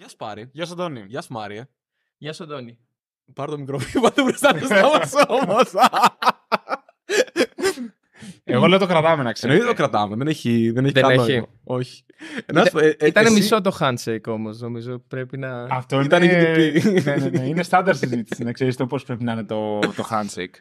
Γεια σου Πάρη. Γεια σου, Αντώνη. Γεια σου Μάριε. Γεια σου, Αντώνη. Πάρε το μικρόφωνο του μπροστά του στόμα όμως. Εγώ λέω το κρατάμε να ξέρει. Εννοείται το κρατάμε. Δεν έχει, δεν έχει Δεν καν έχει. νόημα. Όχι. Να σου πω, ε, ε, Ήταν εσύ- μισό το handshake όμως, νομίζω. Πρέπει να. Αυτό Ήταν είναι... GDP. ναι, ναι, ναι. Είναι στάνταρ συζήτηση να ξέρεις το πώς πρέπει να είναι το, το handshake.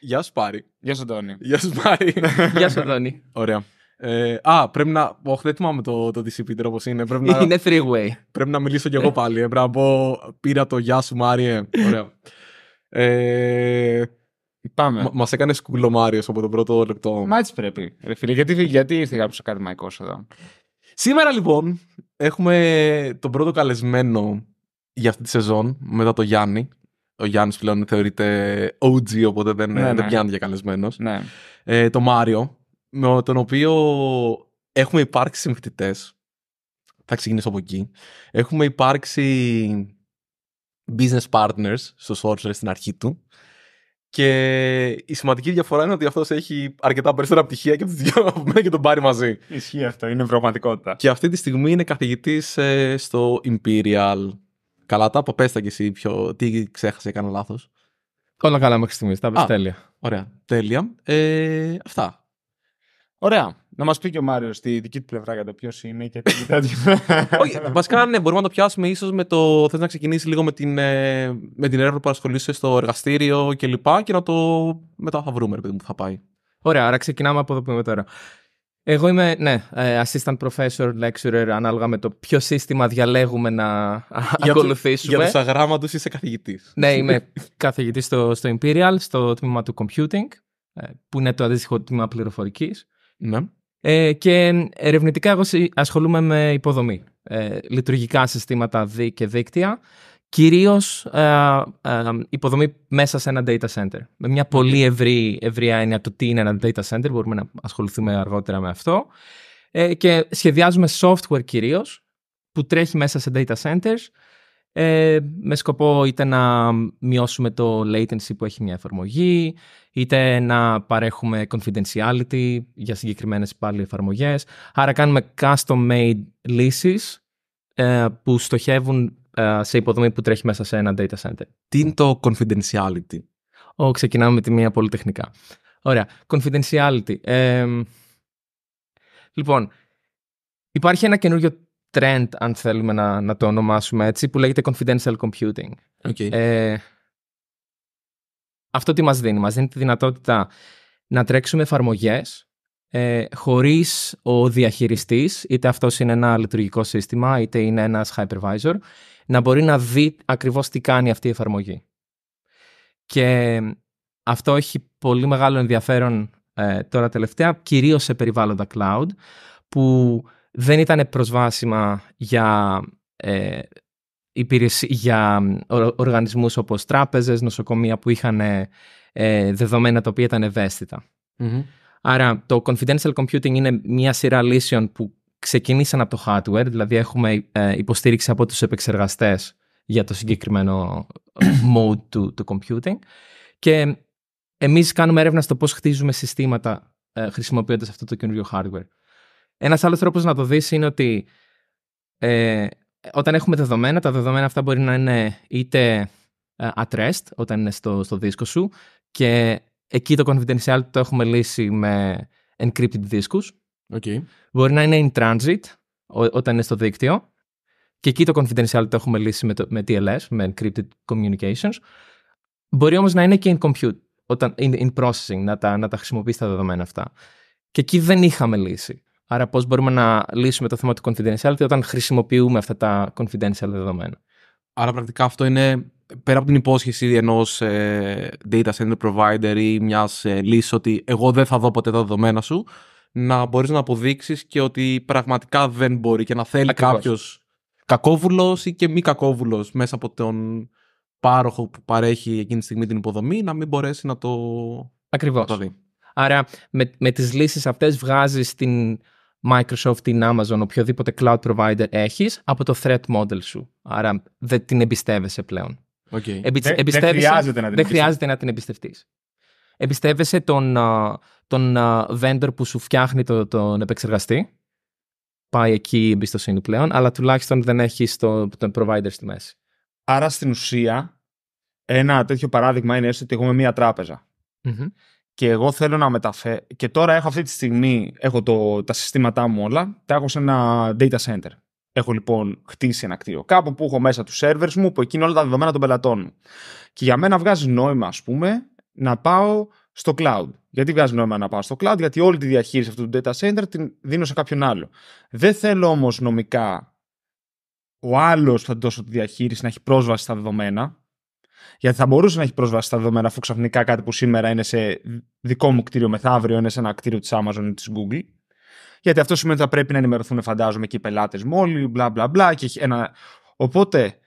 Γεια σου Πάρη. Γεια σου, Αντώνη. Γεια σου Πάρη. Γεια σου, Αντώνη. Ωραία. Ε, α, πρέπει να. Όχι, δεν θυμάμαι το, το DCP όπως είναι. Πρέπει να, Είναι three-way. πρέπει να μιλήσω κι εγώ πάλι. Ε, πρέπει να πω. Πήρα το γεια σου Μάριε. Ωραία. Ε, Πάμε. Μα έκανε σκούλο Μάριος από το πρώτο λεπτό. Μα έτσι πρέπει. Ρε φίλε, γιατί, γιατί ήρθε κάποιος ακαδημαϊκό εδώ; Σήμερα λοιπόν έχουμε τον πρώτο καλεσμένο για αυτή τη σεζόν μετά το Γιάννη. Ο Γιάννης πλέον θεωρείται OG, οπότε δεν, Ναι, δεν ναι. πιάνει για καλεσμένος. Ναι. Ε, το Μάριο, με τον οποίο έχουμε υπάρξει συμφοιτητές. Θα ξεκινήσω από εκεί. Έχουμε υπάρξει business partners στο Sorcerer στην αρχή του. Και η σημαντική διαφορά είναι ότι αυτός έχει αρκετά περισσότερα πτυχία και από τους δυο από μένα και τον πάρει μαζί. Ισχύει αυτό, είναι πραγματικότητα. Και αυτή τη στιγμή είναι καθηγητής ε, στο Imperial. Καλά τα, πες τα κι εσύ πιο... Τι ξέχασε, έκανα λάθος. Όλα καλά μέχρι στιγμής. Τα πες Α. τέλεια. Ωραία, τέλεια. Ε, αυτά. Ωραία. Να μας πει και ο Μάριος τη δική του πλευρά για το ποιος είναι και τι κοιτάζει. Όχι, βασικά ναι, μπορούμε να το πιάσουμε ίσως με το... Θες να ξεκινήσει λίγο με την, ε, με την έρευνα που ασχολείσαι στο εργαστήριο και λοιπά και να το... μετά θα βρούμε, ρε παιδί μου, που θα πάει. Ωραία, άρα ξεκινάμε από εδώ που είμαι τώρα. Εγώ είμαι, ναι, ε, assistant professor, lecturer, ανάλογα με το ποιο σύστημα διαλέγουμε να Για του- ακολουθήσουμε. Για τους αγράμματους είσαι καθηγητής. Ναι, είμαι καθηγητής στο, στο Imperial, στο τμήμα του computing, ε, που είναι το αντίστοιχο τμήμα πληροφορικής. Ναι. Ε, και ερευνητικά εγώ συ- ασχολούμαι με υποδομή. Ε, λειτουργικά συστήματα δι- και δίκτυα. Κυρίως ε, ε, υποδομή μέσα σε ένα data center. Με μια πολύ ευρύ, ευρία έννοια του τι είναι ένα data center. Μπορούμε να ασχοληθούμε αργότερα με αυτό. Ε, και σχεδιάζουμε software κυρίως που τρέχει μέσα σε data centers ε, με σκοπό είτε να μειώσουμε το latency που έχει μια εφαρμογή, είτε να παρέχουμε confidentiality για συγκεκριμένες πάλι εφαρμογές. Άρα κάνουμε custom-made λύσεις ε, που στοχεύουν ε, σε υποδομή που τρέχει μέσα σε ένα data center. Τι είναι το confidentiality; Ω, ξεκινάμε με τη μία πολυτεχνικά. Ωραία. Confidentiality. Ε, λοιπόν, υπάρχει ένα καινούριο trend, αν θέλουμε να, να το ονομάσουμε έτσι, που λέγεται confidential computing. Okay. Ε, αυτό τι μας δίνει; Μας δίνει τη δυνατότητα να τρέξουμε εφαρμογές ε, χωρίς ο διαχειριστής, είτε αυτός είναι ένα λειτουργικό σύστημα, είτε είναι ένας hypervisor, να μπορεί να δει ακριβώς τι κάνει αυτή η εφαρμογή. Και αυτό έχει πολύ μεγάλο ενδιαφέρον ε, τώρα τελευταία, κυρίως σε περιβάλλοντα cloud, που δεν ήταν προσβάσιμα για, ε, υπηρεσί- για ο- οργανισμούς όπως τράπεζες, νοσοκομεία που είχαν ε, δεδομένα τα οποία ήταν ευαίσθητα. Μμμ. Άρα το confidential computing είναι μια σειρά λύσεων που ξεκινήσαν από το hardware, δηλαδή έχουμε ε, υποστήριξη από τους επεξεργαστές για το συγκεκριμένο ε, mode του, του computing και εμείς κάνουμε έρευνα στο πώς χτίζουμε συστήματα ε, χρησιμοποιώντας αυτό το καινούριο hardware. Ένας άλλος τρόπος να το δεις είναι ότι ε, όταν έχουμε δεδομένα, τα δεδομένα αυτά μπορεί να είναι είτε ε, at rest, όταν είναι στο, στο δίσκο σου και εκεί το confidentiality το έχουμε λύσει με encrypted δίσκους. Okay. Μπορεί να είναι in transit ό- όταν είναι στο δίκτυο και εκεί το confidentiality το έχουμε λύσει με, το, με TLS, με encrypted communications. Μπορεί όμως να είναι και in compute, όταν, in, in processing, να τα, να τα χρησιμοποιήσει τα δεδομένα αυτά. Και εκεί δεν είχαμε λύση. Άρα πώς μπορούμε να λύσουμε το θέμα του confidentiality όταν χρησιμοποιούμε αυτά τα confidential δεδομένα. Άρα πρακτικά αυτό είναι πέρα από την υπόσχεση ενός ε, data center provider ή μιας ε, λύσης ότι εγώ δεν θα δω ποτέ τα δεδομένα σου, να μπορείς να αποδείξεις και ότι πραγματικά δεν μπορεί και να θέλει Ακριβώς. κάποιος κακόβουλος ή και μη κακόβουλος μέσα από τον πάροχο που παρέχει εκείνη τη στιγμή την υποδομή να μην μπορέσει να το, να Ακριβώς. το δει. Άρα με, με τις λύσεις αυτές βγάζεις την Microsoft, την Amazon, οποιοδήποτε cloud provider έχεις από το threat model σου. Άρα δεν την εμπιστεύεσαι πλέον. Okay. Εμπι- Δεν- δεν εμπιστεύεσαι- χρειάζεται να την δεν εμπιστευτείς. χρειάζεται να την εμπιστευτείς. Εμπιστεύεσαι τον, α, τον α, vendor που σου φτιάχνει το, τον επεξεργαστή πάει εκεί η εμπιστοσύνη πλέον, αλλά τουλάχιστον δεν έχεις το, τον provider στη μέση. Άρα στην ουσία, ένα τέτοιο παράδειγμα είναι έστω ότι εγώ είμαι μία τράπεζα. Μμμ. Και εγώ θέλω να μεταφέρω. Και τώρα έχω αυτή τη στιγμή έχω το, τα συστήματά μου όλα, τα έχω σε ένα data center. Έχω λοιπόν χτίσει ένα κτίριο κάπου που έχω μέσα τους servers μου, που εκεί είναι όλα τα δεδομένα των πελατών μου. Και για μένα βγάζει νόημα, ας πούμε, να πάω στο cloud. Γιατί βγάζει νόημα να πάω στο cloud, γιατί όλη τη διαχείριση αυτού του data center την δίνω σε κάποιον άλλο. Δεν θέλω όμως νομικά ο άλλος που θα του δώσω τη διαχείριση να έχει πρόσβαση στα δεδομένα. Γιατί θα μπορούσε να έχει πρόσβαση στα δεδομένα αφού ξαφνικά κάτι που σήμερα είναι σε δικό μου κτίριο μεθαύριο είναι σε ένα κτίριο της Amazon ή της Google. Γιατί αυτό σημαίνει ότι θα πρέπει να ενημερωθούν, φαντάζομαι, και οι πελάτες μου όλοι, μπλα μπλα μπλα. Και έχει ένα... Οπότε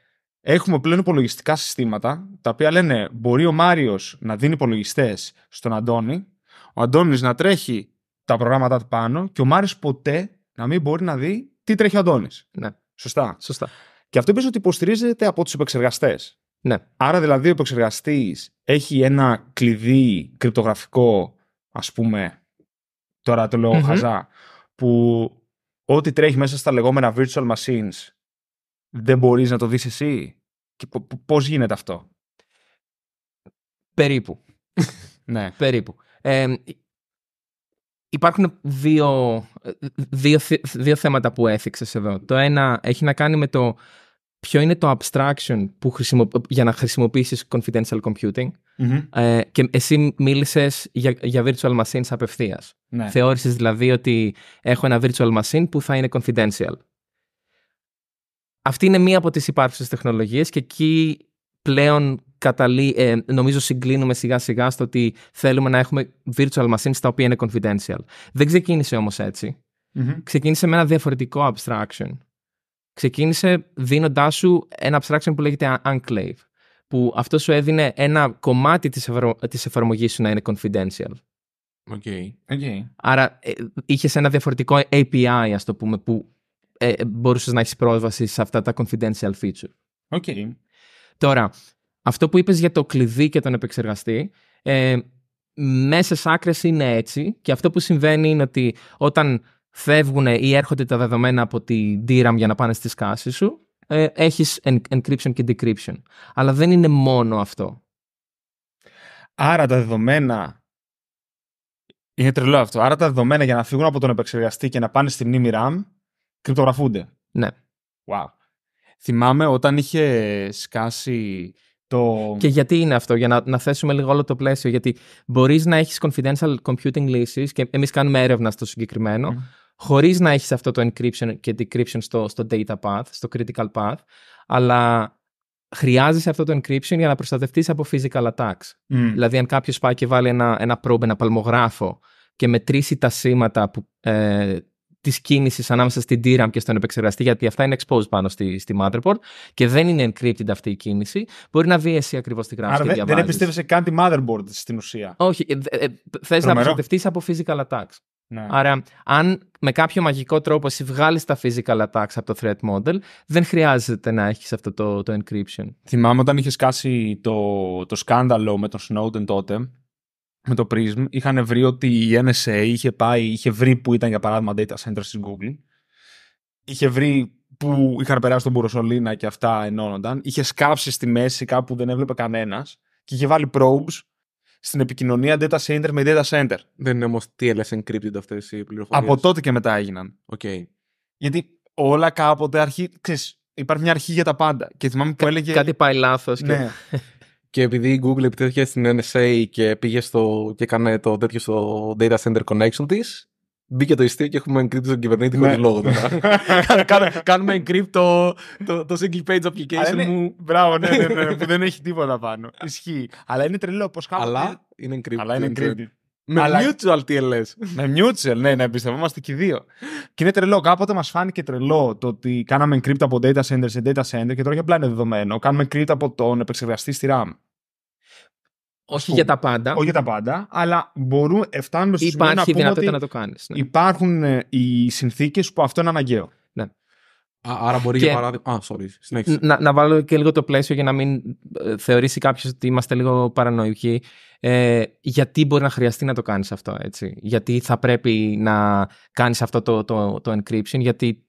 έχουμε πλέον υπολογιστικά συστήματα τα οποία λένε μπορεί ο Μάριος να δίνει υπολογιστές στον Αντώνη, ο Αντώνης να τρέχει τα προγράμματα του πάνω και ο Μάριος ποτέ να μην μπορεί να δει τι τρέχει ο Αντώνης. Ναι, Σωστά. σωστά. Και αυτό επίσης ότι υποστηρίζεται από τους επεξεργαστές. Ναι. Άρα δηλαδή ο επεξεργαστής έχει ένα κλειδί κρυπτογραφικό, ας πούμε, τώρα το λέω Μμμ. χαζά, που ό,τι τρέχει μέσα στα λεγόμενα virtual machines δεν μπορείς να το δεις εσύ; Και πο- πο- πώς γίνεται αυτό; Περίπου. Ναι. Περίπου. Ε, υπάρχουν δύο, δύο, θε- δύο θέματα που έθιξες εδώ. Το ένα έχει να κάνει με το ποιο είναι το abstraction που χρησιμο, για να χρησιμοποιήσεις confidential computing; Ε, και εσύ μίλησες για, για virtual machines απευθείας. ναι. Θεώρησες δηλαδή ότι έχω ένα virtual machine που θα είναι confidential. Αυτή είναι μία από τις υπάρχουσες τεχνολογίες και εκεί πλέον καταλή, ε, νομίζω συγκλίνουμε σιγά σιγά στο ότι θέλουμε να έχουμε virtual machines τα οποία είναι confidential. Δεν ξεκίνησε όμως έτσι. Μμμ. Ξεκίνησε με ένα διαφορετικό abstraction. Ξεκίνησε δίνοντάς σου ένα abstraction που λέγεται enclave που αυτό σου έδινε ένα κομμάτι της, εφαρμο... της εφαρμογής σου να είναι confidential. ΟΚ. ΟΚ. Άρα ε, είχες ένα διαφορετικό API, ας το πούμε, που ε, μπορούσες να έχεις πρόσβαση σε αυτά τα confidential feature. ΟΚ. Τώρα, αυτό που είπες για το κλειδί και τον επεξεργαστή, ε, μέσες άκρες είναι έτσι και αυτό που συμβαίνει είναι ότι όταν φεύγουν ή έρχονται τα δεδομένα από τη DRAM για να πάνε στις cache σου, ε, έχεις en- encryption και decryption. Αλλά δεν είναι μόνο αυτό. Άρα τα δεδομένα. Είναι τρελό αυτό. Άρα τα δεδομένα για να φύγουν από τον επεξεργαστή και να πάνε στη μνήμη RAM κρυπτογραφούνται. Ναι. Wow. Θυμάμαι όταν είχες σκάσει το. Και γιατί είναι αυτό, για να, να θέσουμε λίγο όλο το πλαίσιο. Γιατί μπορείς να έχεις confidential computing λύσεις και εμείς κάνουμε έρευνα στο συγκεκριμένο, Μμ. χωρίς να έχεις αυτό το encryption και decryption στο, στο data path, στο critical path, αλλά χρειάζεσαι αυτό το encryption για να προστατευτείς από physical attacks. Μμ. Δηλαδή, αν κάποιος πάει και βάλει ένα, ένα probe, ένα παλμογράφο και μετρήσει τα σήματα που, ε, της κίνησης ανάμεσα στην DRAM και στον επεξεργαστή, γιατί αυτά είναι exposed πάνω στη, στη motherboard και δεν είναι encrypted αυτή η κίνηση, μπορεί να δει εσύ ακριβώς τη γράφη Άρα και δεν, δεν διαβάζεις. εμπιστεύεσαι καν τη motherboard στην ουσία. Όχι, ε, ε, ε, θες να Τρομερό. προστατευτείς από physical attacks. Ναι. Άρα, αν με κάποιο μαγικό τρόπο εσύ βγάλεις τα physical attacks από το threat model, δεν χρειάζεται να έχεις αυτό το, το encryption. Θυμάμαι όταν είχε σκάσει το, το σκάνδαλο με τον Snowden τότε, με το Prism, είχαν βρει ότι η NSA είχε πάει, είχε βρει που ήταν για παράδειγμα data center στην Google, είχε βρει που είχαν περάσει τον Μπουροσολίνα και αυτά ενώνονταν, είχε σκάψει στη μέση κάπου που δεν έβλεπε κανένας και είχε βάλει probes στην επικοινωνία data center με data center. Δεν είναι όμως TLS encrypted αυτές οι πληροφορίες. Από τότε και μετά έγιναν. ΟΚ. Γιατί όλα κάποτε αρχή, ξέρεις, υπάρχει μια αρχή για τα πάντα. Και θυμάμαι που έλεγε. Κάτι πάει λάθος. Και... Ναι. Και επειδή η Google επιτέθηκε στην NSA και πήγε στο, και έκανε το τέτοιο στο data center connection της, μπήκε το ιστίο και έχουμε encrypted τον κυβερνήτη Ναι. χωρίς λόγο τώρα. Κάνε- Κάνουμε encrypt το, το, το single page Αλλά application είναι- μου. Μπράβο, ναι, ναι, ναι, που δεν έχει τίποτα πάνω. Ισχύει. Αλλά είναι τρελό πώς κάποτε. Αλλά είναι encrypted. Αλλά είναι encrypted. Με Αλλά- mutual TLS. Με mutual, ναι, να εμπιστευόμαστε και οι δύο. Και είναι τρελό. Κάποτε μας φάνηκε τρελό το ότι κάναμε encrypt από data center σε data center και τώρα όχι απλά είναι δεδομένο. Κάνουμε encrypt από τον επεξεργαστή στη RAM. Όχι για τα πάντα. Όχι για τα πάντα, αλλά μπορούμε, ε, φτάνουμε στο σημείο να Υπάρχει πούμε δυνατότητα ότι να το κάνεις. Ναι. υπάρχουν ε, οι συνθήκες που αυτό είναι αναγκαίο. Ναι. Α, άρα μπορεί Και- για παράδειγμα. Α, sorry, συνέχισε. να, να βάλω και λίγο το πλαίσιο για να μην ε, θεωρήσει κάποιος ότι είμαστε λίγο παρανοϊκοί. Ε, γιατί μπορεί να χρειαστεί να το κάνεις αυτό, έτσι; Γιατί θα πρέπει να κάνεις αυτό το, το, το encryption, γιατί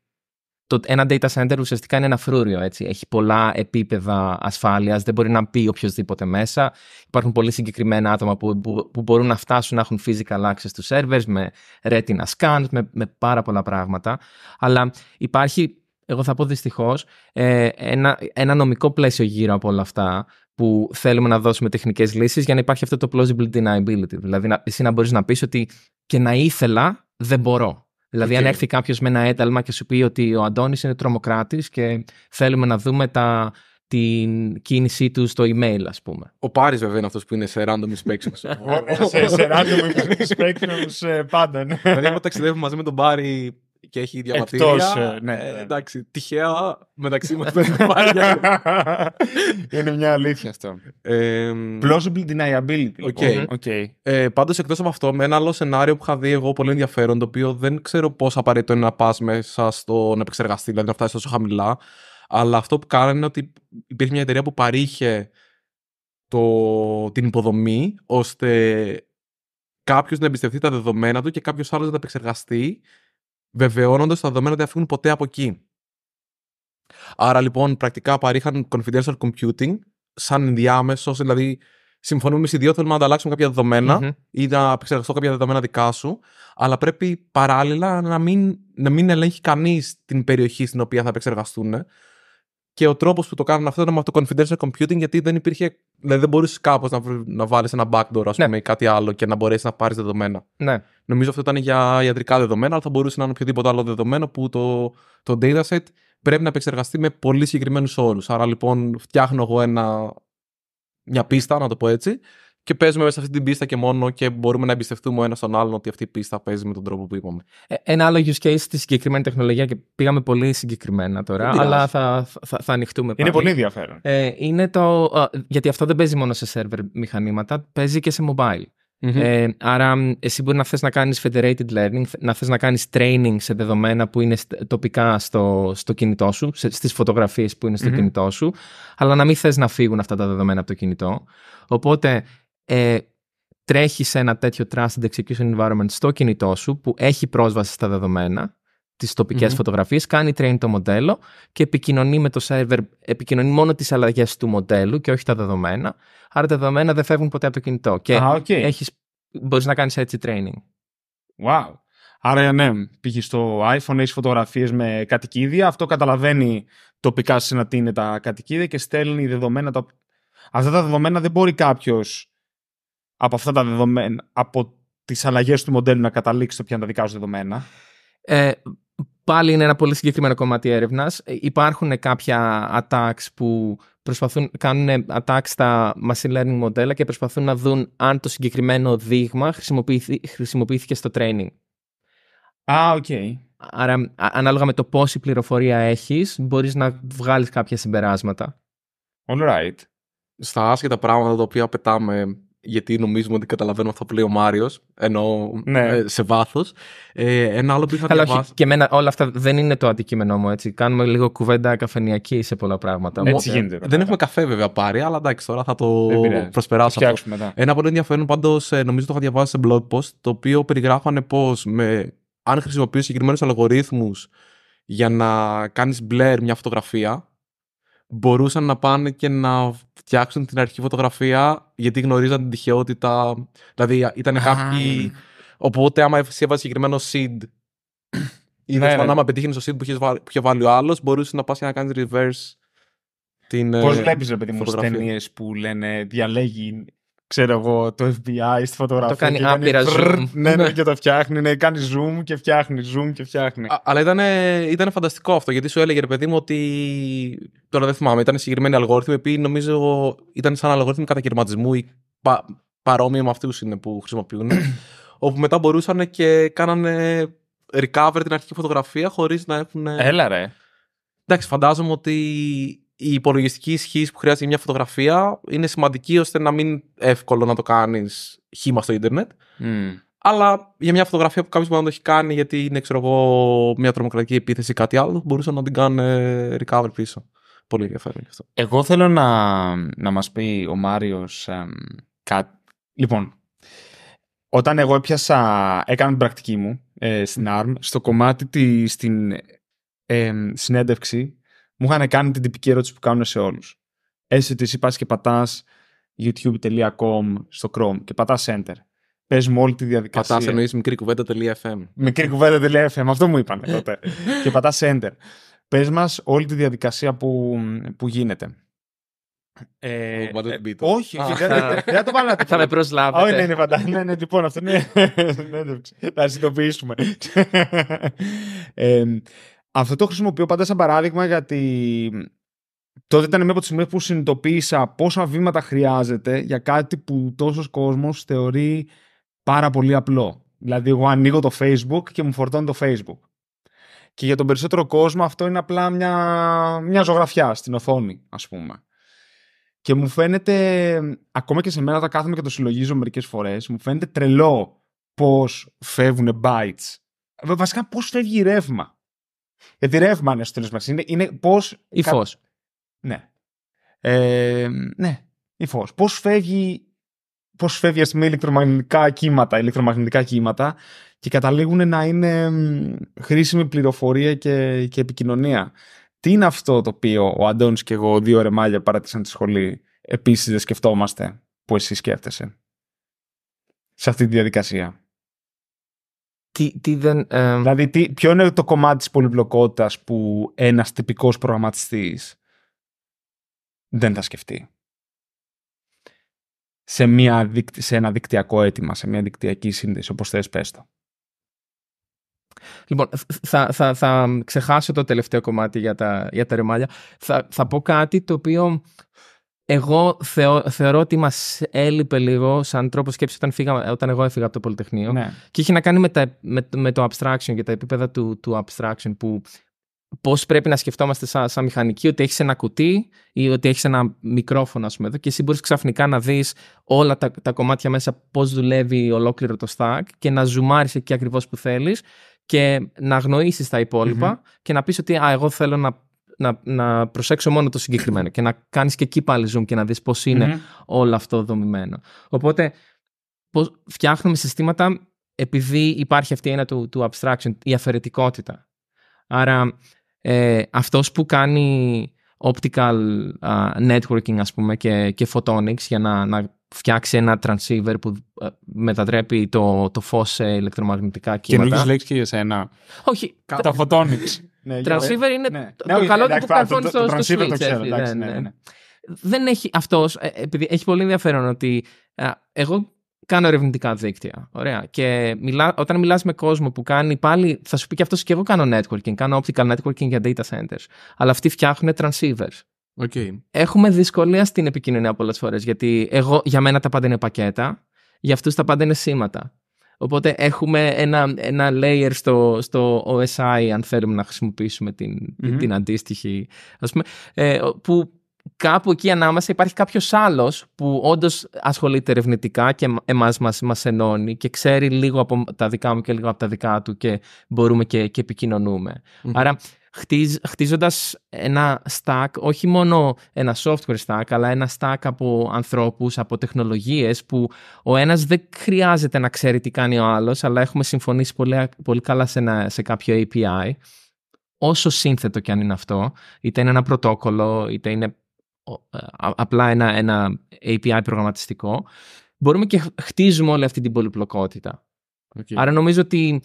το, ένα data center ουσιαστικά είναι ένα φρούριο, έτσι. Έχει πολλά επίπεδα ασφάλειας, δεν μπορεί να μπει οποιοδήποτε μέσα. Υπάρχουν πολύ συγκεκριμένα άτομα που, που, που μπορούν να φτάσουν να έχουν physical access to servers με retina scans, με, με πάρα πολλά πράγματα. Αλλά υπάρχει, εγώ θα πω δυστυχώς, ε, ένα, ένα νομικό πλαίσιο γύρω από όλα αυτά που θέλουμε να δώσουμε τεχνικές λύσεις για να υπάρχει αυτό το plausible deniability. Δηλαδή να, εσύ να μπορείς να πεις ότι και να ήθελα δεν μπορώ. Δηλαδή, ΟΚ. αν έρθει κάποιος με ένα ένταλμα και σου πει ότι ο Αντώνης είναι τρομοκράτης και θέλουμε να δούμε τα, την κίνησή του στο email, ας πούμε. Ο Πάρης, βέβαια, είναι αυτός που είναι σε random inspections. σε, σε random inspections ε, πάντα, ναι. Δηλαδή, άμα ταξιδεύουμε μαζί με τον Πάρη και έχει διαβατήρια. Εκτός, ε, ναι, ε, ναι. εντάξει, τυχαία μεταξύ μας δεν υπάρχει. Είναι μια αλήθεια αυτό. ε, Plausible deniability. ΟΚ. λοιπόν. ΟΚ. ε, Πάντως, εκτός από αυτό, με ένα άλλο σενάριο που είχα δει εγώ πολύ ενδιαφέρον, το οποίο δεν ξέρω πώς απαραίτητο είναι να πας μέσα στον επεξεργαστή, δηλαδή να φτάσεις τόσο χαμηλά. Αλλά αυτό που κάνανε είναι ότι υπήρχε μια εταιρεία που παρείχε το, την υποδομή ώστε κάποιος να εμπιστευτεί τα δεδομένα του και κάποιος άλλος να τα επεξεργαστεί, βεβαιώνοντας ότι τα δεδομένα δεν θα φύγουν ποτέ από εκεί. Άρα λοιπόν πρακτικά παρήχαν confidential computing σαν ενδιάμεσο, δηλαδή συμφωνούμε εμείς οι δύο θέλουμε να ανταλλάξουμε κάποια δεδομένα Μμμ. ή να επεξεργαστώ κάποια δεδομένα δικά σου, αλλά πρέπει παράλληλα να μην, να μην ελέγχει κανείς την περιοχή στην οποία θα επεξεργαστούν. Και ο τρόπος που το κάνουν αυτό ήταν με το confidential computing, γιατί δεν υπήρχε. Δηλαδή δεν μπορούσε κάπως να, βρ- να βάλεις ένα backdoor, ας Ναι. πούμε, ή κάτι άλλο και να μπορέσεις να πάρεις δεδομένα. Ναι. Νομίζω αυτό ήταν για ιατρικά δεδομένα, αλλά θα μπορούσε να είναι οποιοδήποτε άλλο δεδομένο που το, το dataset πρέπει να επεξεργαστεί με πολύ συγκεκριμένους όρους. Άρα λοιπόν φτιάχνω εγώ ένα, μια πίστα, να το πω έτσι, και παίζουμε μέσα σε αυτή την πίστα και μόνο και μπορούμε να εμπιστευτούμε ο ένας τον άλλον ότι αυτή η πίστα παίζει με τον τρόπο που είπαμε. Ε, Ένα άλλο use case στη συγκεκριμένη τεχνολογία και πήγαμε πολύ συγκεκριμένα τώρα, Δεν πειράζει. αλλά θα, θα, θα ανοιχτούμε Είναι πάλι. πολύ ενδιαφέρον. Ε, είναι το, α, γιατί αυτό δεν παίζει μόνο σε server μηχανήματα, παίζει και σε mobile. Ε, άρα μ, εσύ μπορεί να θες να κάνεις federated learning, να θες να κάνεις training σε δεδομένα που είναι στ- τοπικά στο, στο κινητό σου, σε, στις φωτογραφίες που είναι στο Μμμ. κινητό σου, αλλά να μην θες να φύγουν αυτά τα δεδομένα από το κινητό. Οπότε ε, τρέχεις σε ένα τέτοιο trusted execution environment στο κινητό σου που έχει πρόσβαση στα δεδομένα, τις τοπικές Μμμ. φωτογραφίες, κάνει train το μοντέλο και επικοινωνεί με το server, επικοινωνεί μόνο τις αλλαγές του μοντέλου και όχι τα δεδομένα. Άρα τα δεδομένα δεν φεύγουν ποτέ από το κινητό. Και Α, ΟΚ. έχεις, μπορείς να κάνεις έτσι training. Wow. Άρα, ναι, πήγε στο iPhone, έχεις φωτογραφίες με κατοικίδια. Αυτό καταλαβαίνει τοπικά σε ένα τι είναι τα κατοικίδια και στέλνει δεδομένα. Τα... Αυτά τα δεδομένα δεν μπορεί κάποιος από αυτά τα δεδομένα, από τις αλλαγές του μοντέλου να καταλήξει στο ποια είναι τα δικά σου δεδομένα; Ε, πάλι είναι ένα πολύ συγκεκριμένο κομμάτι έρευνας. Ε, Υπάρχουν κάποια attacks που προσπαθούν, κάνουν attacks στα machine learning μοντέλα και προσπαθούν να δουν αν το συγκεκριμένο δείγμα χρησιμοποιήθη- χρησιμοποιήθηκε στο training. Α, ΟΚ. Άρα, α- ανάλογα με το πόση πληροφορία έχεις, μπορείς να βγάλεις κάποια συμπεράσματα. All right. Στα άσχετα πράγματα τα οποία πετάμε γιατί νομίζουμε ότι καταλαβαίνουμε αυτό που λέει ο Μάριος, ενώ Ναι. ε, σε βάθος. Ε, ένα άλλο που είχα Καλά, διαβάσει. όχι, και εμένα όλα αυτά δεν είναι το αντικείμενό μου, έτσι. Κάνουμε λίγο κουβέντα καφενειακή σε πολλά πράγματα. Έτσι Οπότε- γίνεται. Δεν έχουμε καφέ βέβαια πάρει, αλλά εντάξει, τώρα θα το Δεν πειράζει. Θα προσπεράσω αυτό. φτιάξουμε μετά. Ένα πολύ ενδιαφέρον πάντως, νομίζω το είχα διαβάσει σε blog post, το οποίο περιγράφανε πώς αν χρησιμοποιείς συγκεκριμένους αλγορίθμους για να κάνεις blur μια φωτογραφία, μπορούσαν να πάνε και να φτιάξουν την αρχική φωτογραφία γιατί γνωρίζαν την τυχεότητα. Δηλαδή ήταν κάποιοι. Οπότε, άμα εσύ έβαζε συγκεκριμένο seed ή Ναι, ναι, ναι. άμα πετύχει το seed που είχε βάλει, που είχε βάλει ο άλλος, μπορούσε να πας και να κάνεις reverse την. Πώς ε, βλέπεις, ρε παιδί μου, φωτογραφία. ταινίες που λένε διαλέγει, ξέρω εγώ, το FBI στη φωτογραφία. Το κάνει και άπειρα βρρρ, zoom. Ναι, ναι, και το φτιάχνει. Ναι, κάνει zoom και φτιάχνει, zoom και φτιάχνει. Α, αλλά ήταν, ήταν φανταστικό αυτό γιατί σου έλεγε ρε παιδί μου ότι. Τώρα δεν θυμάμαι, ήταν συγκεκριμένοι αλγόριθμοι που νομίζω ήταν σαν αλγόριθμοι κατακαιρματισμού ή πα, παρόμοιοι με αυτούς είναι που χρησιμοποιούν. όπου μετά μπορούσαν και κάνανε recover την αρχική φωτογραφία χωρίς να έχουν. Έλα, ρε. Εντάξει, φαντάζομαι ότι η υπολογιστική ισχύ που χρειάζεται για μια φωτογραφία είναι σημαντική ώστε να μην εύκολο να το κάνεις χήμα στο Ιντερνετ. Μμ. Αλλά για μια φωτογραφία που κάποιος μπορεί να το έχει κάνει γιατί είναι, ξέρω εγώ, μια τρομοκρατική επίθεση ή κάτι άλλο, μπορούσαν να την κάνουν recover πίσω. Πολύ ενδιαφέρον αυτό. Εγώ θέλω να, να μας πει ο Μάριος κάτι. Λοιπόν, όταν εγώ έπιασα, έκανα την πρακτική μου ε, στην ARM, στο κομμάτι της, στην ε, συνέντευξη, μου είχαν κάνει την τυπική ερώτηση που κάνουν σε όλους. Έστω ότι εσύ πας και πατάς youtube.com στο Chrome και πατάς Enter. Πες μου όλη τη διαδικασία. Πατάς εννοείς μικρή κουβέντα.fm. Μικρή κουβέντα.fm, αυτό μου είπαν τότε. και πατάς Enter. Πες μας όλη τη διαδικασία που, που γίνεται. Ε, Ε, What ε, a beat. όχι, Α. όχι, δεν δεν θα το βάλω. Θα με προσλάβετε. Όχι, ναι, ναι, φαντάζομαι. Ναι, ναι, λοιπόν, αυτό είναι. συνέντευξη. Θα συνειδητοποιήσουμε. Ε, αυτό το χρησιμοποιώ πάντα σαν παράδειγμα γιατί τότε ήταν μία από τις στιγμές που συνειδητοποίησα πόσα βήματα χρειάζεται για κάτι που τόσος κόσμος θεωρεί πάρα πολύ απλό. Δηλαδή, εγώ ανοίγω το Facebook και μου φορτώνει το Facebook. Και για τον περισσότερο κόσμο αυτό είναι απλά μια, μια ζωγραφιά στην οθόνη, ας πούμε. Και μου φαίνεται, ακόμα και σε μένα τα κάθομαι και το συλλογίζω μερικές φορές, μου φαίνεται τρελό πώς φεύγουν bytes. Βα- Βασικά πώς φεύγει ρεύμα. Γιατί ρεύμα είναι στο τέλος μας. Είναι, είναι πώς... Ή κα- φως. Ναι. Ε, ναι, η φως. Πώς φεύγει, πώς φεύγει ας πούμε, ηλεκτρομαγνητικά κύματα, ηλεκτρομαγνητικά κύματα και καταλήγουν να είναι μ, χρήσιμη πληροφορία και, και επικοινωνία. Τι είναι αυτό το οποίο ο Αντώνης και εγώ δύο ρεμάλια παράτησαν τη σχολή επίσης δεν σκεφτόμαστε που εσύ σκέφτεσαι σε αυτή τη διαδικασία; Τι, τι δεν. ε, Δηλαδή, τι, ποιο είναι το κομμάτι της πολυπλοκότητας που ένας τυπικός προγραμματιστής δεν θα σκεφτεί; Σε, μια, δίκ- σε ένα δικτυακό αίτημα, σε μια δικτυακή σύνδεση, όπως θες πες το. Λοιπόν, θα, θα, θα ξεχάσω το τελευταίο κομμάτι για τα, για τα ρεμάλια. Θα, θα πω κάτι το οποίο εγώ θεω, θεωρώ ότι μας έλειπε λίγο σαν τρόπο σκέψη όταν, φύγα, όταν εγώ έφυγα από το Πολυτεχνείο. Ναι. Και είχε να κάνει με, τα, με, με το abstraction και τα επίπεδα του, του abstraction που πώς πρέπει να σκεφτόμαστε σαν, σαν μηχανική ότι έχεις ένα κουτί ή ότι έχεις ένα μικρόφωνο ας πούμε εδώ και εσύ μπορείς ξαφνικά να δεις όλα τα, τα κομμάτια μέσα πώς δουλεύει ολόκληρο το stack και να ζουμάρεις εκεί ακριβώς που θέλεις και να αγνοήσεις τα υπολοιπα και να πεις ότι α, εγώ θέλω να, να, να προσέξω μόνο το συγκεκριμένο και να κάνεις και εκεί πάλι zoom και να δεις πώς είναι Μμμ. όλο αυτό δομημένο. Οπότε πώς φτιάχνουμε συστήματα επειδή υπάρχει αυτή η έννοια του, του abstraction, η αφαιρετικότητα. Άρα ε, αυτός που κάνει optical α, networking ας πούμε και, και photonics για να, να φτιάξει ένα transceiver που ε, μετατρέπει το, το φως σε ηλεκτρομαγνητικά κύματα. Καινούργιες λέξεις και για σένα. Όχι, Τα photonics. Ναι, για- transceiver είναι ναι. το, Ναι, το όχι, καλό του εντάξει, που καρφώνει το- στο, το στο transceiver το switch. ξέρω, έτσι, εντάξει, ναι, ναι, ναι. ναι. δεν έχει αυτός, ε, επειδή έχει πολύ ενδιαφέρον ότι α, εγώ κάνω ερευνητικά δίκτυα. Ωραία. Και μιλά, όταν μιλάς με κόσμο που κάνει πάλι, θα σου πει και αυτός και εγώ κάνω networking, κάνω optical networking για data centers. Αλλά αυτοί φτιάχνουν transceivers. Okay. Έχουμε δυσκολία στην επικοινωνία πολλές φορές, γιατί εγώ, για μένα τα πάντα είναι πακέτα, για αυτούς τα πάντα είναι σήματα. Οπότε έχουμε ένα, ένα layer στο, στο OSI, αν θέλουμε να χρησιμοποιήσουμε την, Μμμ. την αντίστοιχη, ας πούμε, ε, που κάπου εκεί ανάμεσα υπάρχει κάποιος άλλος που όντως ασχολείται ερευνητικά και εμάς μας, μας ενώνει και ξέρει λίγο από τα δικά μου και λίγο από τα δικά του και μπορούμε και, και επικοινωνούμε. Μμμ. Άρα χτίζ, χτίζοντας ένα stack, όχι μόνο ένα software stack, αλλά ένα stack από ανθρώπους, από τεχνολογίες που ο ένας δεν χρειάζεται να ξέρει τι κάνει ο άλλος, αλλά έχουμε συμφωνήσει πολύ, πολύ καλά σε, ένα, σε κάποιο API. Όσο σύνθετο και αν είναι αυτό, είτε είναι ένα πρωτόκολλο, είτε είναι ο, α- απλά ένα, ένα API προγραμματιστικό, μπορούμε και χτίζουμε όλη αυτή την πολυπλοκότητα. Okay. Άρα νομίζω ότι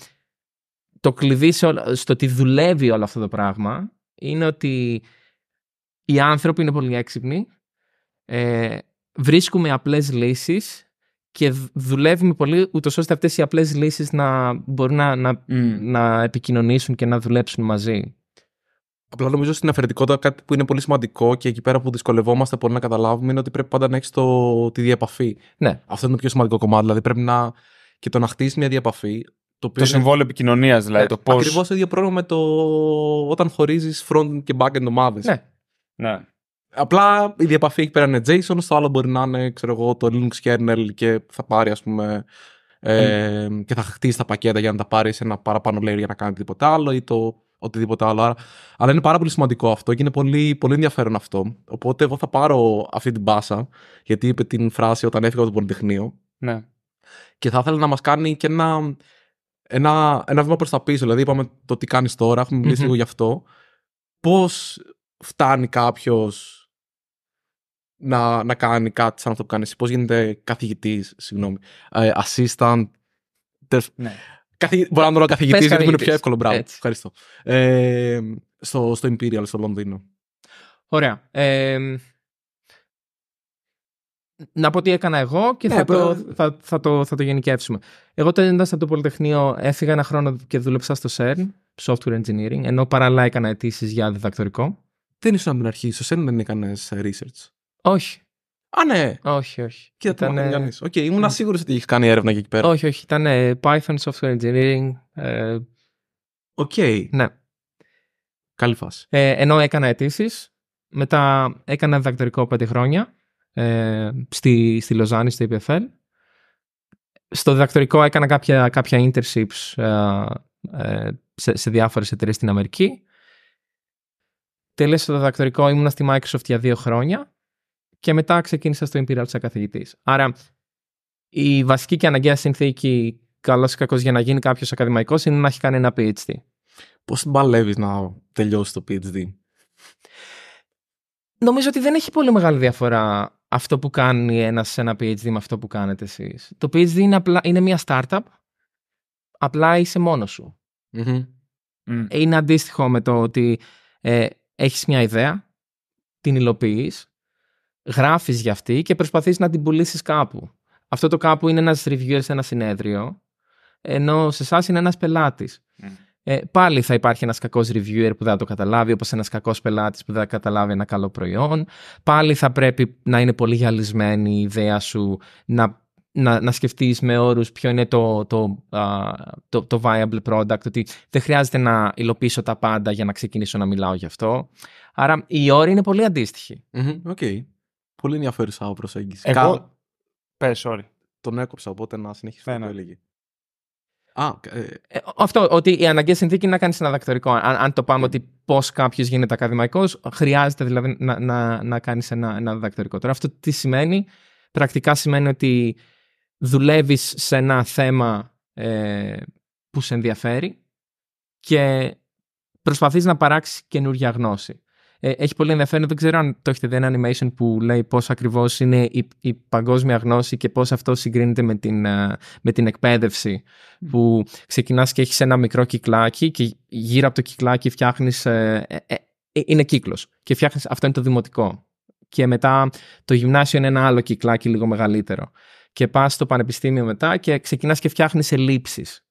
το κλειδί σε όλα- στο ότι δουλεύει όλο αυτό το πράγμα είναι ότι οι άνθρωποι είναι πολύ έξυπνοι, ε, βρίσκουμε απλές λύσεις και δ- δουλεύουμε πολύ ούτως ώστε αυτές οι απλές λύσεις να μπορούν να, να, Μμ. να επικοινωνήσουν και να δουλέψουν μαζί. Απλά νομίζω στην αφαιρετικότητα κάτι που είναι πολύ σημαντικό και εκεί πέρα που δυσκολευόμαστε πολύ να καταλάβουμε είναι ότι πρέπει πάντα να έχεις τη διαπαφή. Ναι. Αυτό είναι το πιο σημαντικό κομμάτι. Δηλαδή πρέπει να. και το να χτίσεις μια διαπαφή. Το, οποίο Το συμβόλαιο επικοινωνίας, δηλαδή. το πώς... Ακριβώς το ίδιο πρόβλημα με το όταν χωρίζεις front και back-end ομάδες. Ναι. Ναι. Απλά η διαπαφή εκεί πέρα είναι JSON, στο άλλο μπορεί να είναι ξέρω εγώ, το Linux kernel και θα πάρει ας πούμε Ε, και θα χτίσει τα πακέτα για να τα πάρεις ένα παραπάνω layer για να κάνει οτιδήποτε άλλο ή το οτιδήποτε άλλο. Άρα, αλλά είναι πάρα πολύ σημαντικό αυτό και είναι πολύ, πολύ ενδιαφέρον αυτό. Οπότε εγώ θα πάρω αυτή την μπάσα, γιατί είπε την φράση όταν έφυγα από το Πολυτεχνείο. Ναι. Και θα ήθελα να μας κάνει και ένα, ένα, ένα βήμα προς τα πίσω. Δηλαδή, είπαμε το τι κάνεις τώρα, έχουμε μιλήσει Μμμ. λίγο γι' αυτό. Πώς φτάνει κάποιος να, να κάνει κάτι σαν αυτό που κάνεις εσύ, πώς γίνεται καθηγητής, συγγνώμη, ε, assistant; τέλος- ναι. Καθηγη... Μπορώ να το λέω καθηγητής, Πες γιατί μου είναι καθηγητής. πιο εύκολο. Μπράβο. Έτσι. Ευχαριστώ. Ε, στο, στο Imperial, στο Λονδίνο. Ωραία. Ε, να πω τι έκανα εγώ και Ναι, θα, το, πε- θα, θα, το, θα το γενικεύσουμε. Εγώ όταν από το Πολυτεχνείο έφυγα ένα χρόνο και δούλεψα στο CERN, Software Engineering, ενώ παράλληλα έκανα αιτήσεις για διδακτορικό. Δεν ήσουν από την αρχή, στο CERN δεν έκανες research. Όχι, Α, ναι. όχι, όχι. Κοίτα τι Ήτανε- μάθαμε κι εμείς. ΟΚ, ήμουν σίγουρο ότι έχει κάνει έρευνα και εκεί πέρα. Όχι, όχι. Ήταν ε, Python Software Engineering. ε, ΟΚ, ναι. καλή φάση. Ε, ενώ έκανα αιτήσεις. Μετά έκανα διδακτορικό πέντε χρόνια ε, στη, στη Λοζάνη, στο EPFL. Στο διδακτορικό έκανα κάποια, κάποια internships ε, ε, σε, σε διάφορες εταιρείες στην Αμερική. Τέλειωσα το διδακτορικό, ήμουνα στη Microsoft για δύο χρόνια και μετά ξεκίνησα στο Imperial σαν καθηγητής. Άρα η βασική και αναγκαία συνθήκη καλός ή κακός για να γίνει κάποιος ακαδημαϊκός είναι να έχει κάνει ένα PhD. Πώς την παλεύει να τελειώσεις το PhD; Νομίζω ότι δεν έχει πολύ μεγάλη διαφορά αυτό που κάνει ένας σε ένα PhD με αυτό που κάνετε εσείς. Το PhD είναι, απλά, είναι μια startup, απλά είσαι μόνος σου. Μμμ. Μμ. Είναι αντίστοιχο με το ότι ε, έχεις μια ιδέα, την υλοποιείς, γράφεις για αυτή και προσπαθείς να την πουλήσεις κάπου. Αυτό το κάπου είναι ένας reviewer σε ένα συνέδριο, ενώ σε εσάς είναι ένας πελάτης. Μμ. Ε, πάλι θα υπάρχει ένας κακός reviewer που δεν θα το καταλάβει, όπως ένας κακός πελάτης που δεν θα καταλάβει ένα καλό προϊόν. Πάλι θα πρέπει να είναι πολύ γυαλισμένη η ιδέα σου, να, να, να σκεφτείς με όρους ποιο είναι το, το, α, το, το viable product, ότι δεν χρειάζεται να υλοποιήσω τα πάντα για να ξεκινήσω να μιλάω γι' αυτό. Άρα οι όροι είναι πολύ αντίστοιχοι. Μμμ, ΟΚ. Πολύ ενδιαφέρουσα προσέγγιση. Εγώ... Κα- Πες, sorry. Τον έκοψα, οπότε να συνεχίσει Ναι, αυτό που ναι. έλεγε. Α, ε, Ε, αυτό, ότι η αναγκαία συνθήκη είναι να κάνεις ένα διδακτορικό. Αν, αν το πάμε ότι πώς κάποιος γίνεται ακαδημαϊκός, χρειάζεται δηλαδή να, να, να κάνεις ένα, ένα διδακτορικό. Τώρα, αυτό τι σημαίνει; Πρακτικά σημαίνει ότι δουλεύεις σε ένα θέμα ε, που σε ενδιαφέρει και προσπαθείς να παράξεις καινούργια γνώση. Ε, έχει πολύ ενδιαφέρον, δεν ξέρω αν το έχετε δει ένα animation που λέει πώς ακριβώς είναι η, η παγκόσμια γνώση και πώς αυτό συγκρίνεται με την, ε, με την εκπαίδευση που ξεκινάς και έχεις ένα μικρό κυκλάκι και γύρω από το κυκλάκι φτιάχνεις, ε, ε, ε, ε, είναι κύκλος και φτιάχνεις, αυτό είναι το δημοτικό. Και μετά το γυμνάσιο είναι ένα άλλο κυκλάκι λίγο μεγαλύτερο. Και πας στο πανεπιστήμιο μετά και ξεκινάς και φτιάχνεις ελλείψεις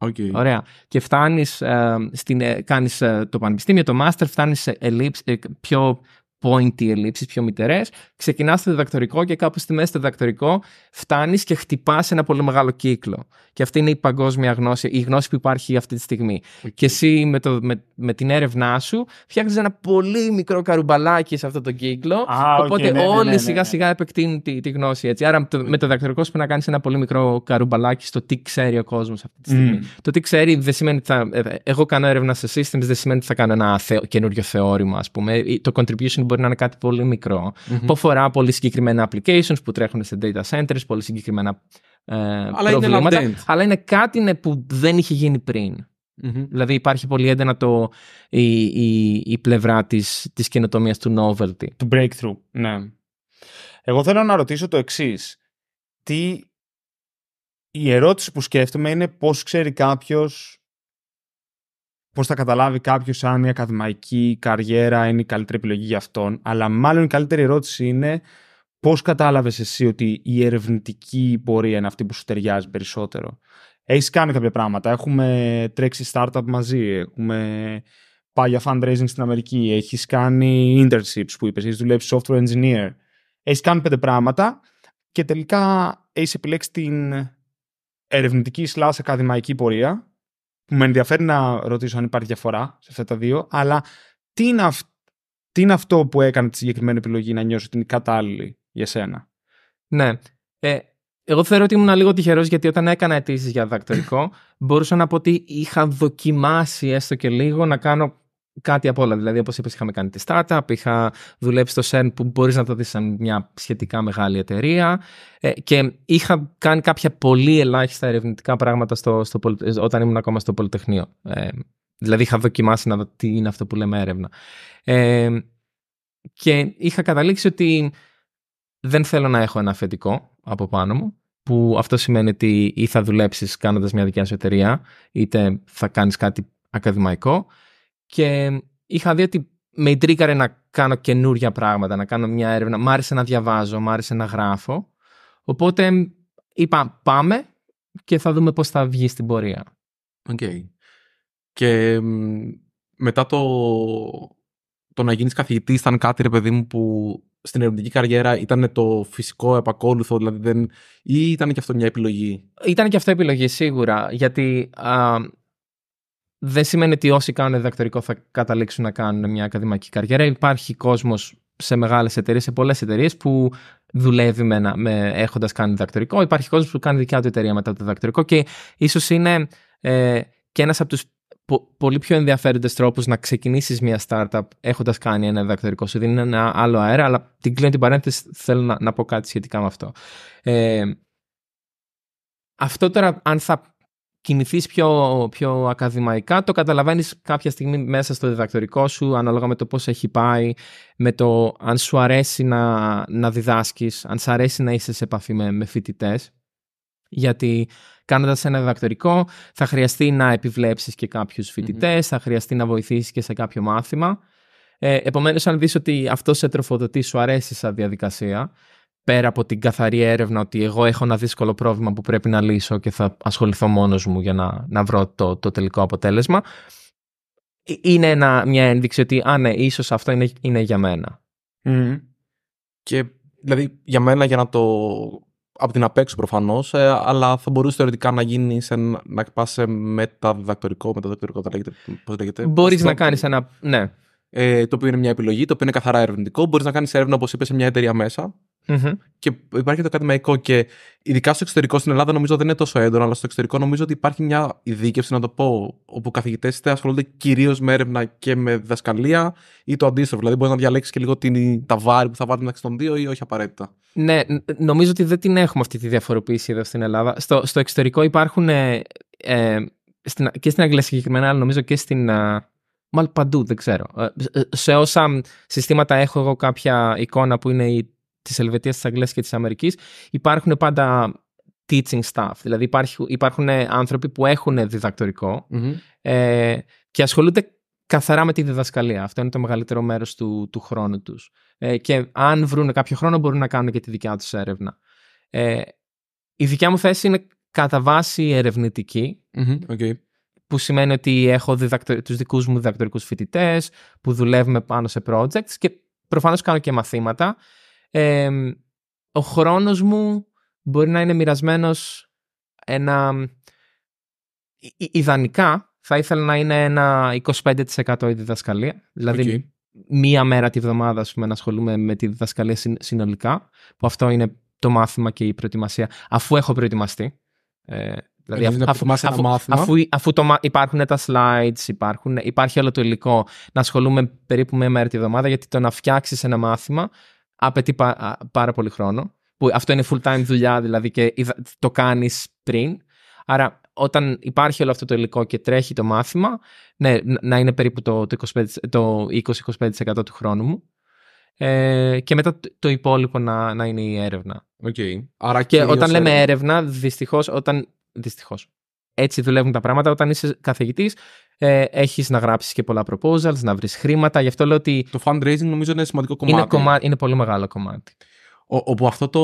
ΟΚ. Ωραία. Και φτάνεις, ε, στην, ε, κάνεις ε, το πανεπιστήμιο, το master, φτάνεις σε ελλείψεις, ε, πιο pointy ελλείψεις, πιο μυτερές. Ξεκινάς το διδακτορικό και κάπου στη μέση στο διδακτορικό φτάνεις και χτυπάς ένα πολύ μεγάλο κύκλο. Και αυτή είναι η παγκόσμια γνώση, η γνώση που υπάρχει αυτή τη στιγμή. ΟΚ. Και εσύ με, το, με, με την έρευνά σου φτιάχνεις ένα πολύ μικρό καρουμπαλάκι σε αυτό το κύκλο. Α, ΟΚ, οπότε ναι, ναι, ναι, όλοι ναι, σιγά ναι. σιγά επεκτείνουν τη, τη γνώση. Έτσι. Άρα με το, με το διδακτορικό σου πρέπει να κάνεις ένα πολύ μικρό καρουμπαλάκι στο τι ξέρει ο κόσμος αυτή τη στιγμή. Μμ. Το τι ξέρει δεν σημαίνει ότι θα. ε, Εγώ κάνω έρευνα σε systems, δεν σημαίνει ότι θα κάνω ένα θεω, καινούριο θεώρημα, ας πούμε. Ή Το contribution μπορεί να είναι κάτι πολύ μικρό, Μμμ. που αφορά πολύ συγκεκριμένα applications που τρέχουν σε data centers, πολύ συγκεκριμένα ε, είναι προβλήματα. latent. αλλά είναι κάτι ναι, που δεν είχε γίνει πριν. Μμμ. Δηλαδή υπάρχει πολύ έντονα το, η, η, η πλευρά της, της καινοτομίας του novelty. Του breakthrough, ναι. Εγώ θέλω να ρωτήσω το εξής. Τι... Η ερώτηση που σκέφτομαι είναι πώς ξέρει κάποιος πώς θα καταλάβει κάποιος αν η ακαδημαϊκή καριέρα είναι η καλύτερη επιλογή για αυτόν. Αλλά μάλλον η καλύτερη ερώτηση είναι πώς κατάλαβες εσύ ότι η ερευνητική πορεία είναι αυτή που σου ταιριάζει περισσότερο. Έχεις κάνει κάποια πράγματα. Έχουμε τρέξει startup μαζί. Έχουμε πάει για fundraising στην Αμερική. Έχεις κάνει internships που είπες. Έχεις δουλέψει software engineer. Έχεις κάνει πέντε πράγματα και τελικά έχεις επιλέξει την ερευνητική slash ακαδημαϊκή πορεία που με ενδιαφέρει να ρωτήσω αν υπάρχει διαφορά σε αυτά τα δύο, αλλά τι είναι, αυ- τι είναι αυτό που έκανε τη συγκεκριμένη επιλογή να νιώσει ότι είναι κατάλληλη για σένα; Ναι. Ε, Εγώ θεωρώ ότι ήμουν λίγο τυχερός γιατί όταν έκανα αιτήσεις για διδακτορικό, μπορούσα να πω ότι είχα δοκιμάσει έστω και λίγο να κάνω κάτι από όλα. Δηλαδή, όπως είπες, είχαμε κάνει τη startup, είχα δουλέψει στο CERN που μπορείς να το δεις σαν μια σχετικά μεγάλη εταιρεία ε, και είχα κάνει κάποια πολύ ελάχιστα ερευνητικά πράγματα στο, στο, όταν ήμουν ακόμα στο Πολυτεχνείο. Ε, δηλαδή, είχα δοκιμάσει να δω τι είναι αυτό που λέμε έρευνα. Ε, και είχα καταλήξει ότι δεν θέλω να έχω ένα αφεντικό από πάνω μου που αυτό σημαίνει ότι ή θα δουλέψεις κάνοντας μια δικιά σου εταιρεία είτε θα κάνεις κάτι ακαδημαϊκό και είχα δει ότι με τρίκαρε να κάνω καινούρια πράγματα, να κάνω μια έρευνα. Μ' άρεσε να διαβάζω, μ' άρεσε να γράφω. Οπότε είπα πάμε και θα δούμε πώς θα βγει στην πορεία. ΟΚ. Okay. Και μετά το, το να γίνεις καθηγητής ήταν κάτι ρε παιδί μου που στην ερευνητική καριέρα ήταν το φυσικό επακόλουθο, δηλαδή δεν... ή ήταν και αυτό μια επιλογή; Ήταν και αυτό επιλογή σίγουρα, γιατί α, δεν σημαίνει ότι όσοι κάνουν διδακτορικό θα καταλήξουν να κάνουν μια ακαδημαϊκή καριέρα. Υπάρχει κόσμος σε μεγάλες εταιρείες, σε πολλές εταιρείες που δουλεύει με, με, έχοντας κάνει διδακτορικό. Υπάρχει κόσμος που κάνει δικιά του εταιρεία μετά το διδακτορικό και ίσως είναι ε, και ένας από τους πολύ πιο ενδιαφέροντες τρόπους να ξεκινήσεις μια startup έχοντας κάνει ένα διδακτορικό. Σου δίνει ένα άλλο αέρα, αλλά την κλείνω την παρένθεση, θέλω να, να πω κάτι σχετικά με αυτό. Ε, αυτό τώρα, αν θα κινηθείς πιο, πιο ακαδημαϊκά, το καταλαβαίνεις κάποια στιγμή μέσα στο διδακτορικό σου, ανάλογα με το πώς έχει πάει, με το αν σου αρέσει να, να διδάσκεις, αν σου αρέσει να είσαι σε επαφή με, με φοιτητές. Γιατί κάνοντας ένα διδακτορικό θα χρειαστεί να επιβλέψεις και κάποιους θα χρειαστεί να βοηθήσεις και σε κάποιο μάθημα. Ε, επομένως, αν δεις ότι αυτό σε τροφοδοτεί, σου αρέσει σαν διαδικασία, πέρα από την καθαρή έρευνα ότι εγώ έχω ένα δύσκολο πρόβλημα που πρέπει να λύσω και θα ασχοληθώ μόνος μου για να, να βρω το, το τελικό αποτέλεσμα, ε, είναι ένα, μια ένδειξη ότι α, ναι, ίσως αυτό είναι, είναι για μένα. Και δηλαδή για μένα για να το από την απέξω προφανώς, ε, αλλά θα μπορούσε θεωρητικά να γίνει σε, να πας σε μεταδιδακτορικό, μεταδιδακτορικό, θα λέγεται. Πώς λέγεται. Μπορείς να κάνεις ένα. Ναι. Ε, το οποίο είναι μια επιλογή, το οποίο είναι καθαρά ερευνητικό. Μπορείς να κάνεις έρευνα, όπως είπες, σε μια εταιρεία μέσα. Mm-hmm. Και υπάρχει το ακαδημαϊκό και ειδικά στο εξωτερικό στην Ελλάδα νομίζω δεν είναι τόσο έντονο, αλλά στο εξωτερικό νομίζω ότι υπάρχει μια ειδίκευση, να το πω, όπου καθηγητές είτε ασχολούνται κυρίως με έρευνα και με διδασκαλία ή το αντίστροφο. Δηλαδή μπορείς να διαλέξεις και λίγο την, τα βάρη που θα βάλει μεταξύ των δύο ή όχι απαραίτητα. Ναι, νομίζω ότι δεν την έχουμε αυτή τη διαφοροποίηση εδώ στην Ελλάδα. Στο, στο εξωτερικό υπάρχουν ε, ε, στην, και στην Αγγλία συγκεκριμένα, αλλά νομίζω και στην. Ε, μάλλον παντού, δεν ξέρω. Ε, ε, σε όσα συστήματα έχω εγώ κάποια εικόνα που είναι η της Ελβετίας, της Αγγλίας και της Αμερικής, υπάρχουν πάντα teaching staff. Δηλαδή υπάρχουν, υπάρχουν άνθρωποι που έχουν ε, και ασχολούνται καθαρά με τη διδασκαλία. Αυτό είναι το μεγαλύτερο μέρος του, του χρόνου τους. Ε, και αν βρουν κάποιο χρόνο, μπορούν να κάνουν και τη δικιά τους έρευνα. Ε, η δικιά μου θέση είναι κατά βάση Okay. Που σημαίνει ότι έχω διδακτορ... τους δικούς μου διδακτορικούς φοιτητές που δουλεύουμε πάνω σε projects και προφανώς κάνω και μαθήματα ο χρόνος μου μπορεί να είναι μοιρασμένος ένα... Ιδανικά θα ήθελα να είναι ένα 25% η διδασκαλία. Δηλαδή μία μέρα τη βδομάδα πούμε, να ασχολούμαι με τη διδασκαλία συνολικά, που αυτό είναι το μάθημα και η προετοιμασία, αφού έχω προετοιμαστεί. Ε, δηλαδή, αφού, αφού, αφού, αφού, το, υπάρχουν τα slides, υπάρχουν, υπάρχει όλο το υλικό, να ασχολούμαι περίπου μία μέρα τη βδομάδα, γιατί το να φτιάξεις ένα μάθημα απαιτεί πάρα πολύ χρόνο. Που αυτό είναι full time δουλειά, δηλαδή και το κάνεις πριν. Άρα, όταν υπάρχει όλο αυτό το υλικό και τρέχει το μάθημα, ναι, να είναι περίπου το, το 20-25% του χρόνου μου. Ε, και μετά το υπόλοιπο να, να είναι η έρευνα. Okay. Άρα και όταν λέμε έρευνα, δυστυχώς, όταν. Δυστυχώς. Έτσι δουλεύουν τα πράγματα. Όταν είσαι καθηγητής, ε, έχεις να γράψεις και πολλά proposals, να βρεις χρήματα. Γι' αυτό λέω ότι. Το fundraising νομίζω είναι σημαντικό κομμάτι. Είναι, είναι πολύ μεγάλο κομμάτι. Ο, όπου αυτό το.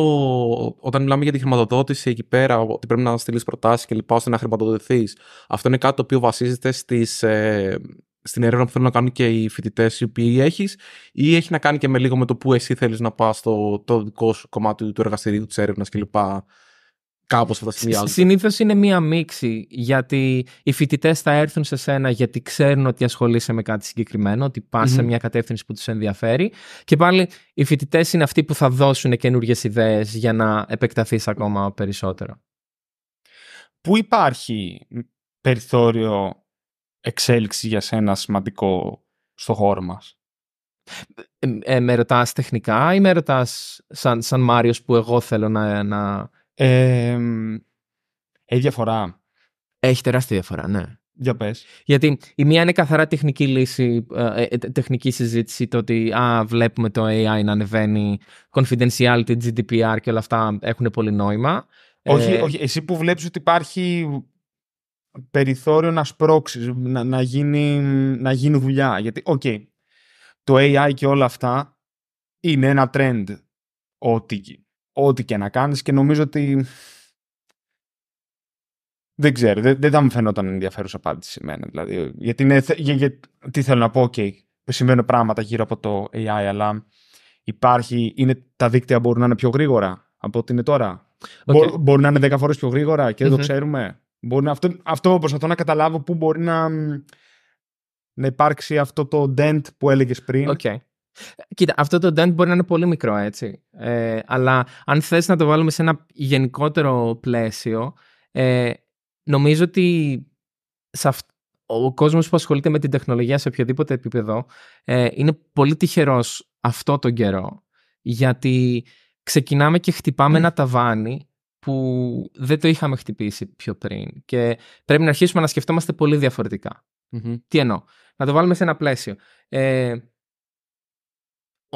Όταν μιλάμε για τη χρηματοδότηση εκεί πέρα, ότι πρέπει να στείλεις προτάσεις και λοιπά ώστε να χρηματοδοτηθείς, αυτό είναι κάτι το οποίο βασίζεται στις, ε, στην έρευνα που θέλουν να κάνουν και οι φοιτητές οι οποίοι έχεις, ή έχει να κάνει και με λίγο με το που εσύ θέλεις να πας στο το δικό σου κομμάτι του εργαστηρίου, της έρευνας κλπ. Κάπως αυτά συνδυάζονται. Συνήθως είναι μία μίξη γιατί οι φοιτητές θα έρθουν σε σένα γιατί ξέρουν ότι ασχολείσαι με κάτι συγκεκριμένο, ότι πας σε Μμμ. μια κατεύθυνση που τους ενδιαφέρει. Και πάλι οι φοιτητές είναι αυτοί που θα δώσουν καινούριε ιδέες για να επεκταθείς ακόμα περισσότερο. Πού υπάρχει περιθώριο εξέλιξη για σένα σημαντικό στο χώρο μας; Ε, ε, με ρωτάς τεχνικά ή με ρωτάς σαν, σαν Μάριος που εγώ θέλω να, να... Ε, έχει διαφορά. Έχει τεράστια διαφορά, ναι. Για πες. Γιατί η μία είναι καθαρά τεχνική λύση, ε, ε, τεχνική συζήτηση, το ότι α, βλέπουμε το AI να ανεβαίνει, confidentiality, GDPR και όλα αυτά έχουν πολύ νόημα. Όχι, Ε, όχι, εσύ που βλέπεις ότι υπάρχει περιθώριο να σπρώξεις, να, να, γίνει, να γίνει δουλειά. Γιατί, οκ, το AI και όλα αυτά είναι ένα trend ό,τι, ό,τι και να κάνεις και νομίζω ότι δεν ξέρω, δεν, δεν θα μου φαινόταν ενδιαφέρουσα απάντηση σε μένα. Δηλαδή, γιατί είναι, θε- για, για- τι θέλω να πω, οκ, συμβαίνουν πράγματα γύρω από το AI, αλλά υπάρχει, είναι, τα δίκτυα μπορούν να είναι πιο γρήγορα από ό,τι είναι τώρα. οκ. Μπο- μπορούν να είναι 10 φορές πιο γρήγορα και δεν Μμμ. το ξέρουμε. Μπορεί να, αυτό, αυτό προσπαθώ να καταλάβω πού μπορεί να, να υπάρξει αυτό το dent που έλεγες πριν. Οκ. Κοίτα, αυτό το dent μπορεί να είναι πολύ μικρό, έτσι. Ε, αλλά αν θες να το βάλουμε σε ένα γενικότερο πλαίσιο, ε, νομίζω ότι σε αυ- ο κόσμος που ασχολείται με την τεχνολογία σε οποιοδήποτε επίπεδο ε, είναι πολύ τυχερός αυτό τον καιρό. Γιατί ξεκινάμε και χτυπάμε ένα ταβάνι που δεν το είχαμε χτυπήσει πιο πριν. Και πρέπει να αρχίσουμε να σκεφτόμαστε πολύ διαφορετικά. Μμμ. Τι εννοώ; Να το βάλουμε σε ένα πλαίσιο. Ε,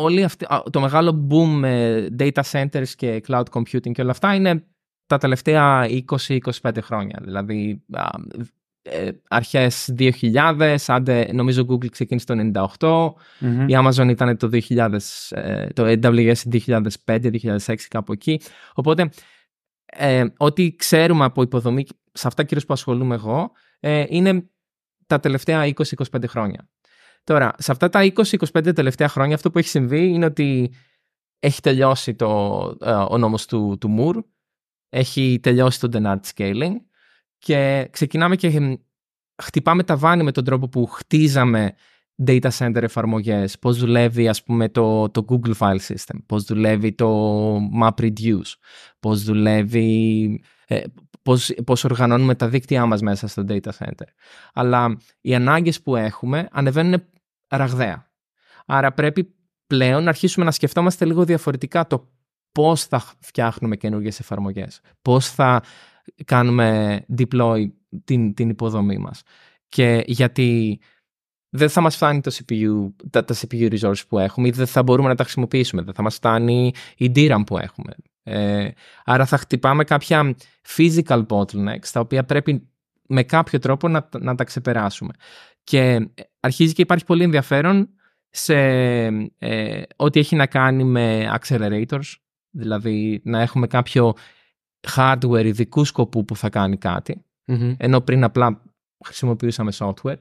όλη αυτή, α, το μεγάλο boom με data centers και cloud computing και όλα αυτά είναι τα τελευταία 20-25 χρόνια. Δηλαδή α, ε, αρχές 2000, άντε, νομίζω Google ξεκίνησε το 98, Μμμ. η Amazon ήταν το 2000, ε, το AWS 2005-2006 κάπου εκεί. Οπότε ε, ό,τι ξέρουμε από υποδομή, σε αυτά κυρίως που ασχολούμαι εγώ, ε, είναι τα τελευταία 20-25 χρόνια. Τώρα, σε αυτά τα 20-25 τελευταία χρόνια αυτό που έχει συμβεί είναι ότι έχει τελειώσει το, ε, ο νόμος του, του Moore, έχει τελειώσει το Dennard Scaling και ξεκινάμε και χτυπάμε τα βάνη με τον τρόπο που χτίζαμε data center εφαρμογές, πώς δουλεύει ας πούμε το, το Google File System, πώς δουλεύει το MapReduce, πώς δουλεύει, ε, πώς, πώς οργανώνουμε τα δίκτυά μας μέσα στο data center. Αλλά οι ανάγκες που έχουμε ανεβαίνουν ραγδαία. Άρα πρέπει πλέον να αρχίσουμε να σκεφτόμαστε λίγο διαφορετικά το πώς θα φτιάχνουμε καινούργιες εφαρμογές, πώς θα κάνουμε deploy την, την υποδομή μας. Και γιατί δεν θα μας φτάνει το CPU, τα, τα CPU resources που έχουμε ή δεν θα μπορούμε να τα χρησιμοποιήσουμε, δεν θα μας φτάνει η DRAM που έχουμε. Ε, άρα θα χτυπάμε κάποια physical bottlenecks τα οποία πρέπει με κάποιο τρόπο να, να τα ξεπεράσουμε. Και αρχίζει και υπάρχει πολύ ενδιαφέρον σε ε, ό,τι έχει να κάνει με accelerators, δηλαδή να έχουμε κάποιο hardware ειδικού σκοπού που θα κάνει κάτι, Μμμ. ενώ πριν απλά χρησιμοποιούσαμε software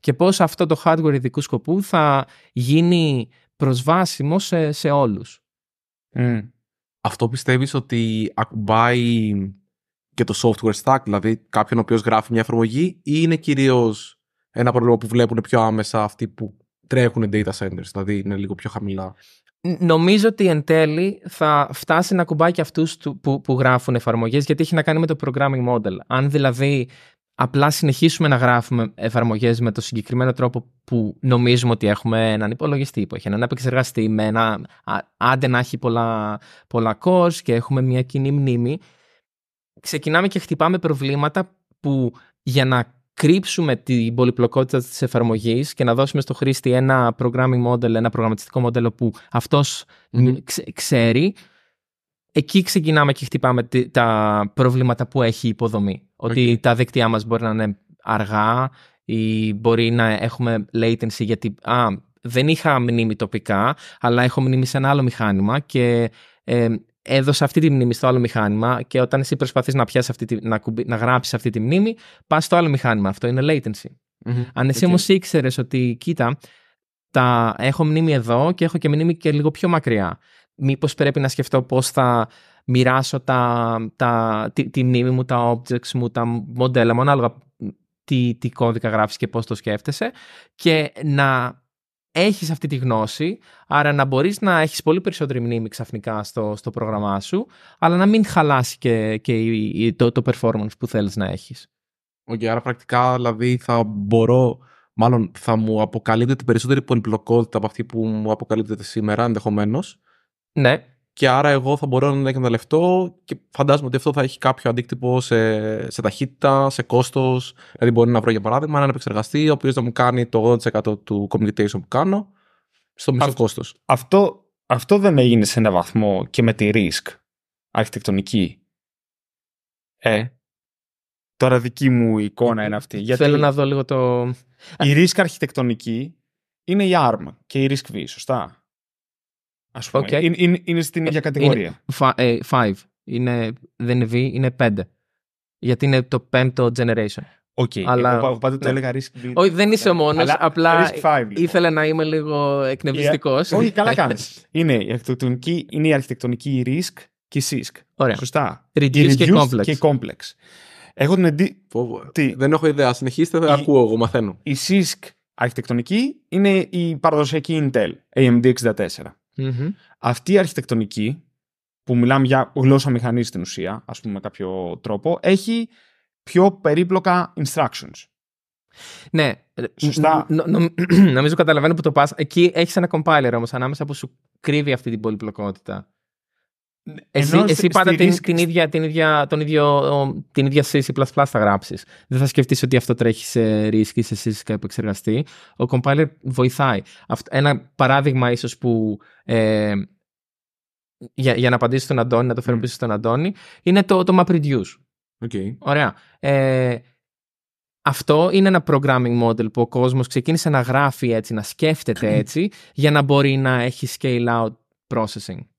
και πώς αυτό το hardware ειδικού σκοπού θα γίνει προσβάσιμο σε, σε όλους. Μμ. Αυτό πιστεύεις ότι ακουμπάει και το software stack, δηλαδή κάποιον ο οποίος γράφει μια εφαρμογή ή είναι κυρίως ένα πρόβλημα που βλέπουν πιο άμεσα αυτοί που τρέχουν data centers, δηλαδή είναι λίγο πιο χαμηλά. Ν- Νομίζω ότι εν τέλει θα φτάσει να κουμπάει και αυτούς του- που, που γράφουν εφαρμογές γιατί έχει να κάνει με το programming model. Αν δηλαδή απλά συνεχίσουμε να γράφουμε εφαρμογές με το συγκεκριμένο τρόπο που νομίζουμε ότι έχουμε έναν υπολογιστή που έχει έναν επεξεργαστή με ένα α- άντε να έχει πολλά, πολλά cores και έχουμε μια κοινή μνήμη ξεκινάμε και χτυπάμε προβλήματα που για να κρύψουμε την πολυπλοκότητα της εφαρμογής και να δώσουμε στο χρήστη ένα programming model, ένα προγραμματιστικό μοντέλο που αυτός Μμμ. ξε- ξέρει, εκεί ξεκινάμε και χτυπάμε τι- τα προβλήματα που έχει η υποδομή. Ότι τα δίκτυά μας μπορεί να είναι αργά ή μπορεί να έχουμε latency γιατί α, δεν είχα μνήμη τοπικά, αλλά έχω μνήμη σε ένα άλλο μηχάνημα και ε, έδωσα αυτή τη μνήμη στο άλλο μηχάνημα και όταν εσύ προσπαθείς να, πιάσεις αυτή τη, να, κουμπι- να γράψεις αυτή τη μνήμη, πας στο άλλο μηχάνημα. Αυτό είναι latency. Μμμ. Αν εσύ Οκ. όμως ήξερες ότι, κοίτα, τα έχω μνήμη εδώ και έχω και μνήμη και λίγο πιο μακριά. Μήπως πρέπει να σκεφτώ πώς θα μοιράσω τα, τα, τη, τη μνήμη μου, τα objects μου, τα μοντέλα μου, ανάλογα τι, τι κώδικα γράφεις και πώς το σκέφτεσαι και να έχεις αυτή τη γνώση, άρα να μπορείς να έχεις πολύ περισσότερη μνήμη ξαφνικά στο, στο πρόγραμμά σου, αλλά να μην χαλάσει και, και το, το performance που θέλεις να έχεις. OK, okay, άρα πρακτικά δηλαδή θα μπορώ, μάλλον θα μου αποκαλύπτεται περισσότερη πολυπλοκότητα από αυτή που μου αποκαλύπτεται σήμερα ενδεχομένως. Ναι, και άρα εγώ θα μπορώ να εκμεταλλευτώ και φαντάζομαι ότι αυτό θα έχει κάποιο αντίκτυπο σε, σε ταχύτητα, σε κόστος. Δηλαδή, μπορεί να βρω για παράδειγμα έναν επεξεργαστή ο οποίος να μου κάνει το 80% του communication που κάνω στο μισό κόστος. Αυτό, αυτό δεν έγινε σε ένα βαθμό και με τη RISC αρχιτεκτονική. Ε, τώρα δική μου εικόνα είναι αυτή. Γιατί Θέλω να δω λίγο το... Η RISC αρχιτεκτονική είναι η ARM και η RISC-V, σωστά; Ας πούμε. Okay. Είναι, είναι, είναι, στην ίδια κατηγορία. Είναι 5. Ε, είναι, δεν είναι V, είναι 5. Γιατί είναι το πέμπτο generation. OK, okay. αλλά... εγώ, πάντα το ναι. έλεγα RISC V. Όχι, δεν είσαι ο μόνος. Απλά RISC 5, λοιπόν. ήθελα να είμαι λίγο εκνευριστικός. Yeah. Όχι, καλά κάνεις. είναι, η αρχιτεκτονική, είναι η αρχιτεκτονική RISC και η CISC. Ωραία. Σωστά. Reduced και complex. Και complex. Έχω την εντύ... Τι; Δεν έχω ιδέα. Συνεχίστε, δεν ακούω εγώ, μαθαίνω. Η CISC αρχιτεκτονική είναι η παραδοσιακή Intel AMD 64 Μμμ. Αυτή η αρχιτεκτονική, που μιλάμε για γλώσσα μηχανής στην ουσία, ας πούμε με κάποιο τρόπο, έχει πιο περίπλοκα instructions. Ναι. Σωστά. νομίζω καταλαβαίνω που το πας. Εκεί έχεις ένα compiler όμως ανάμεσα που σου κρύβει αυτή την πολυπλοκότητα. Εσύ, εσύ πάντα την, την, ίδια, την, ίδια, τον ίδιο, την ίδια C++ θα γράψεις. Δεν θα σκεφτείς ότι αυτό τρέχει σε RISC ή σε C επεξεργαστή. Ο compiler βοηθάει. Ένα παράδειγμα ίσως που ε, για, για να απαντήσω στον Αντώνη, να το φέρω πίσω στον Αντώνη, είναι το, το MapReduce. Okay. Ωραία. Ε, αυτό είναι ένα programming model που ο κόσμος ξεκίνησε να γράφει έτσι, να σκέφτεται έτσι, για να μπορεί να έχει scale out processing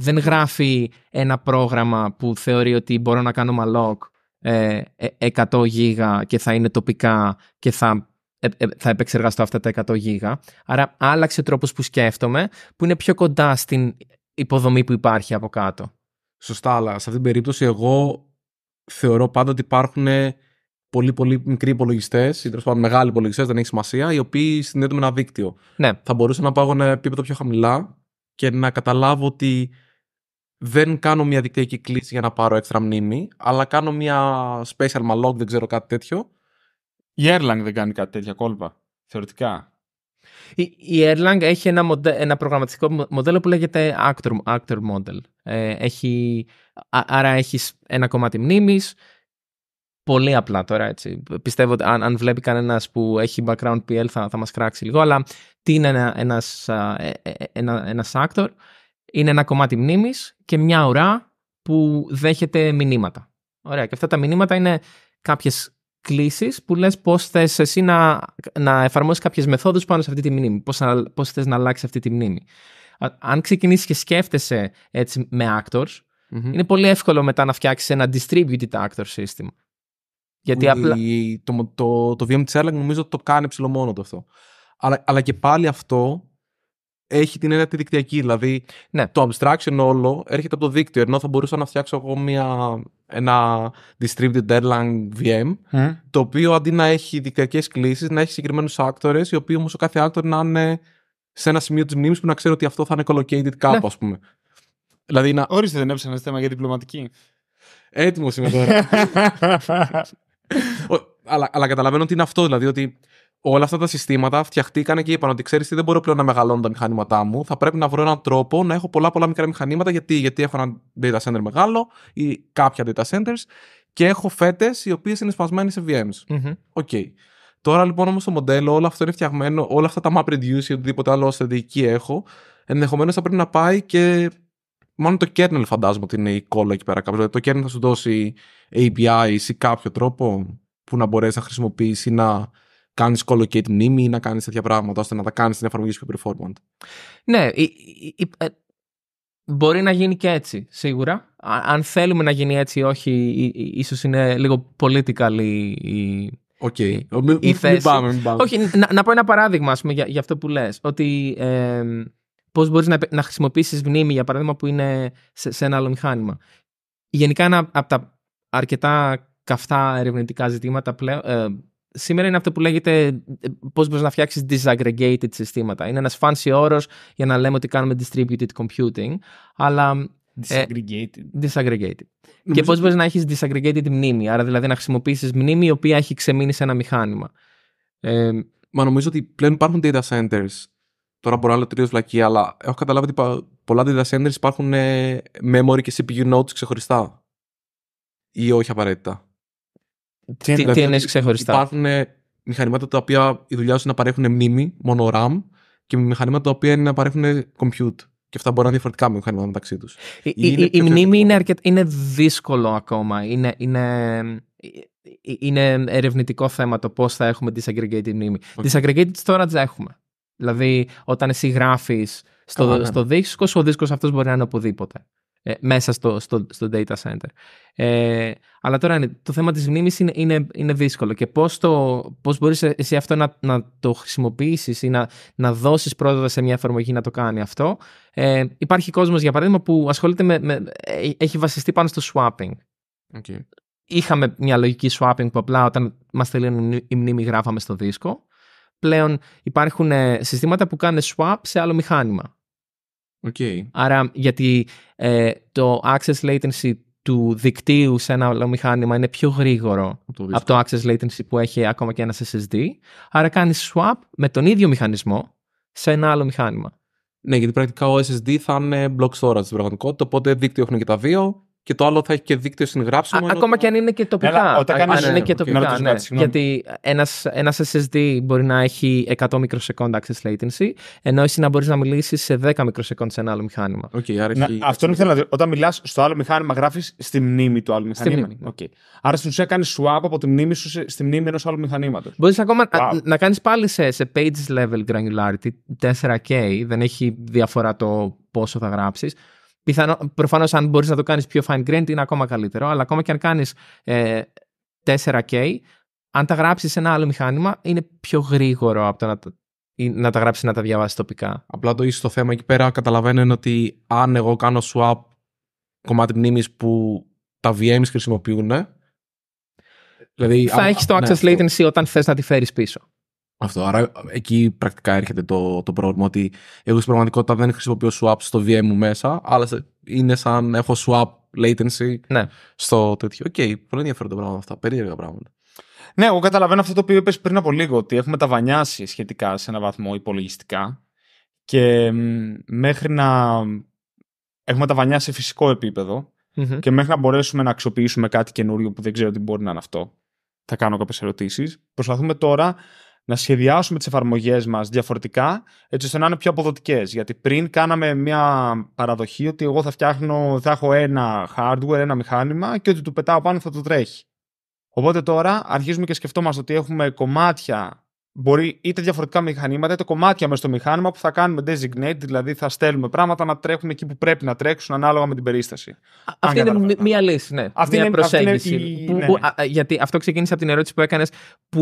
δεν γράφει ένα πρόγραμμα που θεωρεί ότι μπορώ να κάνω malloc ε, 100 ε, γίγα και θα είναι τοπικά και θα, ε, ε, θα επεξεργαστώ αυτά τα 100 γίγα. Άρα άλλαξε τρόπος που σκέφτομαι που είναι πιο κοντά στην υποδομή που υπάρχει από κάτω. Σωστά, αλλά σε αυτή την περίπτωση εγώ θεωρώ πάντα ότι υπάρχουν πολύ πολύ μικροί υπολογιστές ή τέλος πάντων μεγάλοι υπολογιστές, δεν έχει σημασία, οι οποίοι συνδέονται με ένα δίκτυο. Ναι. Θα μπορούσα να πάω ένα επίπεδο πιο χαμηλά και να καταλάβω ότι δεν κάνω μια δικτυακή κλίση για να πάρω έξτρα μνήμη, αλλά κάνω μια special malloc, δεν ξέρω κάτι τέτοιο. Η Erlang δεν κάνει κάτι τέτοια κόλπα, θεωρητικά. Η, η Erlang έχει ένα, μοντέ, ένα προγραμματιστικό μοντέλο που λέγεται actor, actor model. Ε, έχει, άρα έχεις ένα κομμάτι μνήμης, πολύ απλά τώρα έτσι. Πιστεύω ότι αν, αν βλέπει κανένας που έχει background PL θα, θα μας κράξει λίγο, αλλά τι είναι ένα, ένας, ε, ε, ένα, ένας actor είναι ένα κομμάτι μνήμης και μια ουρά που δέχεται μηνύματα. Ωραία. Και αυτά τα μηνύματα είναι κάποιες κλήσεις που λες πώς θες εσύ να, να εφαρμόσεις κάποιες μεθόδους πάνω σε αυτή τη μνήμη. Πώς, πώς θες να αλλάξεις αυτή τη μνήμη. Αν ξεκινήσεις και σκέφτεσαι έτσι με actors, είναι πολύ εύκολο μετά να φτιάξεις ένα distributed actor system. Γιατί απλά... Το, το, το VM της Erlang νομίζω το κάνει ψηλό το αυτό. Αλλά, αλλά και πάλι αυτό έχει την έννοια τη δικτυακή. Δηλαδή, ναι. το abstraction όλο έρχεται από το δίκτυο. Ενώ θα μπορούσα να φτιάξω εγώ μια, ένα distributed Erlang VM, το οποίο αντί να έχει δικτυακές κλήσεις, να έχει συγκεκριμένους actors, οι οποίοι όμως ο κάθε actor να είναι σε ένα σημείο της μνήμης που να ξέρω ότι αυτό θα είναι collocated κάπου, ναι. ας πούμε. Δηλαδή, να... Ορίστε, δεν έψαχνες θέμα για διπλωματική. Έτοιμος είμαι τώρα. αλλά, αλλά καταλαβαίνω ότι είναι αυτό. Δηλαδή, ότι όλα αυτά τα συστήματα φτιαχτήκαν και είπαν ότι ξέρεις τι, δεν μπορώ πλέον να μεγαλώνω τα μηχανήματά μου. Θα πρέπει να βρω έναν τρόπο να έχω πολλά πολλά μικρά μηχανήματα. Γιατί, γιατί έχω ένα data center μεγάλο ή κάποια data centers και έχω φέτες οι οποίες είναι σπασμένοι σε VMs. Mm-hmm. Okay. Τώρα λοιπόν όμως το μοντέλο, όλο αυτό είναι φτιαγμένο, όλα αυτά τα map reduce ή οτιδήποτε άλλο στρατηγική έχω, ενδεχομένως θα πρέπει να πάει και. Μόνο το kernel φαντάζομαι ότι είναι η κόλλα εκεί πέρα κάπου. Δηλαδή το kernel θα σου δώσει APIs ή κάποιο τρόπο που να μπορέσεις να χρησιμοποιήσεις να κάνεις collocate μνήμη ή να κάνεις τέτοια πράγματα ώστε να τα κάνεις την εφαρμογής πιο performant. Ναι, ε, μπορεί να γίνει και έτσι, σίγουρα. Αν θέλουμε να γίνει έτσι ή όχι, ίσως είναι λίγο political η, OK. Okay. Μην, πάμε, μην πάμε. Όχι, να, να πω ένα παράδειγμα ας πούμε, για, για αυτό που λες. Ότι ε, πώς μπορείς να, να χρησιμοποιήσεις μνήμη, για παράδειγμα, που είναι σε, σε ένα άλλο μηχάνημα. Γενικά, ένα από τα αρκετά καυτά ερευνητικά ζητήματα πλέον, ε, σήμερα είναι αυτό που λέγεται ε, πώς μπορείς να φτιάξεις disaggregated συστήματα. Είναι ένας fancy όρος για να λέμε ότι κάνουμε distributed computing, αλλά Disaggregated. disaggregated. Και πώς μπορείς να έχεις disaggregated μνήμη, άρα δηλαδή να χρησιμοποιήσεις μνήμη η οποία έχει ξεμείνει σε ένα μηχάνημα. Ε, Μα νομίζω ότι πλέον υπάρχουν data centers. Τώρα μπορώ να λέω τελείως βλακή, αλλά έχω καταλάβει ότι πα- πολλά data centers υπάρχουν ε, memory και CPU nodes ξεχωριστά. Ή όχι απαραίτητα. Τι, Δηλαδή, τι εννοείς ξεχωριστά; Υπάρχουν ε, μηχανήματα τα οποία η δουλειά τους είναι να παρέχουν μνήμη, μόνο RAM, και μηχανήματα τα οποία είναι να παρέχουν compute. Και αυτά μπορεί να είναι διαφορετικά μηχανήματα μεταξύ τους. Η, Είναι η- η πιο μνήμη θετικό. είναι, αρκετ, είναι δύσκολο ακόμα. Είναι, είναι, είναι ερευνητικό θέμα το πώς θα έχουμε disaggregated μνήμη. OK. Disaggregated storage έχουμε. Δηλαδή, όταν εσύ γράφεις στο, Καλά, ναι. στο δίσκο, σου, ο δίσκος αυτός μπορεί να είναι οπουδήποτε. Ε, μέσα στο, στο, στο data center. Ε, αλλά τώρα είναι, το θέμα της μνήμης είναι, είναι, είναι δύσκολο και πώς, το, πώς μπορείς εσύ αυτό να, να το χρησιμοποιήσεις ή να, να δώσεις πρόσβαση σε μια εφαρμογή να το κάνει αυτό. Ε, υπάρχει κόσμος για παράδειγμα που ασχολείται με, με ε, έχει βασιστεί πάνω στο swapping. Okay. Είχαμε μια λογική swapping που απλά όταν μας τελείωνε η μνήμη γράφαμε στο δίσκο. Πλέον υπάρχουν ε, συστήματα που κάνουν swap σε άλλο μηχάνημα. Okay. Άρα γιατί ε, το access latency του δικτύου σε ένα άλλο μηχάνημα είναι πιο γρήγορο Το από το access latency που έχει ακόμα και ένα SSD. Άρα κάνεις swap με τον ίδιο μηχανισμό σε ένα άλλο μηχάνημα. Ναι, γιατί πρακτικά ο SSD θα είναι block storage στην πραγματικότητα, οπότε δίκτυο έχουν και τα δύο και το άλλο θα έχει και δίκτυο συν γράψιμο. Α, ενώ ακόμα το- και αν είναι και τοπικά. Έλα, όταν αν κάνεις- είναι και οκ. τοπικά, Να ρωτήσω ναι. κάτι, συγγνώμη. Γιατί ένας, ένας SSD μπορεί να έχει 100 microsecond access latency, ενώ εσύ να μπορείς να μιλήσεις σε 10 microsecond σε ένα άλλο μηχάνημα. Οκ, άρα Να, έχει... αυτό είναι θέλω να δει. Όταν μιλάς στο άλλο μηχάνημα, γράφεις στη μνήμη του άλλου Στη μηχανήματος. μνήμη, ναι. Οκ. Άρα στην ουσία κάνεις swap από τη μνήμη σου σε- στη μνήμη ενός άλλου μηχανήματος. Μπορείς ακόμα Wow. να, να κάνεις πάλι σε, σε pages level granularity 4K, δεν έχει διαφορά το πόσο θα γράψεις. Πιθανό, προφανώς αν μπορείς να το κάνεις πιο fine grained είναι ακόμα καλύτερο, αλλά ακόμα και αν κάνεις ε, 4K, αν τα γράψεις σε ένα άλλο μηχάνημα είναι πιο γρήγορο από το να, τα- ή να τα γράψεις ή να τα διαβάσεις τοπικά. Απλά το ίσο το θέμα εκεί πέρα καταλαβαίνω είναι ότι αν εγώ κάνω swap κομμάτι μνήμης που τα VMs χρησιμοποιούν. Δηλαδή, θα αν- έχεις το ναι, access αυτό. latency όταν θες να τη φέρεις πίσω. Αυτό. Άρα εκεί πρακτικά έρχεται το, το πρόβλημα ότι εγώ στην πραγματικότητα δεν χρησιμοποιώ swap στο VM μου μέσα, αλλά σε- είναι σαν έχω swap latency Ναι. στο τέτοιο. Οκ, πολύ ενδιαφέροντα πράγματα αυτά. Περίεργα πράγματα. Ναι, εγώ καταλαβαίνω αυτό το οποίο είπες πριν από λίγο, ότι έχουμε ταβανιάσει σχετικά σε ένα βαθμό υπολογιστικά και μ, μέχρι να έχουμε ταβανιάσει σε φυσικό επίπεδο Μμμ. και μέχρι να μπορέσουμε να αξιοποιήσουμε κάτι καινούριο που δεν ξέρω τι μπορεί να είναι αυτό. Θα κάνω κάποιες ερωτήσεις. Προσπαθούμε τώρα να σχεδιάσουμε τις εφαρμογές μας διαφορετικά, έτσι ώστε να είναι πιο αποδοτικές. Γιατί πριν κάναμε μια παραδοχή ότι εγώ θα φτιάχνω, θα έχω ένα hardware, ένα μηχάνημα και ό,τι του πετάω πάνω θα το τρέχει. Οπότε τώρα αρχίζουμε και σκεφτόμαστε ότι έχουμε κομμάτια, μπορεί είτε διαφορετικά μηχανήματα, είτε κομμάτια μέσα στο μηχάνημα που θα κάνουμε designate, δηλαδή θα στέλνουμε πράγματα να τρέχουν εκεί που πρέπει να τρέξουν ανάλογα με την περίσταση. Αυτή είναι καταλαβαίνω. μ- μία λύση, ναι. Αυτή μία είναι- αυτή είναι προσέγγιση. η- που, ναι. που- α, α, γιατί αυτό ξεκίνησε από την ερώτηση που έκανες που,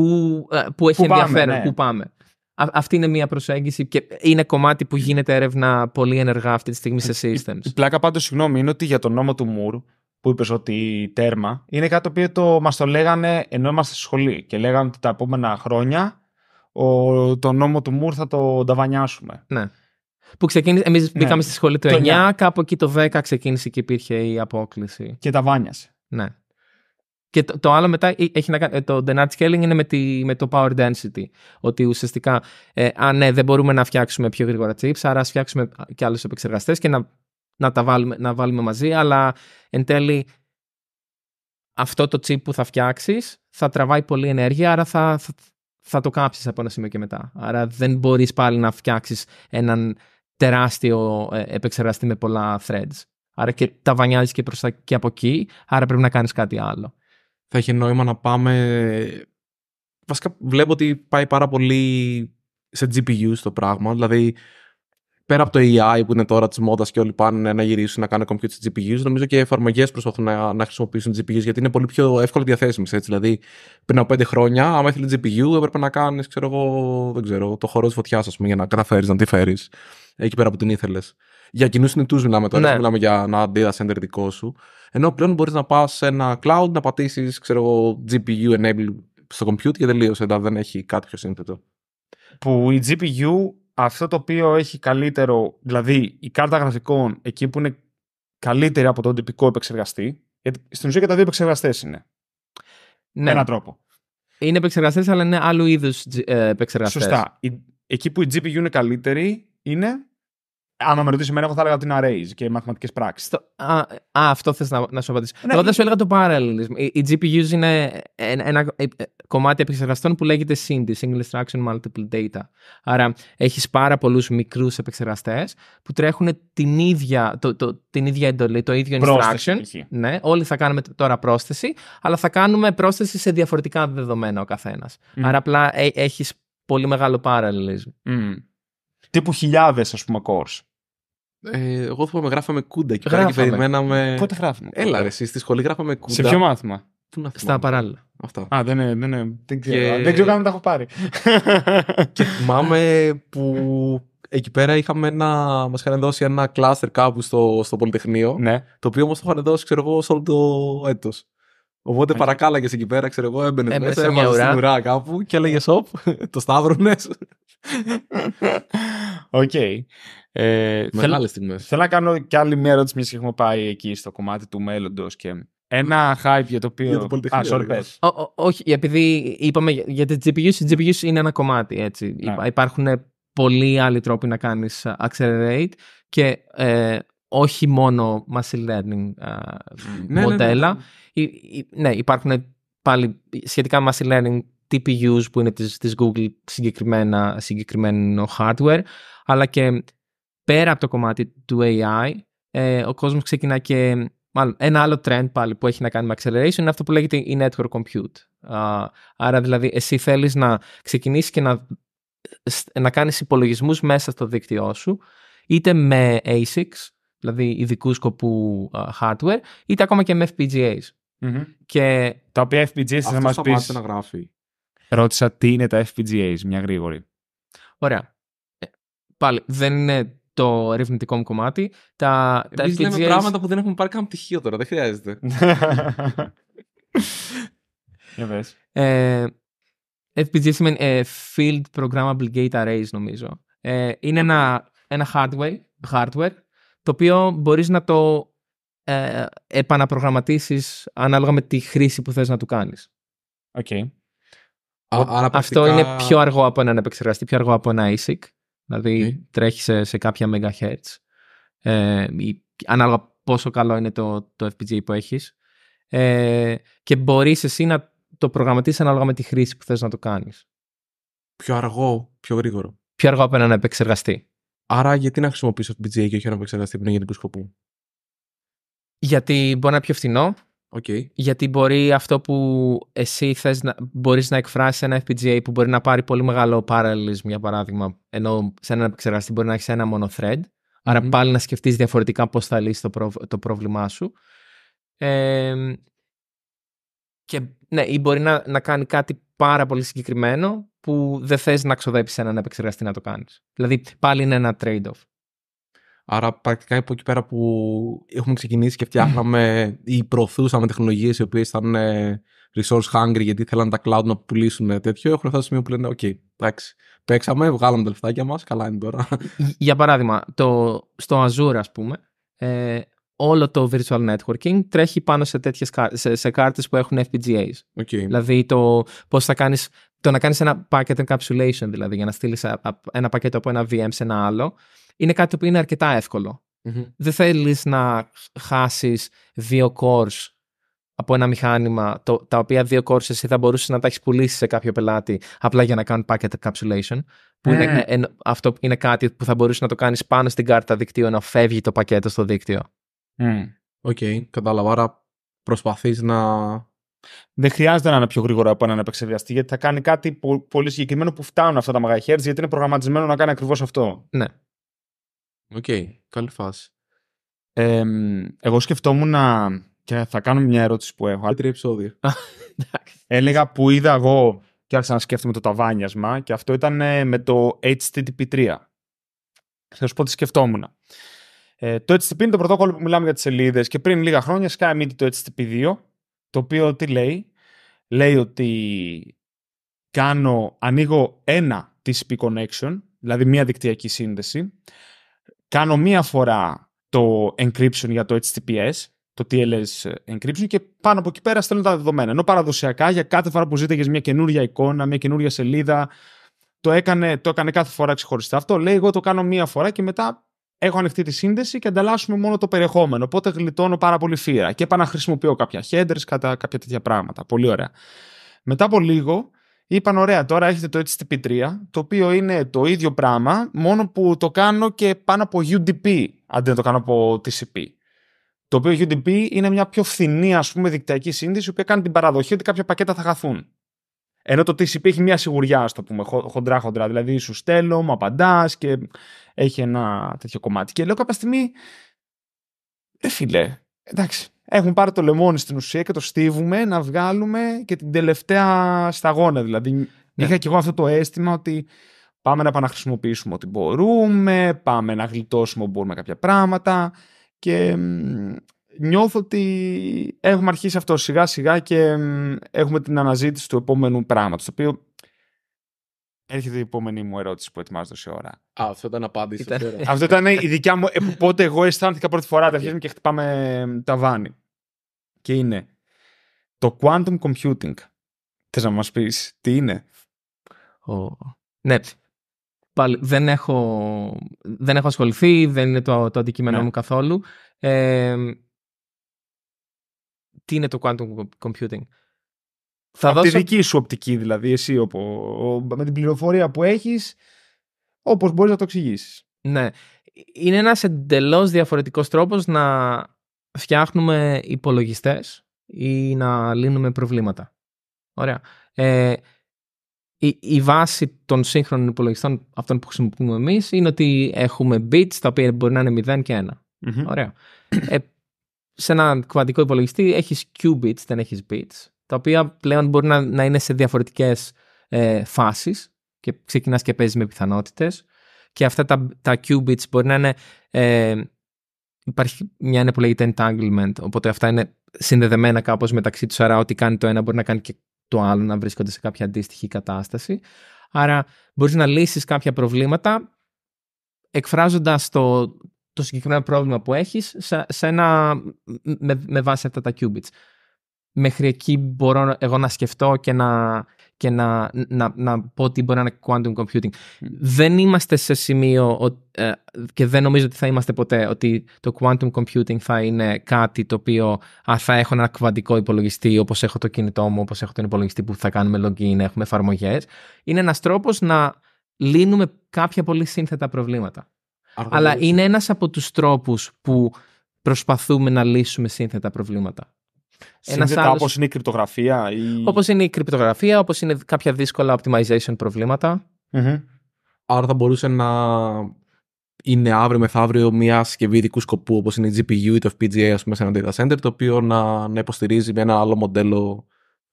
ε, που έχει Πού πάμε, ενδιαφέρον. ναι. Πού πάμε. Α, αυτή είναι μία προσέγγιση και είναι κομμάτι που γίνεται έρευνα πολύ ενεργά αυτή τη στιγμή σε systems. Η πλάκα πάντως, συγγνώμη, είναι ότι για τον νόμο του Μουρ, που είπες ότι τέρμα, είναι κάτι το οποίο το, μας το λέγανε ενώ είμαστε στη σχολή και λέγανε ότι τα επόμενα χρόνια ο, το νόμο του Μουρ θα το ταβανιάσουμε. Ναι. Που ξεκίνησε, εμείς Ναι. μπήκαμε στη σχολή το, Το 9, κάπου εκεί το 10 ξεκίνησε και υπήρχε η απόκληση. Και τα βάνιασε. Ναι. Και το, το άλλο μετά ε- έχει να κάνει, ε, το Dennard Scaling είναι με, τη, με το power density. Ότι ουσιαστικά, ε, α, ναι, δεν μπορούμε να φτιάξουμε πιο γρήγορα chips, άρα ας φτιάξουμε και άλλους επεξεργαστές και να, να τα βάλουμε, να βάλουμε μαζί, αλλά εν τέλει αυτό το chip που θα φτιάξεις θα τραβάει πολλή ενέργεια, άρα θα, θα, θα το κάψεις από ένα σημείο και μετά. Άρα δεν μπορείς πάλι να φτιάξεις έναν τεράστιο ε, επεξεργαστή με πολλά threads. Άρα και τα βανιάζεις και προς τα και από εκεί, άρα πρέπει να κάνεις κάτι άλλο. Θα έχει νόημα να πάμε. Βασικά βλέπω ότι πάει πάρα πολύ σε GPU το πράγμα. Δηλαδή, πέρα από το AI που είναι τώρα της μόδας και όλοι πάνε να γυρίσουν να κάνουν compute στις GPUs, νομίζω και οι εφαρμογές προσπαθούν να, να χρησιμοποιήσουν GPUs γιατί είναι πολύ πιο εύκολα διαθέσιμες. Δηλαδή, πριν από πέντε χρόνια, άμα ήθελες GPU, έπρεπε να κάνεις, ξέρω εγώ, δεν ξέρω, το χώρο της φωτιάς, ας πούμε, για να καταφέρεις να τη φέρεις εκεί πέρα που την ήθελες. Για κοινούς συνητού μιλάμε τώρα, Ναι. δεν μιλάμε για ένα data center δικό σου. Ενώ πλέον μπορείς να πας σε ένα cloud, να πατήσεις, ξέρω εγώ, GPU enable στο compute και τελείωσε. Δηλαδή δεν έχει κάτι πιο σύνθετο. Που η GPU, αυτό το οποίο έχει καλύτερο, δηλαδή η κάρτα γραφικών εκεί που είναι καλύτερη από τον τυπικό επεξεργαστή, γιατί στην ουσία και τα δύο επεξεργαστές είναι. Ναι, Με έναν τρόπο. είναι επεξεργαστές, αλλά είναι άλλου είδους επεξεργαστές. Σωστά. Η- εκεί που η GPU είναι καλύτερη είναι. Άμα με ρωτήσεις εμένα, εγώ θα έλεγα ότι είναι arrays και μαθηματικές πράξεις. Στο, α, α, αυτό θες να, να σου απαντήσω. Ναι, Εγώ θα η- σου έλεγα το parallelism. Οι, οι GPUs είναι ένα, ένα, ε, ε, κομμάτι επεξεργαστών που λέγεται SIMD, Single Instruction Multiple Data. Άρα έχεις πάρα πολλούς μικρούς επεξεργαστές που τρέχουν την ίδια, το, το, την ίδια εντολή, το ίδιο Πρόσθεση, instruction. π.χ. Ναι, όλοι θα κάνουμε τώρα πρόσθεση, αλλά θα κάνουμε πρόσθεση σε διαφορετικά δεδομένα ο καθένας. Μμ. Άρα απλά ε, έχεις πολύ μεγάλο parallelism. Mm. Τύπου χιλιάδες, ας πούμε, cores. Ε, εγώ θυμάμαι γράφαμε κούντα εκεί πέρα και Γράφαμε. περιμέναμε. Πότε γράφουμε; Έλα, ρε, εσύ στη σχολή γράφαμε CUDA. Σε ποιο μάθημα; Πού να Στα θυμάμαι. παράλληλα. Αυτά. Α, δεν είναι. Δεν, είναι, δεν ξέρω. Και- Δεν ξέρω αν τα έχω πάρει. Και θυμάμαι που εκεί πέρα είχαμε ένα, μας είχαν δώσει ένα cluster κάπου στο, στο Πολυτεχνείο, ναι. το οποίο όμως το είχαν δώσει, ξέρω εγώ, σε όλο το έτος. Οπότε Οκ. παρακάλαγες εκεί πέρα, ξέρω εγώ, έμπαινες Έμπαινες μέσα, σε μια έβαζες ουρά. την ουρά κάπου και έλεγες σοπ, το σταύρωνες. Οκ. Ε, θέλω, Μεγάλες στιγμές. θέλω να κάνω κι άλλη μια ερώτηση, μιας και έχουμε πάει εκεί στο κομμάτι του μέλλοντος. Και ένα hype για το οποίο. Για το Πολυτεχνείο, Α, sorry, ρε, πες. Ω- ω- όχι, επειδή είπαμε για- για τις GPUs, οι GPUs είναι ένα κομμάτι, έτσι. Ναι. Υπά- Υπάρχουν πολλοί άλλοι τρόποι να κάνεις α, accelerate και ε, όχι μόνο machine learning α, Ναι, ναι, ναι, μοντέλα. ναι. Υ- υ- Ναι, υπάρχουν πάλι σχετικά με machine learning TPUs που είναι της, της Google συγκεκριμένα, συγκεκριμένο hardware, αλλά και πέρα από το κομμάτι του AI, ε, ο κόσμος ξεκινά και μάλλον ένα άλλο trend πάλι που έχει να κάνει με acceleration είναι αυτό που λέγεται η network compute. Α, άρα δηλαδή εσύ θέλεις να ξεκινήσεις και να, σ- να κάνεις υπολογισμούς μέσα στο δίκτυό σου είτε με ASICs, δηλαδή ειδικού σκοπού α, hardware, είτε ακόμα και με FPGAs. Μμμ. Και Τα οποία FPGAs θα Αυτό μας πεις. σταμάτησε να γράφει. Ρώτησα τι είναι τα FPGAs, μια γρήγορη. Ωραία. Ε, Πάλι δεν είναι το ερευνητικό μου κομμάτι. Τα, τα Εμείς λέμε FPGAs... πράγματα που δεν έχουμε πάρει καν πτυχίο τώρα, δεν χρειάζεται. Για πες. Ε, FPGA σημαίνει ε, Field Programmable Gate Arrays νομίζω. Ε, είναι ένα, ένα hardware, hardware το οποίο μπορείς να το ε, επαναπρογραμματίσεις ανάλογα με τη χρήση που θες να του κάνεις. Οκ. Α- άρα Αυτό πρακτικά- είναι πιο αργό από έναν επεξεργαστή, πιο αργό από ένα ASIC. Δηλαδή Οκ. τρέχει σε, σε κάποια megahertz. Ε, ή- ανάλογα πόσο καλό είναι το, το FPGA που έχεις. Ε, και μπορείς εσύ να το προγραμματίσεις ανάλογα με τη χρήση που θες να το κάνεις. Πιο αργό, πιο γρήγορο. Πιο αργό από έναν επεξεργαστή. Άρα γιατί να χρησιμοποιήσω FPGA και όχι ένα επεξεργαστή που είναι γενικού σκοπού; Γιατί μπορεί να είναι πιο φθηνό, Οκ. γιατί μπορεί αυτό που εσύ θες να, μπορείς να εκφράσεις σε ένα FPGA που μπορεί να πάρει πολύ μεγάλο parallelism για παράδειγμα, ενώ σε έναν επεξεργαστή μπορεί να έχεις ένα μόνο thread, άρα Μμμ. πάλι να σκεφτείς διαφορετικά πώς θα λύσεις το, πρό- το πρόβλημά σου. Ε, και ναι, ή μπορεί να, να κάνει κάτι πάρα πολύ συγκεκριμένο που δεν θες να ξοδέψεις έναν επεξεργαστή να το κάνεις. Δηλαδή πάλι είναι ένα trade-off. Άρα πρακτικά από εκεί πέρα που έχουμε ξεκινήσει και φτιάχναμε ή προωθούσαμε τεχνολογίες οι οποίες ήταν ε, resource hungry γιατί θέλαν τα cloud να πουλήσουν τέτοιο, έχουν φτάσει στο σημείο που λένε: Οκ, εντάξει, παίξαμε, βγάλαμε τα λεφτάκια μας, καλά είναι τώρα. Για παράδειγμα, το, στο Azure, ας πούμε, ε, όλο το virtual networking τρέχει πάνω σε, τέτοιες, κά- σε, σε κάρτες που έχουν FPGAs. Οκ. Δηλαδή, το πώς θα κάνεις, το να κάνεις ένα packet encapsulation, δηλαδή, για να στείλεις α- α- ένα πακέτο από ένα VM σε ένα άλλο, είναι κάτι που είναι αρκετά εύκολο. Μμμ. Δεν θέλεις να χάσεις δύο cores από ένα μηχάνημα, το, τα οποία δύο cores εσύ θα μπορούσες να τα έχεις πουλήσει σε κάποιο πελάτη απλά για να κάνουν packet encapsulation. Που είναι, Ε. ε, εν- αυτό είναι κάτι που θα μπορούσες να το κάνεις πάνω στην κάρτα δικτύου να φεύγει το πακέτο στο δίκτυο. Μμ. Οκ, κατάλαβα. Άρα προσπαθείς να. Δεν χρειάζεται να είναι πιο γρήγορο από έναν επεξεργαστή, γιατί θα κάνει κάτι πο- πολύ συγκεκριμένο που φτάνουν αυτά τα MHz, γιατί είναι προγραμματισμένο να κάνει ακριβώς αυτό. Ναι. Οκ, καλή φάση. Ε, εγώ σκεφτόμουν να... και θα κάνω μια ερώτηση που έχω. Άλλα τρία επεισόδια. Έλεγα που είδα εγώ και άρχισα να σκέφτομαι το ταβάνιασμα και αυτό ήταν ε, με το HTTP3. Θα σου πω τι σκεφτόμουν. Ε, το HTTP είναι το πρωτόκολλο που μιλάμε για τις σελίδες και πριν λίγα χρόνια σκάει μύτη το HTTP2 το οποίο τι λέει; Λέει ότι κάνω, ανοίγω ένα TCP connection, δηλαδή μία δικτυακή σύνδεση, κάνω μία φορά το encryption για το HTTPS, το TLS encryption και πάνω από εκεί πέρα στέλνω τα δεδομένα. Ενώ παραδοσιακά για κάθε φορά που ζήταγες μια καινούργια εικόνα, μια καινούργια σελίδα, το έκανε, το έκανε κάθε φορά ξεχωριστά. Αυτό λέει εγώ το κάνω μία φορά και μετά έχω ανοιχτή τη σύνδεση και ανταλλάσσουμε μόνο το περιεχόμενο. Οπότε γλιτώνω πάρα πολύ φύρα και επαναχρησιμοποιώ κάποια headers, κατά κάποια τέτοια πράγματα. Πολύ ωραία. Μετά από λίγο είπαν ωραία τώρα έχετε το HTTP3 το οποίο είναι το ίδιο πράγμα μόνο που το κάνω και πάνω από UDP αντί να το κάνω από TCP. Το οποίο UDP είναι μια πιο φθηνή ας πούμε δικτυακή σύνδεση που κάνει την παραδοχή ότι κάποια πακέτα θα χαθούν. Ενώ το TCP έχει μια σιγουριά, ας το πούμε, χοντρά χοντρά. Δηλαδή σου στέλνω, μου απαντάς και έχει ένα τέτοιο κομμάτι. Και λέω κάποια στιγμή, δεν φίλε, εντάξει, έχουμε πάρει το λεμόνι στην ουσία και το στίβουμε να βγάλουμε και την τελευταία σταγόνα. Δηλαδή, ναι. είχα και εγώ αυτό το αίσθημα ότι πάμε να επαναχρησιμοποιήσουμε ό,τι μπορούμε, πάμε να γλιτώσουμε όπου μπορούμε κάποια πράγματα και νιώθω ότι έχουμε αρχίσει αυτό σιγά σιγά και έχουμε την αναζήτηση του επόμενου πράγματος, το οποίο έρχεται η επόμενη μου ερώτηση που ετοιμάζω τόση ώρα. Α, αυτό ήταν απάντηση. Ήταν... αυτό ήταν η δικιά μου, ε, πότε εγώ αισθάνθηκα πρώτη φορά, τα και χτυπάμε τα βάνη. Και είναι το quantum computing. Θες να μας πεις τι είναι; Oh. Ναι, πάλι δεν έχω, δεν έχω ασχοληθεί, δεν είναι το, το αντικείμενό ναι. μου καθόλου. Ε, τι είναι το quantum computing. Θα Από δώσω... τη δική σου οπτική δηλαδή, εσύ οπό, με την πληροφορία που έχεις, όπως μπορείς να το εξηγήσεις. Ναι. Είναι ένας εντελώς διαφορετικός τρόπος να φτιάχνουμε υπολογιστές ή να λύνουμε προβλήματα. Ωραία. Ε, η, η βάση των σύγχρονων υπολογιστών, αυτών που χρησιμοποιούμε εμείς, είναι ότι έχουμε bits τα οποία μπορεί να είναι 0 και 1. Ωραία. Ε, σε ένα κβαντικό υπολογιστή έχεις qubits, δεν έχεις bits, τα οποία πλέον μπορεί να, να είναι σε διαφορετικές ε, φάσεις και ξεκινάς και παίζεις με πιθανότητες. Και αυτά τα, τα qubits μπορεί να είναι ε, υπάρχει μια είναι που λέγεται entanglement οπότε αυτά είναι συνδεδεμένα κάπως μεταξύ τους άρα ό,τι κάνει το ένα μπορεί να κάνει και το άλλο να βρίσκονται σε κάποια αντίστοιχη κατάσταση. Άρα μπορείς να λύσεις κάποια προβλήματα εκφράζοντας το, το συγκεκριμένο πρόβλημα που έχεις σε, σε ένα, με, με βάση αυτά τα qubits. Μέχρι εκεί μπορώ εγώ να σκεφτώ και να, και να, να, να πω ότι μπορεί να είναι quantum computing. Δεν είμαστε σε σημείο ε, και δεν νομίζω ότι θα είμαστε ποτέ ότι το quantum computing θα είναι κάτι το οποίο α, θα έχω ένα κβαντικό υπολογιστή όπως έχω το κινητό μου, όπως έχω τον υπολογιστή που θα κάνουμε login, έχουμε εφαρμογές. Είναι ένας τρόπος να λύνουμε κάποια πολύ σύνθετα προβλήματα. Αλλά είναι ένας από τους τρόπους που προσπαθούμε να λύσουμε σύνθετα προβλήματα. Σύνθετα άλλος... όπως είναι η κρυπτογραφία ή... Όπως είναι η κρυπτογραφία, όπως είναι κάποια δύσκολα optimization προβληματα Άρα θα μπορούσε να είναι αύριο μεθαύριο μια συσκευή ειδικού σκοπού όπως είναι η GPU ή το FPGA ας πούμε, σε ένα data center το οποίο να, να υποστηρίζει με ένα άλλο μοντέλο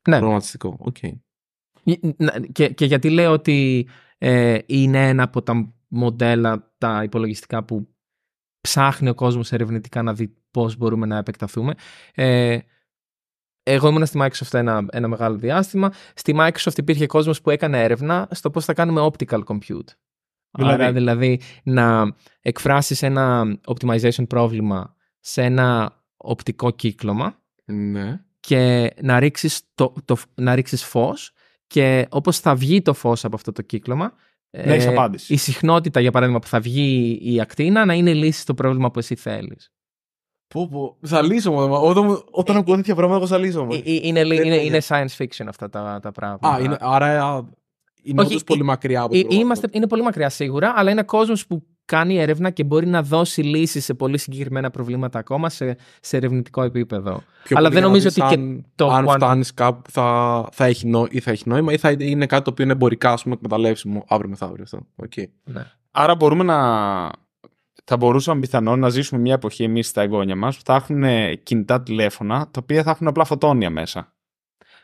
ναι. προγραμματιστικό. Okay. Και, και γιατί λέω ότι ε, είναι ένα από τα μοντέλα τα υπολογιστικά που ψάχνει ο κόσμος ερευνητικά να δει πώς μπορούμε να επεκταθούμε. Ε, εγώ ήμουν στη Microsoft ένα, ένα μεγάλο διάστημα. Στη Microsoft υπήρχε κόσμος που έκανε έρευνα στο πώς θα κάνουμε optical compute. Δηλαδή, Άρα δηλαδή να εκφράσεις ένα optimization πρόβλημα σε ένα οπτικό κύκλωμα ναι. και να ρίξεις, το, το, να ρίξεις φως και όπως θα βγει το φως από αυτό το κύκλωμα ναι, ε, απάντηση. η συχνότητα, για παράδειγμα, που θα βγει η ακτίνα να είναι λύση στο πρόβλημα που εσύ θέλεις. Πω, πω. Ζαλίζομαι. Όταν, όταν ακούω τέτοια πράγματα, εγώ ζαλίζομαι. Ε, ε, είναι, είναι, είναι science fiction αυτά τα, τα πράγματα. Α, είναι, άρα είναι Όχι, πολύ μακριά από το είμαστε, Είναι πολύ μακριά σίγουρα, αλλά είναι κόσμος που κάνει έρευνα και μπορεί να δώσει λύσεις σε πολύ συγκεκριμένα προβλήματα ακόμα σε, σε ερευνητικό επίπεδο. Πιο Αλλά δεν νομίζω ότι και το. Αν φτάνεις κάπου θα, θα, έχει νό, ή θα έχει νόημα ή θα είναι κάτι το οποίο είναι εμπορικά ας πούμε, εκμεταλλεύσιμο αύριο μεθαύριο. Okay. Ναι. Άρα μπορούμε να θα μπορούσαμε πιθανόν να ζήσουμε μια εποχή εμείς στα εγγόνια μας που θα έχουν κινητά τηλέφωνα τα οποία θα έχουν απλά φωτόνια μέσα.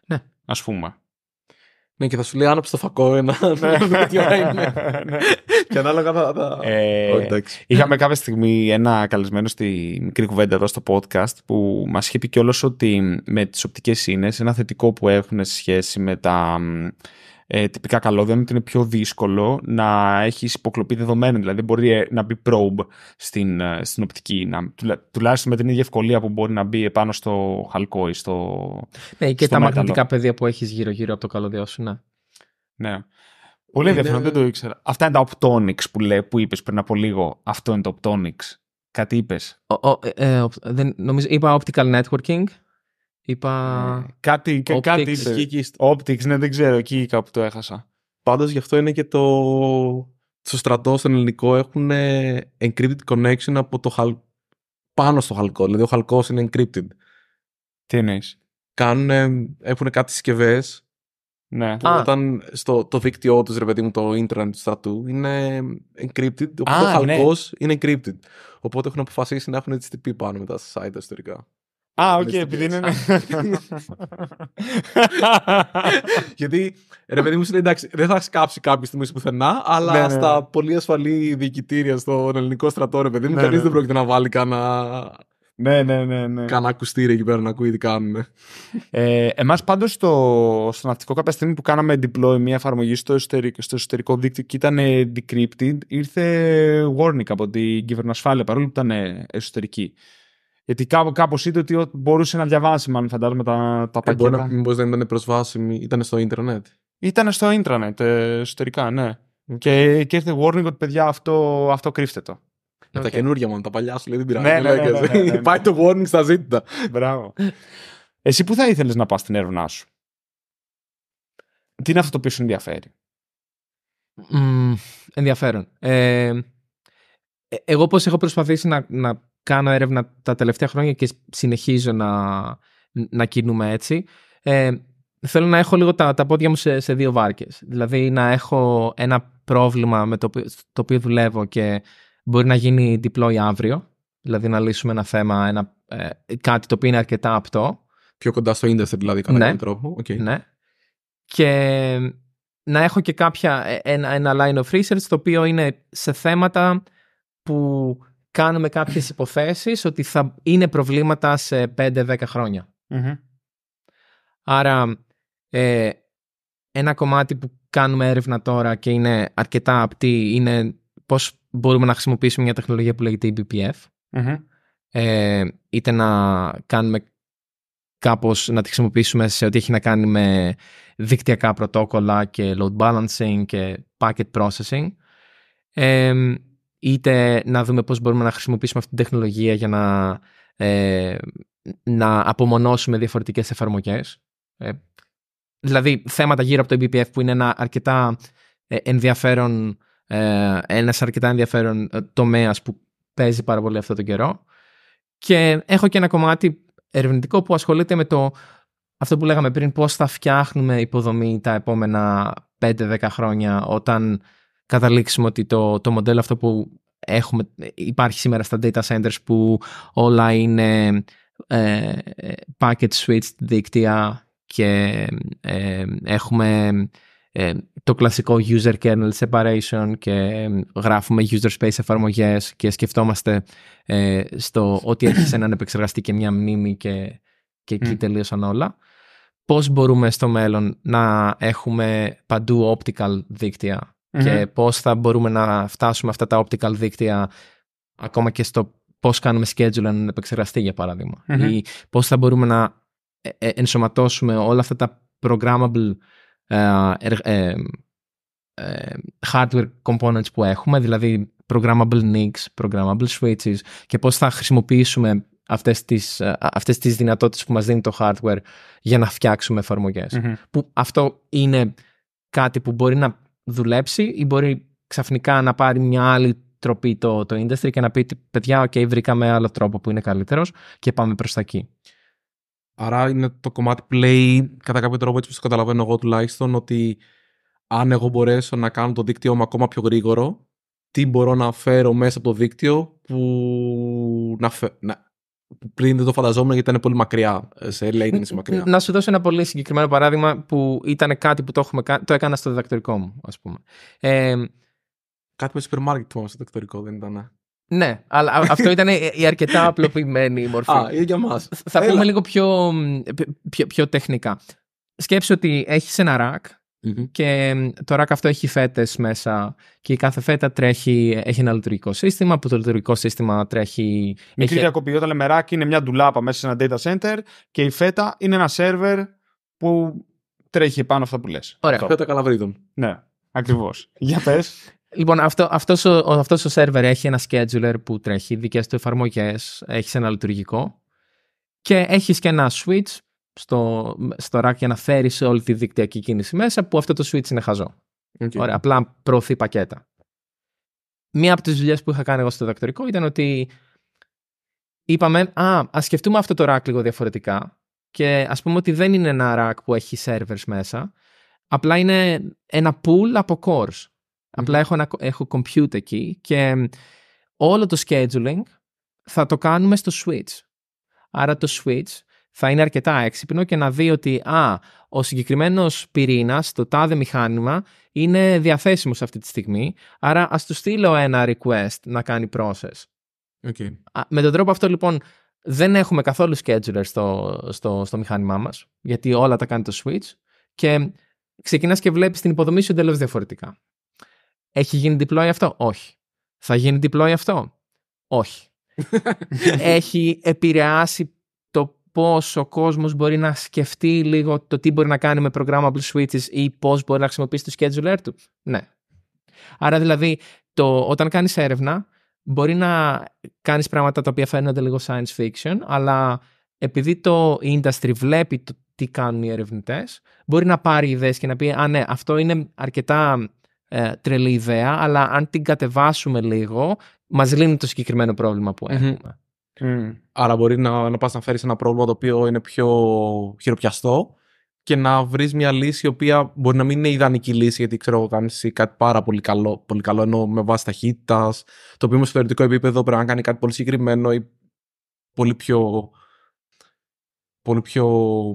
Ναι. Α πούμε. Ναι, και θα σου λέει άναψε το φακό ένα. Τι ώρα είναι. Και ανάλογα θα. θα- Ε, Όχι, εντάξει. Είχαμε κάποια στιγμή ένα καλεσμένο στη μικρή κουβέντα εδώ στο podcast που μας είχε πει κιόλας ότι με τις οπτικές ίνες ένα θετικό που έχουν σε σχέση με τα μ, ε, τυπικά καλώδια είναι ότι είναι πιο δύσκολο να έχεις υποκλοπή δεδομένων. Δηλαδή δεν μπορεί ε, να μπει probe στην, ε, στην οπτική. Να, τουλά- τουλάχιστον με την ίδια ευκολία που μπορεί να μπει επάνω στο χαλκό ή στο... Ναι, και Στο τα μέταλλο. μαγνητικά πεδία που έχεις γύρω-γύρω από το καλώδιό σου, ναι. Ναι. Πολύ ενδιαφέρον, Είναι- δεν το ήξερα. Αυτά είναι τα optonics που, λέει, που είπες πριν από λίγο. Αυτό είναι το optonics. Κάτι είπες; Ο, ο, ε, ε, ο- δεν, νομίζω, είπα optical networking. Είπα. Ε, κάτι, κα- optics. κάτι Εκεί, είπε. εκεί, στο- Optics, ναι, δεν ξέρω, εκεί κάπου το έχασα. Πάντως γι' αυτό είναι και το. Στο στρατό, στον ελληνικό, έχουν ε, encrypted connection από το χαλ... πάνω στο χαλκό. Δηλαδή, ο χαλκός είναι encrypted. Τι εννοείς; Κάνουν, έχουν κάτι συσκευές Ναι. που Α. όταν στο το δίκτυό τους, ρε παιδί μου, το internet του στρατού είναι encrypted. Οπότε Α, ο ναι. χαλκός είναι encrypted. Οπότε έχουν αποφασίσει να έχουν HTTP πάνω μετά στα site ιστορικά. Α, οκ, Λες τι επειδή είναι. Γιατί, ρε παιδί μου, σου λέει εντάξει, δεν θα σκάψει κάποια στιγμή πουθενά, αλλά Ναι, ναι, ναι. στα πολύ ασφαλή διοικητήρια στον ελληνικό στρατό, ρε παιδί μου, Ναι, κανείς ναι. δεν πρόκειται να βάλει κανένα ναι, ναι, ναι. ναι. κανένα ακουστήρι εκεί πέρα να ακούει τι κάνουν. Ε, Εμάς πάντως στο, στο ναυτικό, κάποια στιγμή που κάναμε deploy μια εφαρμογή στο εσωτερικό, στο εσωτερικό δίκτυο και ήταν ε, decrypted, ήρθε warning από την κυβερνοασφάλεια παρόλο που ήταν ε, εσωτερική. Γιατί κάπου, κάπως είδε ότι ο- μπορούσε να διαβάσει, μάλλον φαντάζομαι, τα, τα Ε, μπορεί πακέτα. να μήπως δεν ήταν προσβάσιμη, ήταν στο ίντερνετ. Ήταν στο ίντρανετ ε, εσωτερικά, ναι. Και, και ήρθε warning ότι παιδιά αυτό, αυτό κρύφτε το. Με τα Οκ. καινούργια μόνο, τα παλιά σου λέει δεν πειράζει. Ναι, δεν ναι, ναι, λέγεσαι. ναι, ναι, ναι. Πάει το warning στα ζήτητα. Μπράβο. Εσύ πού θα ήθελες να πας στην έρευνά σου; Τι είναι αυτό το οποίο σου ενδιαφέρει; Μμμ, ενδιαφέρον. Ε, ε, εγώ πώς έχω προσπαθήσει να, να κάνω έρευνα τα τελευταία χρόνια και συνεχίζω να, να κινούμαι έτσι. Ε, θέλω να έχω λίγο τα, τα πόδια μου σε, σε δύο βάρκες. Δηλαδή να έχω ένα πρόβλημα με το, οποίο- το οποίο δουλεύω και μπορεί να γίνει deploy αύριο. Δηλαδή να λύσουμε ένα θέμα, ένα, ε, κάτι το οποίο είναι αρκετά απτό. Πιο κοντά στο industry δηλαδή, κατά Ναι. κάποιο τρόπο. Οκ. Ναι. Και να έχω και κάποια, ε, ένα, ένα line of research το οποίο είναι σε θέματα που κάνουμε κάποιες υποθέσεις ότι θα είναι προβλήματα σε 5-10 χρόνια. Άρα ε, ένα κομμάτι που κάνουμε έρευνα τώρα και είναι αρκετά απτή είναι πώς μπορούμε να χρησιμοποιήσουμε μια τεχνολογία που λέγεται EBPF ε, είτε να κάνουμε κάπως να τη χρησιμοποιήσουμε σε ό,τι έχει να κάνει με δικτυακά πρωτόκολλα και load balancing και packet processing. Ε, είτε να δούμε πώς μπορούμε να χρησιμοποιήσουμε αυτή την τεχνολογία για να, ε, να απομονώσουμε διαφορετικές εφαρμογές. Ε, δηλαδή θέματα γύρω από το EBPF που είναι ένα αρκετά ε, ενδιαφέρον ε, ένας αρκετά ενδιαφέρον ε, τομέας που παίζει πάρα πολύ αυτό τον καιρό. Και έχω και ένα κομμάτι ερευνητικό που ασχολείται με το αυτό που λέγαμε πριν, πώς θα φτιάχνουμε υποδομή τα επόμενα 5-10 χρόνια όταν καταλήξουμε ότι το, το μοντέλο αυτό που έχουμε, υπάρχει σήμερα στα data centers που όλα είναι ε, ε, packet switched δίκτυα και ε, έχουμε ε, το κλασικό user kernel separation και ε, γράφουμε user space εφαρμογές και σκεφτόμαστε ε, στο ότι έχεις έναν επεξεργαστή και μια μνήμη και, και εκεί Μμ. τελείωσαν όλα. Πώς μπορούμε στο μέλλον να έχουμε παντού optical δικτυα και πώς θα μπορούμε να φτάσουμε αυτά τα optical δίκτυα ακόμα και στο πώς κάνουμε schedule έναν επεξεργαστή για παράδειγμα Μμμ. ή πώς θα μπορούμε να ε, ε, ενσωματώσουμε όλα αυτά τα programmable ε, ερ- ε, ε, hardware components που έχουμε, δηλαδή programmable NICs, programmable switches και πώς θα χρησιμοποιήσουμε αυτές τις, ε, αυτές τις δυνατότητες που μας δίνει το hardware για να φτιάξουμε εφαρμογές. Μμμ. Που αυτό είναι κάτι που μπορεί να δουλέψει ή μπορεί ξαφνικά να πάρει μια άλλη τροπή το, το industry και να πει ότι, παιδιά, ok, βρήκαμε άλλο τρόπο που είναι καλύτερος και πάμε προς τα εκεί. Άρα είναι το κομμάτι που λέει κατά κάποιο τρόπο έτσι που το καταλαβαίνω εγώ τουλάχιστον ότι αν εγώ μπορέσω να κάνω το δίκτυό μου ακόμα πιο γρήγορο τι μπορώ να φέρω μέσα από το δίκτυο που, να φε... να... που πριν δεν το φανταζόμουν γιατί ήταν πολύ μακριά, σε latency μακριά. Να σου δώσω ένα πολύ συγκεκριμένο παράδειγμα που ήταν κάτι που το, έχουμε, κα- το έκανα στο διδακτορικό μου, ας πούμε. Ε, Κάτι με σούπερ μάρκετ στο διδακτορικό δεν ήταν. ναι, αλλά α- αυτό ήταν η η αρκετά απλοποιημένη μορφή. Α, είναι για μας. Θα Έλα. πούμε λίγο πιο, μ, πιο, πιο τεχνικά. Σκέψου ότι έχεις ένα rack Μμμ. και μ, το rack αυτό έχει φέτες μέσα και η κάθε φέτα τρέχει, έχει ένα λειτουργικό σύστημα που το λειτουργικό σύστημα τρέχει... Μικρή έχει- διακοπή. Όταν λέμε rack είναι μια ντουλάπα μέσα σε ένα data center και η φέτα είναι ένα server που τρέχει πάνω αυτά που λες. Ωραία. Αυτό. Φέτα Καλαβρύτων. Ναι, ακριβώς. Για πες. Λοιπόν, αυτό, αυτός, ο, ο- αυτός ο server έχει ένα scheduler που τρέχει δικές του εφαρμογές, έχει ένα λειτουργικό και έχεις και ένα switch στο, στο rack για να φέρεις όλη τη δικτυακή κίνηση μέσα που αυτό το switch είναι χαζό. Οκ. Ωραία, απλά προωθεί πακέτα. Μία από τις δουλειές που είχα κάνει εγώ στο διδακτορικό ήταν ότι είπαμε, α, ας σκεφτούμε αυτό το rack λίγο διαφορετικά και ας πούμε ότι δεν είναι ένα rack που έχει servers μέσα, απλά είναι ένα pool από cores. Απλά έχω, ένα, έχω compute εκεί και όλο το scheduling θα το κάνουμε στο switch. Άρα το switch θα είναι αρκετά έξυπνο και να δει ότι α, ο συγκεκριμένος πυρήνας, το τάδε μηχάνημα, είναι διαθέσιμος αυτή τη στιγμή, άρα ας του στείλω ένα request να κάνει process. Οκ. Α, Με τον τρόπο αυτό λοιπόν δεν έχουμε καθόλου scheduler στο, στο, στο μηχάνημά μας, γιατί όλα τα κάνει το switch και ξεκινάς και βλέπεις την υποδομή σου εντελώς διαφορετικά. Έχει γίνει deploy αυτό; Όχι. Θα γίνει deploy αυτό; Όχι. Έχει επηρεάσει το πώς ο κόσμος μπορεί να σκεφτεί λίγο το τι μπορεί να κάνει με programmable switches ή πώς μπορεί να χρησιμοποιήσει το scheduler του. Ναι. Άρα δηλαδή το, όταν κάνεις έρευνα μπορεί να κάνεις πράγματα τα οποία φαίνονται λίγο science fiction αλλά επειδή το industry βλέπει το τι κάνουν οι ερευνητές μπορεί να πάρει ιδέες και να πει «Α ναι, αυτό είναι αρκετά ε, τρελή ιδέα αλλά αν την κατεβάσουμε λίγο μας λύνει το συγκεκριμένο πρόβλημα που Μμμ. Έχουμε». Άρα μπορεί να, να πας να φέρεις ένα πρόβλημα το οποίο είναι πιο χειροπιαστό και να βρεις μια λύση η οποία μπορεί να μην είναι ιδανική λύση γιατί ξέρω εγώ κάνεις εσύ κάτι πάρα πολύ καλό, πολύ καλό ενώ με βάση ταχύτητας, το οποίο στο θεωρητικό επίπεδο πρέπει να κάνει κάτι πολύ συγκεκριμένο ή πολύ πιο πολύ πιο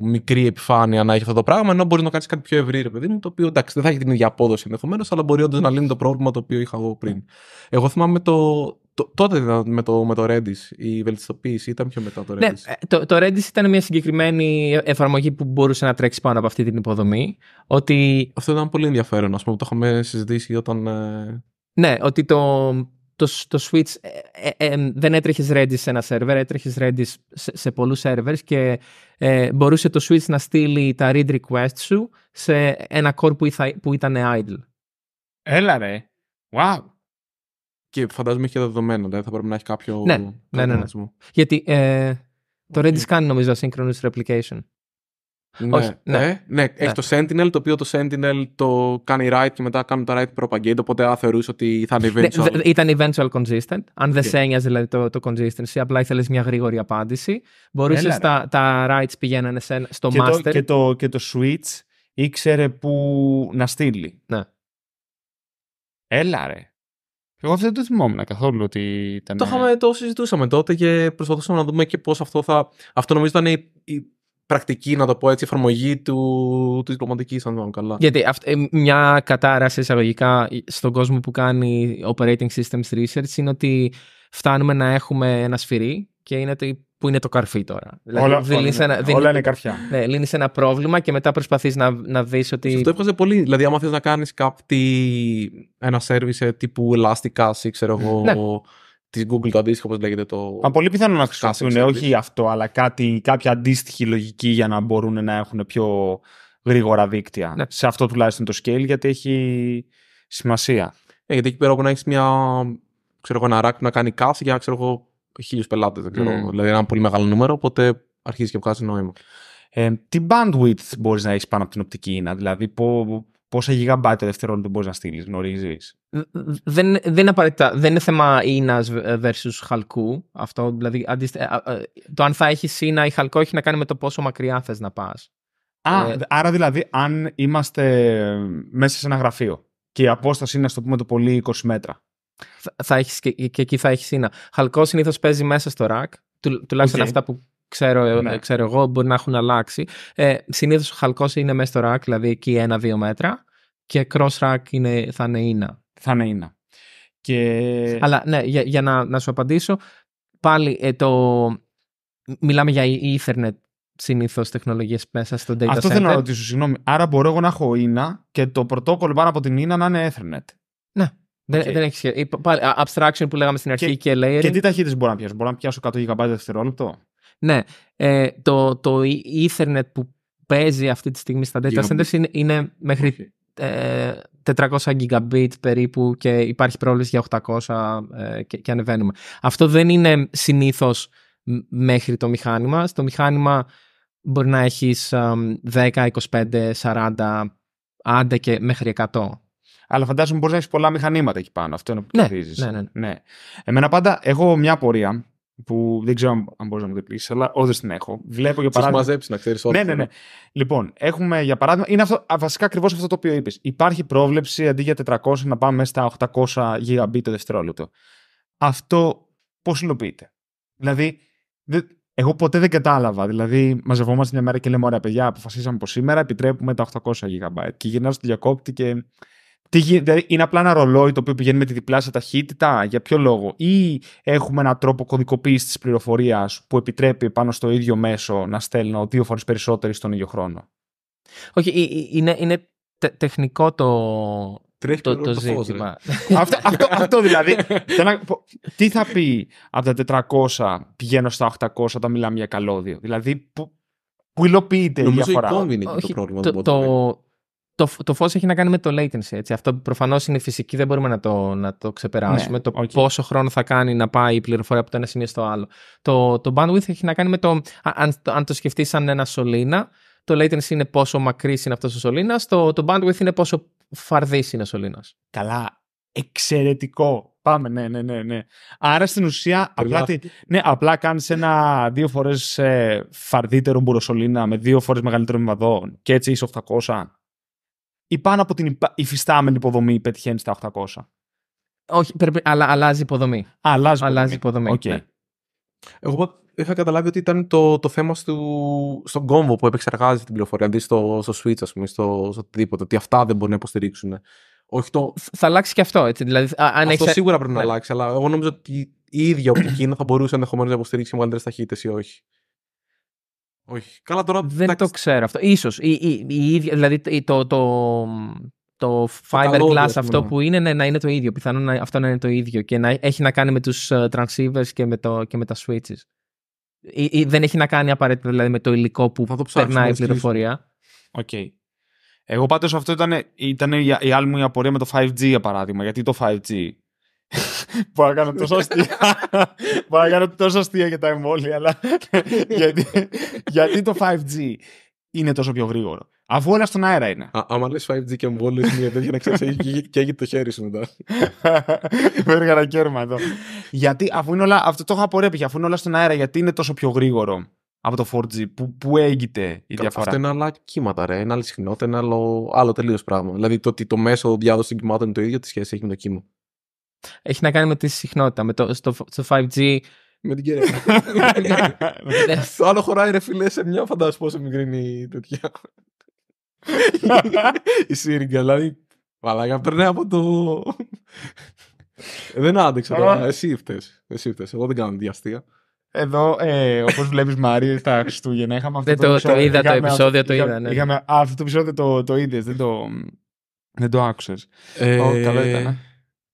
μικρή επιφάνεια να έχει αυτό το πράγμα, ενώ μπορείς να κάνεις κάτι πιο ευρύ, ρε παιδί μου, το οποίο εντάξει δεν θα έχει την ίδια απόδοση ενδεχομένως, αλλά μπορεί όντως να λύνει το πρόβλημα το οποίο είχα εγώ πριν. Εγώ θυμάμαι το. Το τότε ήταν με το, με το Redis, η βελτιστοποίηση ήταν πιο μετά το Redis. Ναι, ε, το, το Redis ήταν μια συγκεκριμένη εφαρμογή που μπορούσε να τρέξει πάνω από αυτή την υποδομή. Ότι, Αυτό ήταν πολύ ενδιαφέρον, ας πούμε, που το είχαμε συζητήσει όταν. ε, ναι, ότι το, το, το switch ε, ε, ε, δεν έτρεχε Redis σε ένα server, έτρεχε Redis σε, σε πολλούς servers και ε, μπορούσε το switch να στείλει τα read request σου σε ένα core που, ήθα- που ήταν idle. Έλα ρε. Wow. Και φαντάζομαι είχε δεδομένα, δηλαδή θα πρέπει να έχει κάποιο. Ναι, ναι, ναι, ναι. προγραμματισμό. Γιατί ε, το Οκ. Redis κάνει νομίζω asynchronous replication. Ναι, Όχι, ναι. Ε, ναι, έχει το Sentinel, το οποίο το Sentinel το κάνει write και μετά κάνουν το write propagate, οπότε αν θεωρούσε ότι θα είναι Ναι, eventual. δε- ήταν eventual consistent. Αν δεν Οκ. σε ένοιαζε δηλαδή το, το consistency, απλά ήθελες μια γρήγορη απάντηση. Μπορούσες Έλα, ρε. τα, τα writes πηγαίνανε σε, ένα- στο Και master. το, και, το, και το switch ήξερε που να στείλει. Ναι. Έλα ρε. Εγώ αυτό δεν το θυμόμουν καθόλου ότι ήταν... Το, είχαμε, το συζητούσαμε τότε και προσπαθούσαμε να δούμε και πώς αυτό θα... Αυτό νομίζω ήταν η, η πρακτική, να το πω έτσι, εφαρμογή του, του διπλωματικής, αν θυμάμαι καλά. Γιατί αυ- ε, μια κατάραση εισαγωγικά στον κόσμο που κάνει operating systems research είναι ότι φτάνουμε να έχουμε ένα σφυρί και είναι το, που είναι το καρφί τώρα. Δηλαδή, όλα, δεν όλα, λύνεις είναι, ένα, δεν- όλα είναι καρφιά. ναι, λύνεις ένα πρόβλημα και μετά προσπαθείς να, να δεις ότι... Αυτό έβγαζε πολύ. Δηλαδή, άμα θες να κάνεις κάτι, ένα service ε, τύπου Elasticsearch ή ξέρω εγώ, Ναι. της Google το αντίστοιχο, όπως λέγεται το... Μα πολύ πιθανό να Casting χρησιμοποιούν service. όχι αυτό, αλλά κάτι, κάποια αντίστοιχη λογική για να μπορούν να έχουν πιο γρήγορα δίκτυα. Ναι. Σε αυτό τουλάχιστον το scale, γιατί έχει σημασία. Ε, γιατί εκεί πέρα όπου να έχεις μια, ξέρω εγώ, ένα rack που να κάνει cast για, ξέρω εγώ, χίλιους πελάτες, δεν ξέρω. Mm. Δηλαδή, ένα πολύ μεγάλο νούμερο, οπότε αρχίζει και βγάζει νόημα. Ε, τι bandwidth μπορείς να έχεις πάνω από την οπτική ίνα, δηλαδή πό, πόσα gigabyte το δευτερόλεπτο μπορείς να στείλεις, γνωρίζεις; δεν, δεν είναι απαραίτητα, δεν είναι θέμα ίνας versus χαλκού. Αυτό, δηλαδή, αντίστε- α, α, το αν θα έχεις ίνα ή χαλκό έχει να κάνει με το πόσο μακριά θες να πας. Α, Ε, άρα δηλαδή αν είμαστε μέσα σε ένα γραφείο και η απόσταση είναι, ας το πούμε, το πολύ 20 μέτρα. Θα, θα έχεις και, και εκεί θα έχεις ίνα. Χαλκός συνήθως παίζει μέσα στο rack, του, τουλάχιστον Οκ. αυτά που ξέρω, Ναι. ε, ξέρω εγώ, μπορεί να έχουν αλλάξει. Ε, συνήθως ο χαλκός είναι μέσα στο rack, δηλαδή εκεί ένα-δύο μέτρα, και cross rack είναι, θα είναι ίνα. Θα είναι είναι. Και... Αλλά ναι, για, για να, να σου απαντήσω, πάλι ε, το. Μιλάμε για Ethernet συνήθως τεχνολογίες μέσα στο data Αυτό center. θέλω να ρωτήσω, συγγνώμη. Άρα μπορώ εγώ να έχω ίνα και το πρωτόκολλο πάνω από την ίνα να είναι Ethernet. Δεν, Οκ. δεν έχεις σχέση. Είπα- Πάλι, α, abstraction που λέγαμε στην αρχή και, layering. Και τι ταχύτητες μπορώ να πιάσω; Μπορώ να πιάσω 100 GB δευτερόλεπτο; Ναι, ε, το, το Ethernet που παίζει αυτή τη στιγμή στα data Gigabit. centers είναι, είναι μέχρι ε, 400 gigabit περίπου και υπάρχει πρόβληση για 800 ε, και, και ανεβαίνουμε. Αυτό δεν είναι συνήθως μ- μέχρι το μηχάνημα. Στο μηχάνημα μπορεί να έχεις αμ, 10, 25, 40, άντε και μέχρι 100. Αλλά φαντάζομαι μπορείς να έχεις πολλά μηχανήματα εκεί πάνω. Αυτό είναι που Ναι, καθίζεις. ναι, ναι. ναι. Εμένα πάντα έχω μια απορία που δεν ξέρω αν- αν μπορείς να μου την πεις, αλλά όντω την έχω. Βλέπω για Θα σου παράδειγμα. μαζέψει να ξέρεις Ναι, ναι, ναι. Λοιπόν, έχουμε για παράδειγμα. Είναι αυτό, α, βασικά ακριβώς αυτό το οποίο είπες. Υπάρχει πρόβλεψη αντί για 400 να πάμε στα 800 GB το δευτερόλεπτο. Αυτό πώς υλοποιείται; Δηλαδή, δεν- εγώ ποτέ δεν κατάλαβα. Δηλαδή, μαζευόμαστε μια μέρα και λέμε: Ωραία, παιδιά, αποφασίσαμε πως σήμερα επιτρέπουμε τα 800 GB. Και γυρνάω στο διακόπτη και. Τι γι- δηλαδή, είναι απλά ένα ρολόι το οποίο πηγαίνει με τη διπλάσια ταχύτητα, για ποιο λόγο, ή έχουμε έναν τρόπο κωδικοποίησης της πληροφορίας που επιτρέπει πάνω στο ίδιο μέσο να στέλνω δύο φορές περισσότεροι στον ίδιο χρόνο; Όχι, ε, ε, είναι, είναι τε- τεχνικό το, Τρέχει το, και το το φως, ρε. ζήτημα. αυτό, αυτό, αυτό δηλαδή. θέλω να πω, τι θα πει από τα 400 πηγαίνω στα 800 όταν μιλάμε για καλώδιο; Δηλαδή, που, που υλοποιείται η Νομίζω η διαφορά; κόμβοι είναι εκεί Όχι, το πρόβλημα. το, δεν το, μπορώ να το, το φως έχει να κάνει με το latency. Έτσι. Αυτό προφανώς είναι φυσική, δεν μπορούμε να το, να το ξεπεράσουμε. Ναι, το οκ. πόσο χρόνο θα κάνει να πάει η πληροφορία από το ένα σημείο στο άλλο. Το, το bandwidth έχει να κάνει με το, α- αν, το- αν το σκεφτείς σαν ένα σωλήνα, το latency είναι πόσο μακρύς είναι αυτός ο σωλήνας, το, το bandwidth είναι πόσο φαρδής είναι ο σωλήνας. Καλά. Εξαιρετικό. Πάμε, ναι, ναι, ναι. ναι. Άρα στην ουσία, απλά, τι, Περιγράφει. ναι, απλά κάνεις ένα δύο φορές ε, φαρδύτερο μπουροσωλήνα με δύο φορές μεγαλύτερο μηβαδό και έτσι είσαι 800. Ή πάνω από την υπα- υφιστάμενη υποδομή πετυχαίνεις στα 800. Όχι, πρέπει, αλλά αλλάζει η υποδομή. Α, αλλάζει Αλλάζει η υποδομή. Οκ. ναι. Εγώ πα- είχα καταλάβει ότι ήταν το, το θέμα στο, στον κόμβο που επεξεργάζεται την πληροφορία. Αντί στο, στο switch, ας πούμε, στο, στο οτιδήποτε. Ότι αυτά δεν μπορούν να υποστηρίξουν. Όχι το. Θα αλλάξει και αυτό. Έτσι. Δηλαδή, α- αν αυτό έχεις- σίγουρα πρέπει να ναι. αλλάξει. Αλλά εγώ νομίζω ότι η ίδια οπτική θα μπορούσε ενδεχομένως να υποστηρίξει μεγαλύτερες ταχύτητες ή όχι. Όχι. Καλά τώρα. Δεν εντάξει, το ξέρω αυτό. Ίσως. Η, η, η ίδια, δηλαδή το, το, το fiberglass καλώδιο, ας αυτό πούμε. που είναι ναι, να είναι το ίδιο. Πιθανόν να, αυτό να είναι το ίδιο και να έχει να κάνει με τους ε, transceivers και με, το, και με τα switches. Ή, ή δεν έχει να κάνει απαραίτητα δηλαδή, με το υλικό που Θα το ψάξουμε περνάει η να στείλουμε. πληροφορία. Οκ. Εγώ πάντως αυτό ήταν, ήταν η, η άλλη μου η απορία με το 5G για παράδειγμα. Γιατί το 5G. Μπορώ να κάνω τόσο αστεία. Μπορώ να κάνω τόσο αστεία για τα εμβόλια, αλλά γιατί, γιατί το 5G είναι τόσο πιο γρήγορο. Αφού όλα στον αέρα είναι. Α, άμα λες 5G και εμβόλιο είναι μια τέτοια να ξέρεις και έγινε το χέρι σου μετά. Με ένα κέρμα εδώ. γιατί αφού είναι όλα, αυτό το έχω απορία πια, αφού είναι όλα στον αέρα, γιατί είναι τόσο πιο γρήγορο από το 4G, που, που έγκυται η διαφορά; Αυτό είναι άλλα κύματα, ρε. Είναι άλλη συχνότητα, είναι άλλο, άλλο τελείως πράγμα. Δηλαδή το ότι το μέσο διάδοσης των κυμάτων είναι το ίδιο, τι σχέση έχει με το κύμα; Έχει να κάνει με τη συχνότητα. Με το, στο, στο 5G Με την κυρία. το άλλο χωράει ρε φίλε σε μια φαντάσου πόσο μικρή είναι η τέτοια. η σύριγγα, δηλαδή. Μαλάκα, περνάει από το. δεν άντεξα τώρα. Εσύ φταίς. Εσύ φταίς. Εγώ δεν κάνω διαστία. Εδώ, ε, όπως βλέπεις, Μάρι, τα Χριστούγεννα είχαμε αυτό Δεν το- το επεισόδιο. είδα το Είχαμε επεισόδιο, αυτό- το είδα, είχαμε- ναι. είχαμε- α, αυτό το επεισόδιο το, το είδες, δεν το, δεν το άκουσες. Ε, Ω, καλό ήταν, ε.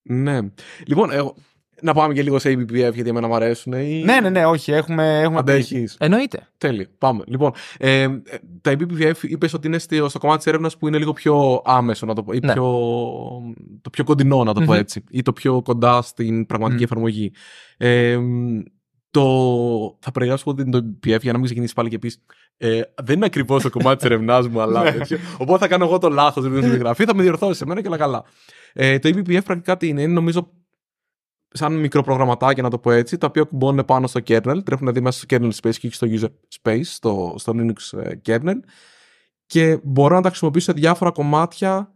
Ναι. Λοιπόν, εγώ, να πάμε και λίγο σε ABPF γιατί εμένα μου αρέσουν. Ή... Ναι, ναι, ναι, όχι, έχουμε. έχουμε πει. Αντέχεις. εννοείται. Τέλεια. Πάμε. Λοιπόν, ε, ε, τα BBVF είπες ότι είναι στο, στο κομμάτι της έρευνας που είναι λίγο πιο άμεσο, να το πω, ή Ναι. πιο, το πιο κοντινό, να το πω Μμμ. έτσι, ή το πιο κοντά στην πραγματική Μμ. εφαρμογή. Ε, το... Θα περιγράψω ότι είναι το BBVF για να μην ξεκινήσει πάλι και πεις. Ε, δεν είναι ακριβώς το κομμάτι της ερευνάς μου, αλλά. Ναι. τέτοιο. Οπότε θα κάνω εγώ το λάθος στην περιγραφή, θα με διορθώσεις σε μένα και όλα καλά. Ε, το EBPF πρακτικά τι είναι, είναι νομίζω σαν μικροπρογραμματάκια, να το πω έτσι, τα οποία κουμπώνουν πάνω στο kernel, τρέχουν δηλαδή μέσα στο kernel space και όχι στο user space, στο, στο Linux ε, kernel και μπορώ να τα χρησιμοποιήσω σε διάφορα κομμάτια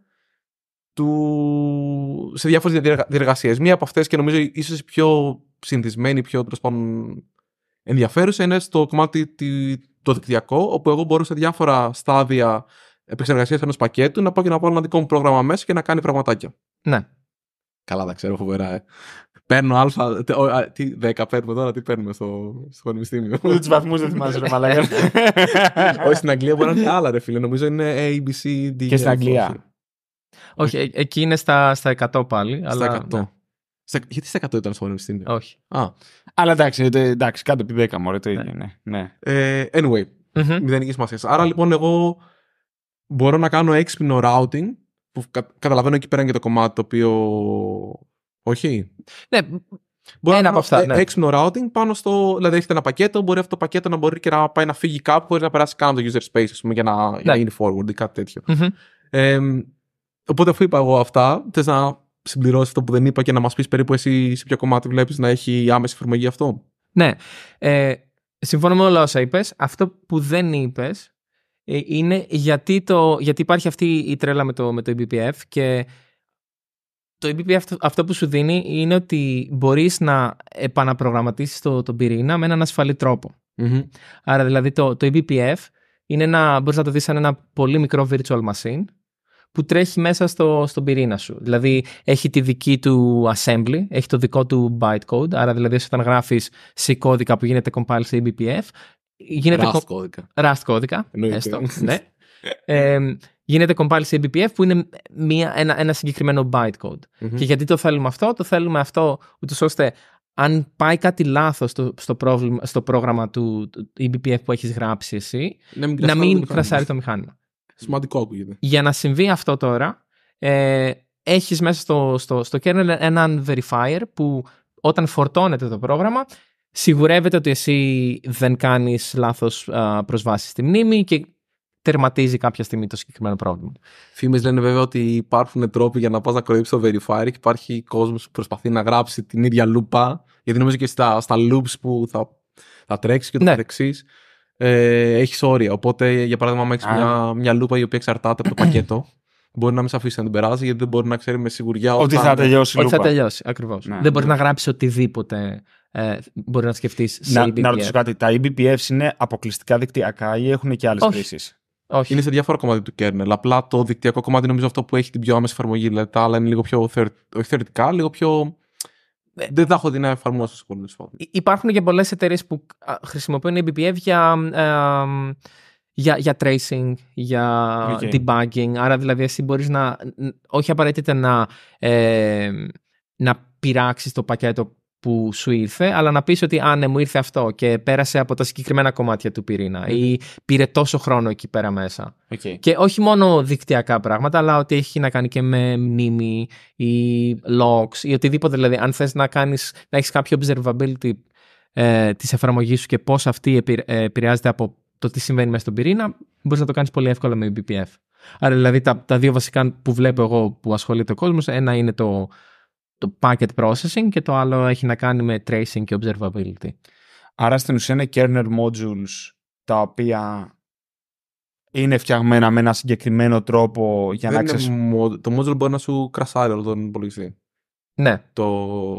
του... σε διάφορες διεργασίες. Μία από αυτές και νομίζω ίσως η πιο συνηθισμένη, πιο τέλος πάντων ενδιαφέρουσα είναι στο κομμάτι το δικτυακό, όπου εγώ μπορώ σε διάφορα στάδια επεξεργασίας ενός πακέτου να πάω και να βάλω ένα δικό μου πρόγραμμα μέσα και να κάνει πραγματάκια. Ναι. Καλά, τα ξέρω φοβερά. Ε. Παίρνω αλφα. τε- ο, α, Τι 10 παίρνουμε τώρα, τι παίρνουμε στο, στο πανεπιστήμιο; Ούτε τους βαθμούς δεν θυμάσαι, ρε μαλάκα. όχι στην Αγγλία μπορεί να είναι άλλα, ρε φίλε. Νομίζω είναι A, B, C, D. Και στην F, Αγγλία. όχι. Όχι, ε- εκεί είναι στα, στα 100 πάλι. Στα αλλά, 100. ναι. Στα- γιατί στα 100 ήταν στο πανεπιστήμιο; Όχι. Α, Αλλά εντάξει, ε, εντάξει, κάτω από 10 μωρέ, το ίδιο είναι. Ναι. ε, anyway, Μμμ. μηδενικής σημασία. Άρα λοιπόν εγώ μπορώ να κάνω έξυπνο routing που κα- καταλαβαίνω εκεί πέρα είναι και το κομμάτι το οποίο. Όχι; Ναι, Μπορώ Ένα να από αυτά, κάνω, ε, ναι. έξυπνο routing πάνω στο. Δηλαδή έχετε ένα πακέτο, μπορεί αυτό το πακέτο να μπορεί και να πάει να φύγει κάπου χωρίς να περάσει καν από το user space, ας πούμε, για να, για να Ναι. γίνει forward ή κάτι τέτοιο. μμμ. Ε, οπότε αφού είπα εγώ αυτά, θες να συμπληρώσεις αυτό που δεν είπα και να μας πεις περίπου εσύ σε ποιο κομμάτι βλέπεις να έχει άμεση εφαρμογή αυτό; Ναι. Ε, συμφωνώ με όλα όσα είπες. Αυτό που δεν είπες είναι γιατί, το, γιατί υπάρχει αυτή η τρέλα με το, με το eBPF και το eBPF αυτό- αυτό που σου δίνει είναι ότι μπορείς να επαναπρογραμματίσεις το, τον πυρήνα με έναν ασφαλή τρόπο. Άρα δηλαδή το, το eBPF είναι ένα, μπορείς να το δεις σαν ένα πολύ μικρό virtual machine που τρέχει μέσα στο, στον πυρήνα σου. Δηλαδή έχει τη δική του assembly, έχει το δικό του bytecode, άρα δηλαδή όταν γράφεις σε κώδικα που γίνεται compile σε eBPF, γίνεται Rust co- κώδικα. Rust κώδικα, Εννοείται. έστω, ναι. Ε, γίνεται compile σε eBPF που είναι μια, ένα, ένα συγκεκριμένο bytecode. Μμμ. Και γιατί το θέλουμε αυτό, το θέλουμε αυτό ούτως ώστε αν πάει κάτι λάθος στο, στο, πρόβλημα, στο πρόγραμμα του, του eBPF που έχεις γράψει εσύ, Να μην, να κρασάρει το μην μηχάνημα. κρασάρει το μηχάνημα. Σημαντικό ακούγεται. Για να συμβεί αυτό τώρα, ε, έχεις μέσα στο, στο, στο kernel έναν verifier που όταν φορτώνεται το πρόγραμμα, σιγουρεύεται ότι εσύ δεν κάνεις λάθος α, προσβάσεις στη μνήμη και τερματίζει κάποια στιγμή το συγκεκριμένο πρόβλημα. Φήμες λένε βέβαια ότι υπάρχουν τρόποι για να πας να κοροϊδέψει το verifier και υπάρχει κόσμος που προσπαθεί να γράψει την ίδια λούπα. Γιατί νομίζω και στα, στα loops που θα, θα τρέξεις και το Ναι. καθεξής. Ε, έχεις όρια. Οπότε, για παράδειγμα, αν έχεις Α. μια, μια λούπα η οποία εξαρτάται από το πακέτο, μπορεί να μην σε αφήσει να την περάσει γιατί δεν μπορεί να ξέρει με σιγουριά Ότι όταν- θα τελειώσει η Ότι θα λούπα. τελειώσει, ακριβώς. Ναι. δεν μπορεί να γράψει οτιδήποτε ε, μπορεί να σκεφτείς σε Να, eBPF. να ρωτήσω κάτι. Τα EBPFs είναι αποκλειστικά δικτυακά ή έχουν και άλλες Όχι. χρήσεις; Όχι. Είναι σε διάφορα κομμάτια του kernel. Απλά το δικτυακό κομμάτι νομίζω αυτό που έχει την πιο άμεση εφαρμογή. Δηλαδή τα άλλα είναι λίγο πιο θεωρ... όχι θεωρητικά, λίγο πιο. Ε, Δεν τα έχω δει να εφαρμόζω σε σχολείο. Υ- Υπάρχουν και πολλές εταιρείες που α, χρησιμοποιούν eBPF για, ε, για, για tracing, για Οκ. debugging. Άρα δηλαδή εσύ μπορείς να, ν- όχι απαραίτητα να, ε, να πειράξεις το πακέτο που σου ήρθε, αλλά να πεις ότι «Α, ναι, μου ήρθε αυτό και πέρασε από τα συγκεκριμένα κομμάτια του πυρήνα» ή «Πήρε τόσο χρόνο εκεί πέρα μέσα». Okay. Και όχι μόνο δικτυακά πράγματα, αλλά ότι έχει να κάνει και με μνήμη ή logs ή οτιδήποτε. Δηλαδή, αν θες να, κάνεις, να έχεις κάποιο observability ε, της εφαρμογής σου και πώς αυτή επηρε- ε, επηρεάζεται από το τι συμβαίνει μέσα στον πυρήνα, μπορείς να το κάνεις πολύ εύκολα με BPF. Άρα, δηλαδή, τα, τα δύο βασικά που βλέπω εγώ που ασχολείται ο κόσμος, ένα είναι το, το packet processing και το άλλο έχει να κάνει με tracing και observability. Άρα στην ουσία είναι kernel modules τα οποία είναι φτιαγμένα με ένα συγκεκριμένο τρόπο για να Δεν ξέρεις... είναι mod- Το module μπορεί να σου κρασάρει όλο τον υπολογιστή. Ναι, Το...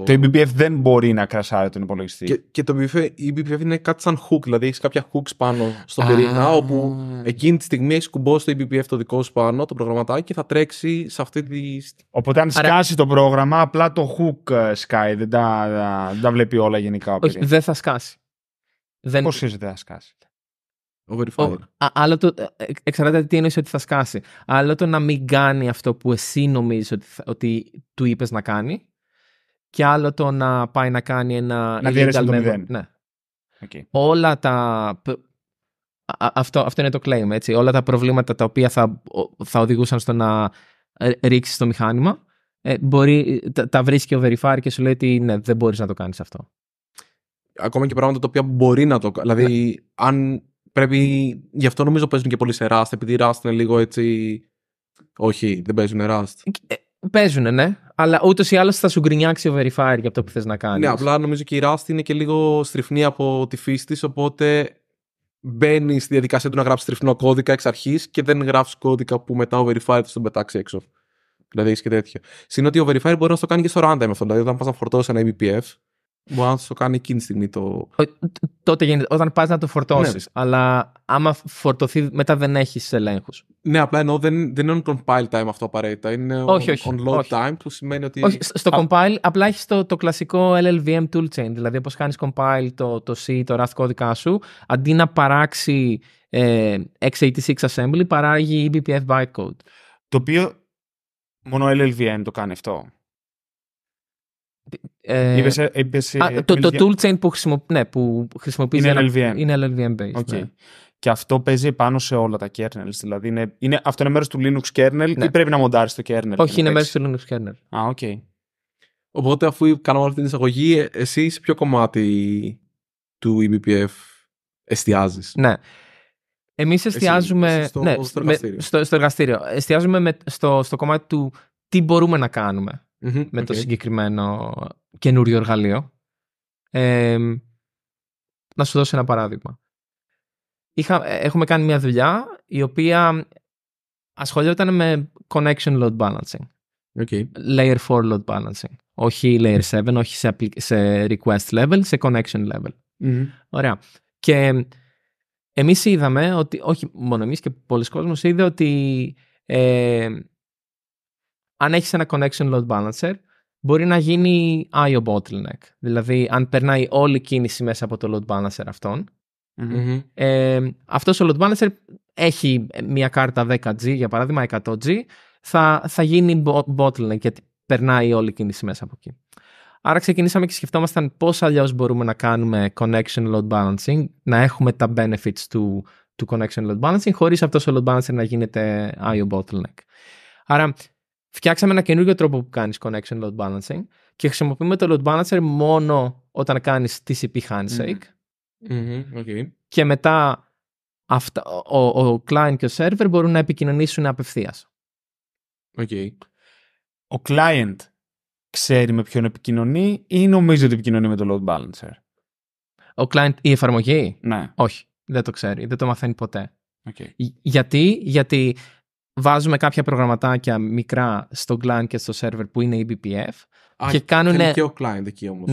Το EBPF δεν μπορεί να κρασάρει τον υπολογιστή. Και, και το BPF, η BPF είναι κάτι σαν hook, δηλαδή έχεις κάποια hooks πάνω στον Α. πυρήνα, όπου εκείνη τη στιγμή έχεις κουμπώσει το EBPF το δικό σου πάνω, το προγραμματάκι, και θα τρέξει σε αυτή τη. Οπότε αν Άρα- σκάσει το πρόγραμμα, απλά το hook ε, σκάει, δεν τα, δεν τα βλέπει όλα γενικά ο όχι, πυρήνας. δεν θα σκάσει. Δεν, Πώς είναι δεν θα σκάσει; Ο verifier. Ο- α- άλλο το, ε, εξαρτάται τι εννοείς ότι θα σκάσει. Άλλο το να μην κάνει αυτό που εσύ νομίζεις ότι, θα- ότι του είπες να κάνει και άλλο το να πάει να κάνει ένα Να διαιρέσει illegal το network. μηδέν. Ναι. Okay. Όλα τα... π- α- αυτό, αυτό είναι το claim, έτσι. Όλα τα προβλήματα τα οποία θα, ο- θα οδηγούσαν στο να ρίξεις το μηχάνημα ε, μπορεί, τα, τα βρίσκει ο verifier και σου λέει ότι ναι, δεν μπορείς να το κάνεις αυτό. Ακόμα και πράγματα τα οποία μπορεί να το κάνει. Δηλαδή, αν πρέπει. Γι' αυτό νομίζω παίζουν και πολύ σε Rust, επειδή Rust είναι λίγο έτσι. Όχι, δεν παίζουν Rust. Ε, Παίζουν, ναι, αλλά ούτως ή άλλως θα σου γκρινιάξει ο verifier για αυτό που θες να κάνεις. Ναι, απλά νομίζω και η Rust είναι και λίγο στριφνή από τη φύση της, οπότε μπαίνει στη διαδικασία του να γράψεις στριφνό κώδικα εξ αρχής και δεν γράφεις κώδικα που μετά ο verifier θα τον πετάξει έξω. Δηλαδή έχεις και τέτοιο. Συν ότι ο verifier μπορεί να το κάνει και στο runtime αυτό. Δηλαδή, όταν πας να φορτώσεις ένα EBPF, μπορεί να το κάνει εκείνη τη στιγμή το. Ο- τ- Τότε γίνεται, όταν πας να το φορτώσεις. Ναι. Αλλά άμα φορτωθεί, μετά δεν έχεις ελέγχους. Ναι, απλά εννοώ δεν, δεν είναι on compile time αυτό απαραίτητα. Είναι Όχι, on, όχι, on load όχι. time που σημαίνει ότι. Όχι, σ- στο Α. compile απλά έχεις το, το κλασικό LLVM toolchain. Δηλαδή, όπως κάνεις compile το, το C, το Rust κώδικα σου, αντί να παράξει ε, x86 assembly, παράγει E eBPF bytecode. Το οποίο μόνο LLVM το κάνει αυτό. Ε, Είπες, ε, είπες, ε, α, το, το μιλείς για- toolchain που, χρησιμο, ναι, που χρησιμοποιείς Είναι για να- LLVM. είναι LLVM based. Οκ. ναι. Και αυτό παίζει πάνω σε όλα τα kernels. Δηλαδή, είναι, είναι, αυτό είναι μέρος του Linux kernel Ναι. ή πρέπει να μοντάρεις το kernel. Όχι, για είναι να μέρος παίξει. του Linux kernel. Α, οκ. Οπότε, αφού κάναμε αυτή την εισαγωγή, ε, εσύ σε ποιο κομμάτι του eBPF εστιάζεις; Ναι. Εμείς εστιάζουμε εσύ στο- ναι, στο με- εργαστήριο. στο, στο εργαστήριο. Εστιάζουμε με, στο, στο κομμάτι του τι μπορούμε να κάνουμε με το συγκεκριμένο καινούριο εργαλείο. Ε, να σου δώσω ένα παράδειγμα. Είχα, ε, έχουμε κάνει μια δουλειά η οποία ασχολιόταν με connection load balancing. Layer 4 load balancing. Όχι layer 7, όχι σε, appli- σε request level, σε connection level. Ωραία. Και εμείς είδαμε ότι, όχι μόνο εμείς και πολλοί κόσμος είδε ότι ε, αν έχεις ένα connection load balancer μπορεί να γίνει IO bottleneck. Δηλαδή αν περνάει όλη η κίνηση μέσα από το load balancer αυτόν ε, αυτός ο load balancer έχει μια κάρτα 10G για παράδειγμα 100G θα, θα γίνει bo- bottleneck γιατί περνάει όλη η κίνηση μέσα από εκεί. Άρα ξεκινήσαμε και σκεφτόμασταν πώς αλλιώς μπορούμε να κάνουμε connection load balancing, να έχουμε τα benefits του, του connection load balancing χωρίς αυτός ο load balancer να γίνεται IO bottleneck. Άρα φτιάξαμε ένα καινούργιο τρόπο που κάνεις connection load balancing και χρησιμοποιούμε το load balancer μόνο όταν κάνεις TCP handshake και μετά αυτά, ο, ο client και ο server μπορούν να επικοινωνήσουν απευθείας. Ο client ξέρει με ποιον επικοινωνεί ή νομίζει ότι επικοινωνεί με το load balancer; Ο client, η εφαρμογή, Ναι. όχι, δεν το ξέρει, δεν το μαθαίνει ποτέ. Okay. Ι- Γιατί, γιατί βάζουμε κάποια προγραμματάκια μικρά στο client και στο server που είναι eBPF και κάνουνε- Είναι και ο client εκεί όμως.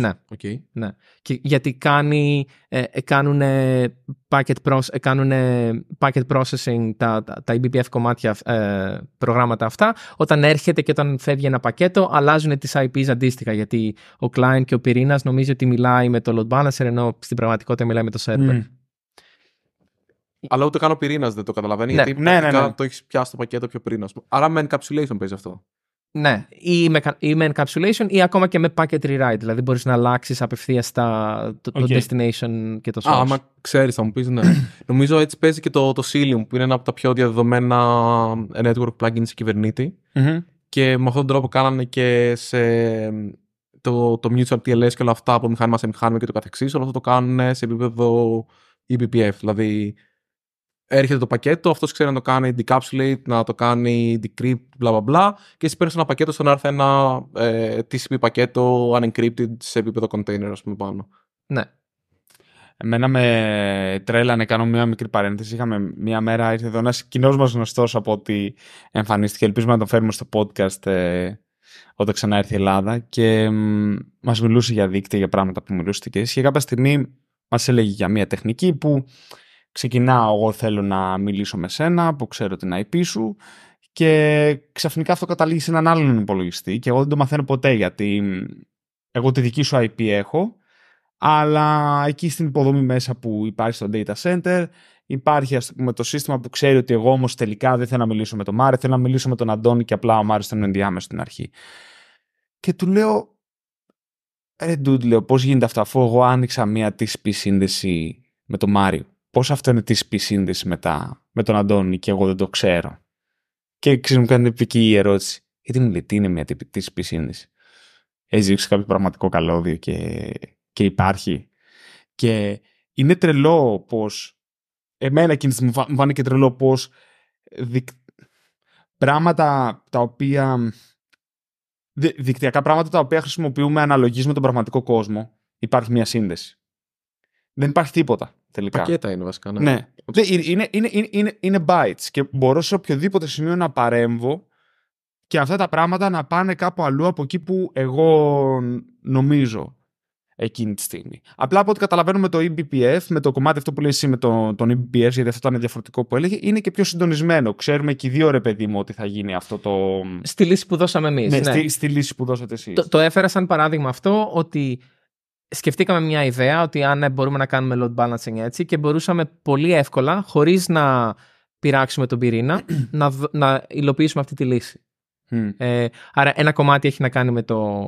Ναι. και γιατί κάνει, ε, ε, κάνουνε packet, pros, ε, κάνουνε packet processing τα, τα, τα eBPF κομμάτια ε, προγράμματα αυτά όταν έρχεται και όταν φεύγει ένα πακέτο αλλάζουν τις IPs αντίστοιχα γιατί ο client και ο πυρήνας νομίζει ότι μιλάει με το load balancer ενώ στην πραγματικότητα μιλάει με το server. Αλλά ούτε καν ο πυρήνας δεν το καταλαβαίνει. Ναι. γιατί Ναι, ναι, πρακτικά ναι. το έχεις πιάσει το πακέτο πιο πριν. ας πούμε. Άρα με encapsulation παίζει αυτό. Ναι, ή με, ή με encapsulation ή ακόμα και με packet rewrite. Δηλαδή μπορείς να αλλάξεις απευθείας τα, το, το Οκ. destination και το source. Α, άμα ξέρεις, θα μου πεις, ναι. Νομίζω έτσι παίζει και το, το Cilium, που είναι ένα από τα πιο διαδεδομένα network plugins σε Kubernetes. Και με αυτόν τον τρόπο κάνανε και σε το, το mutual TLS και όλα αυτά από μηχάνημα σε μηχάνημα και το καθεξής, όλο αυτό το κάνουν σε επίπεδο eBPF. Δηλαδή, έρχεται το πακέτο, αυτός ξέρει να το κάνει decapsulate, να το κάνει decrypt, bla bla bla, και εσύ παίρνεις ένα πακέτο στο να έρθει ένα ε, TCP πακέτο unencrypted σε επίπεδο container, ας πούμε, πάνω. Ναι. Εμένα με τρέλανε, κάνω μια μικρή παρένθεση. Είχαμε μια μέρα, ήρθε εδώ ένας κοινός μας γνωστός από ό,τι εμφανίστηκε. Ελπίζουμε να τον φέρουμε στο podcast ε, όταν ξανά έρθει η Ελλάδα. Και μας μιλούσε για δίκτυα, για πράγματα που μιλούσατε και εσεί. Και κάποια στιγμή μας έλεγε για μια τεχνική που ξεκινάω. Εγώ θέλω να μιλήσω με σένα, που ξέρω την IP σου. Και ξαφνικά αυτό καταλήγει σε έναν άλλον υπολογιστή. Και εγώ δεν το μαθαίνω ποτέ γιατί μ, εγώ τη δική σου IP έχω αλλά εκεί στην υποδομή μέσα που υπάρχει στο data center υπάρχει ας πούμε, το σύστημα που ξέρει ότι εγώ όμως τελικά δεν θέλω να μιλήσω με τον Μάρε, θέλω να μιλήσω με τον Αντώνη και απλά ο Μάρες ήταν ενδιάμεσο στην αρχή. Και του λέω, ρε dude, λέω, πώς γίνεται αυτό αφού εγώ άνοιξα μια TCP σύνδεση με τον Μάριο. Πώς αυτό είναι TCP σύνδεση μετά με τον Αντώνη και εγώ δεν το ξέρω. Και ξέρεις μου κάνει επική η ερώτηση. Γιατί μου λέει, τι είναι μια TCP σύνδεση; Έχει ρίξει κάποιο πραγματικό καλώδιο και και υπάρχει. Και είναι τρελό πως εμένα εκείνη τη στιγμή μου φα- μου φάνηκε τρελό πως δικ... πράγματα τα οποία δι- δικτυακά πράγματα τα οποία χρησιμοποιούμε αναλογής με τον πραγματικό κόσμο υπάρχει μια σύνδεση. Δεν υπάρχει τίποτα τελικά. Πακέτα είναι βασικά. Ναι. Ναι. Δεν- Είναι, είναι, είναι, είναι, είναι bytes και μπορώ σε οποιοδήποτε σημείο να παρέμβω και αυτά τα πράγματα να πάνε κάπου αλλού από εκεί που εγώ νομίζω εκείνη τη στιγμή. Απλά από ό,τι καταλαβαίνω με το eBPF, με το κομμάτι αυτό που λέει εσύ με το, τον eBPF, γιατί αυτό ήταν διαφορετικό που έλεγε, είναι και πιο συντονισμένο. Ξέρουμε και οι δύο ρε παιδί μου ότι θα γίνει αυτό το. Στη λύση που δώσαμε εμείς. Ναι, Ναι, Στη, στη λύση που δώσατε εσείς. Το, το έφερα σαν παράδειγμα αυτό ότι σκεφτήκαμε μια ιδέα ότι αν ναι, μπορούμε να κάνουμε load balancing έτσι και μπορούσαμε πολύ εύκολα, χωρίς να πειράξουμε τον πυρήνα, να, δ- να υλοποιήσουμε αυτή τη λύση. Ε, άρα ένα κομμάτι έχει να κάνει με το,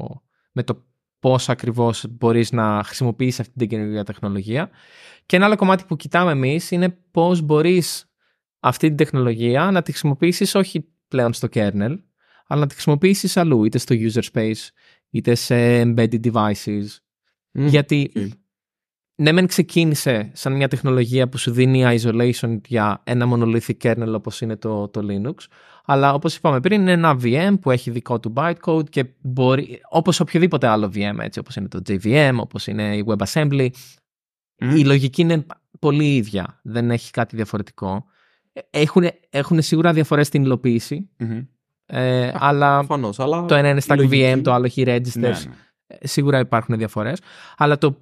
με το πώς ακριβώς μπορείς να χρησιμοποιήσεις αυτή την καινούργια τεχνολογία και ένα άλλο κομμάτι που κοιτάμε εμείς είναι πώς μπορείς αυτή την τεχνολογία να τη χρησιμοποιήσεις όχι πλέον στο kernel αλλά να τη χρησιμοποιήσεις αλλού είτε στο user space είτε σε embedded devices Μμ, γιατί οκ. ναι μεν ξεκίνησε σαν μια τεχνολογία που σου δίνει isolation για ένα monolithic kernel όπως είναι το, το Linux αλλά όπως είπαμε πριν είναι ένα VM που έχει δικό του bytecode και μπορεί, όπως οποιοδήποτε άλλο VM έτσι όπως είναι το JVM, όπως είναι η WebAssembly η λογική είναι πολύ ίδια, δεν έχει κάτι διαφορετικό. Έχουν, έχουν σίγουρα διαφορές στην υλοποίηση ε, αλλά Προφανώς, αλλά το ένα είναι η stack λογική- VM, το άλλο έχει registers Ναι, ναι. Ε, σίγουρα υπάρχουν διαφορές, αλλά το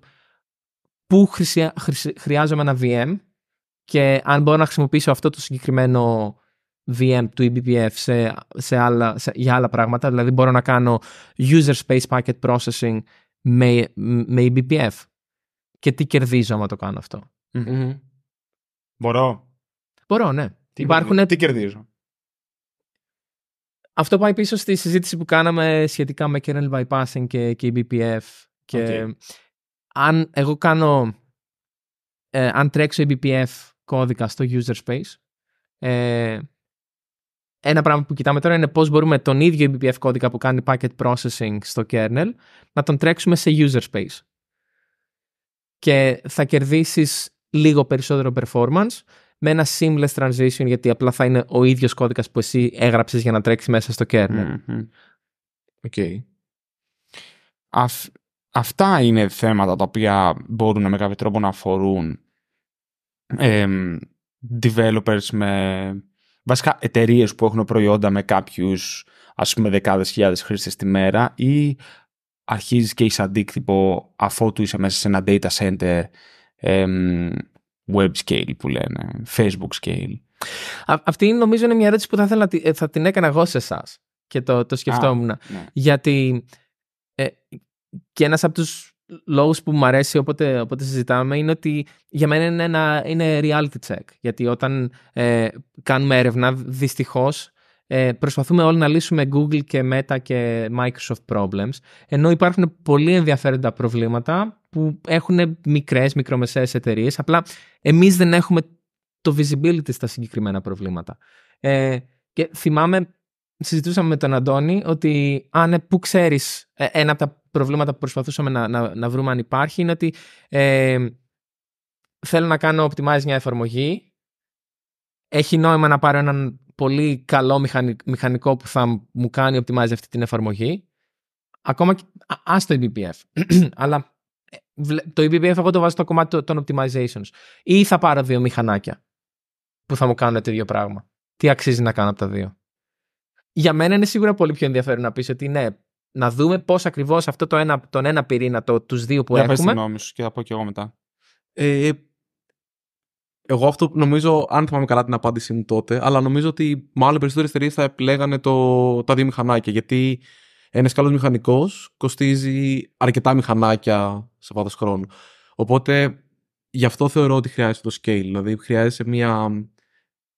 πού χρησια- χρησι- χρειάζομαι ένα VM και αν μπορώ να χρησιμοποιήσω αυτό το συγκεκριμένο VM του eBPF σε, σε άλλα, σε- για άλλα πράγματα, δηλαδή μπορώ να κάνω user space packet processing με, με eBPF και τι κερδίζω άμα το κάνω αυτό. Μμμ. Μπορώ. Μπορώ, ναι. Τι, Υπάρχουν, τι κερδίζω. Αυτό πάει πίσω στη συζήτηση που κάναμε σχετικά με kernel bypassing και, και eBPF και Οκ. αν εγώ κάνω ε, αν τρέξω eBPF κώδικα στο user space ε, ένα πράγμα που κοιτάμε τώρα είναι πώς μπορούμε τον ίδιο eBPF κώδικα που κάνει packet processing στο kernel να τον τρέξουμε σε user space και θα κερδίσεις λίγο περισσότερο performance με ένα seamless transition γιατί απλά θα είναι ο ίδιος κώδικας που εσύ έγραψες για να τρέξεις μέσα στο kernel. Μμμ. Οκ. Αυ- αυτά είναι θέματα τα οποία μπορούν με κάποιο τρόπο να αφορούν εμ, developers με βασικά εταιρείες που έχουν προϊόντα με κάποιους ας πούμε δεκάδες χιλιάδες χρήστες τη μέρα ή αρχίζεις και είσαι αντίκτυπο αφότου είσαι μέσα σε ένα data center εμ, web scale που λένε, Facebook scale. Α- αυτή νομίζω είναι μια ερώτηση που θα, ήθελα, να τη- ε, θα την έκανα εγώ σε εσάς και το, το σκεφτόμουν. Ναι. Γιατί ε, και ένας από τους λόγους που μου αρέσει όποτε, όποτε συζητάμε είναι ότι για μένα είναι, ένα, είναι reality check. Γιατί όταν ε, κάνουμε έρευνα, δυστυχώς, ε, προσπαθούμε όλοι να λύσουμε Google και Meta και Microsoft problems, ενώ υπάρχουν πολύ ενδιαφέροντα προβλήματα που έχουν μικρές, μικρομεσαίες εταιρείες. απλά εμείς δεν έχουμε το visibility στα συγκεκριμένα προβλήματα. Ε, και θυμάμαι, συζητούσαμε με τον Αντώνη ότι αν ναι, που ξέρεις, ε, ένα από τα προβλήματα που προσπαθούσαμε να, να, να βρούμε αν υπάρχει είναι ότι ε, θέλω να κάνω optimize μια εφαρμογή έχει νόημα να πάρω έναν πολύ καλό μηχανι- μηχανικό που θα μου κάνει optimize αυτή την εφαρμογή ακόμα και α- ας το eBPF αλλά ε, βλέ- το eBPF εγώ το βάζω στο κομμάτι των- των optimizations ή θα πάρω δύο μηχανάκια που θα μου κάνουν το ίδιο πράγμα. Τι αξίζει να κάνω από τα δύο; Για μένα είναι σίγουρα πολύ πιο ενδιαφέρον να πεις ότι ναι, να δούμε πώς ακριβώς αυτό το ένα, τον ένα πυρήνα, το, τους δύο που Για πες τη έχουμε, γνώμη σου και θα πω και εγώ μετά. Ε, εγώ αυτό που νομίζω, αν θυμάμαι καλά την απάντησή μου τότε, αλλά νομίζω ότι μάλλον περισσότερες εταιρείες θα επιλέγανε το, τα δύο μηχανάκια. Γιατί ένα καλό μηχανικός κοστίζει αρκετά μηχανάκια σε βάθος χρόνου. Οπότε γι' αυτό θεωρώ ότι χρειάζεται το scale. Δηλαδή χρειάζεται μια,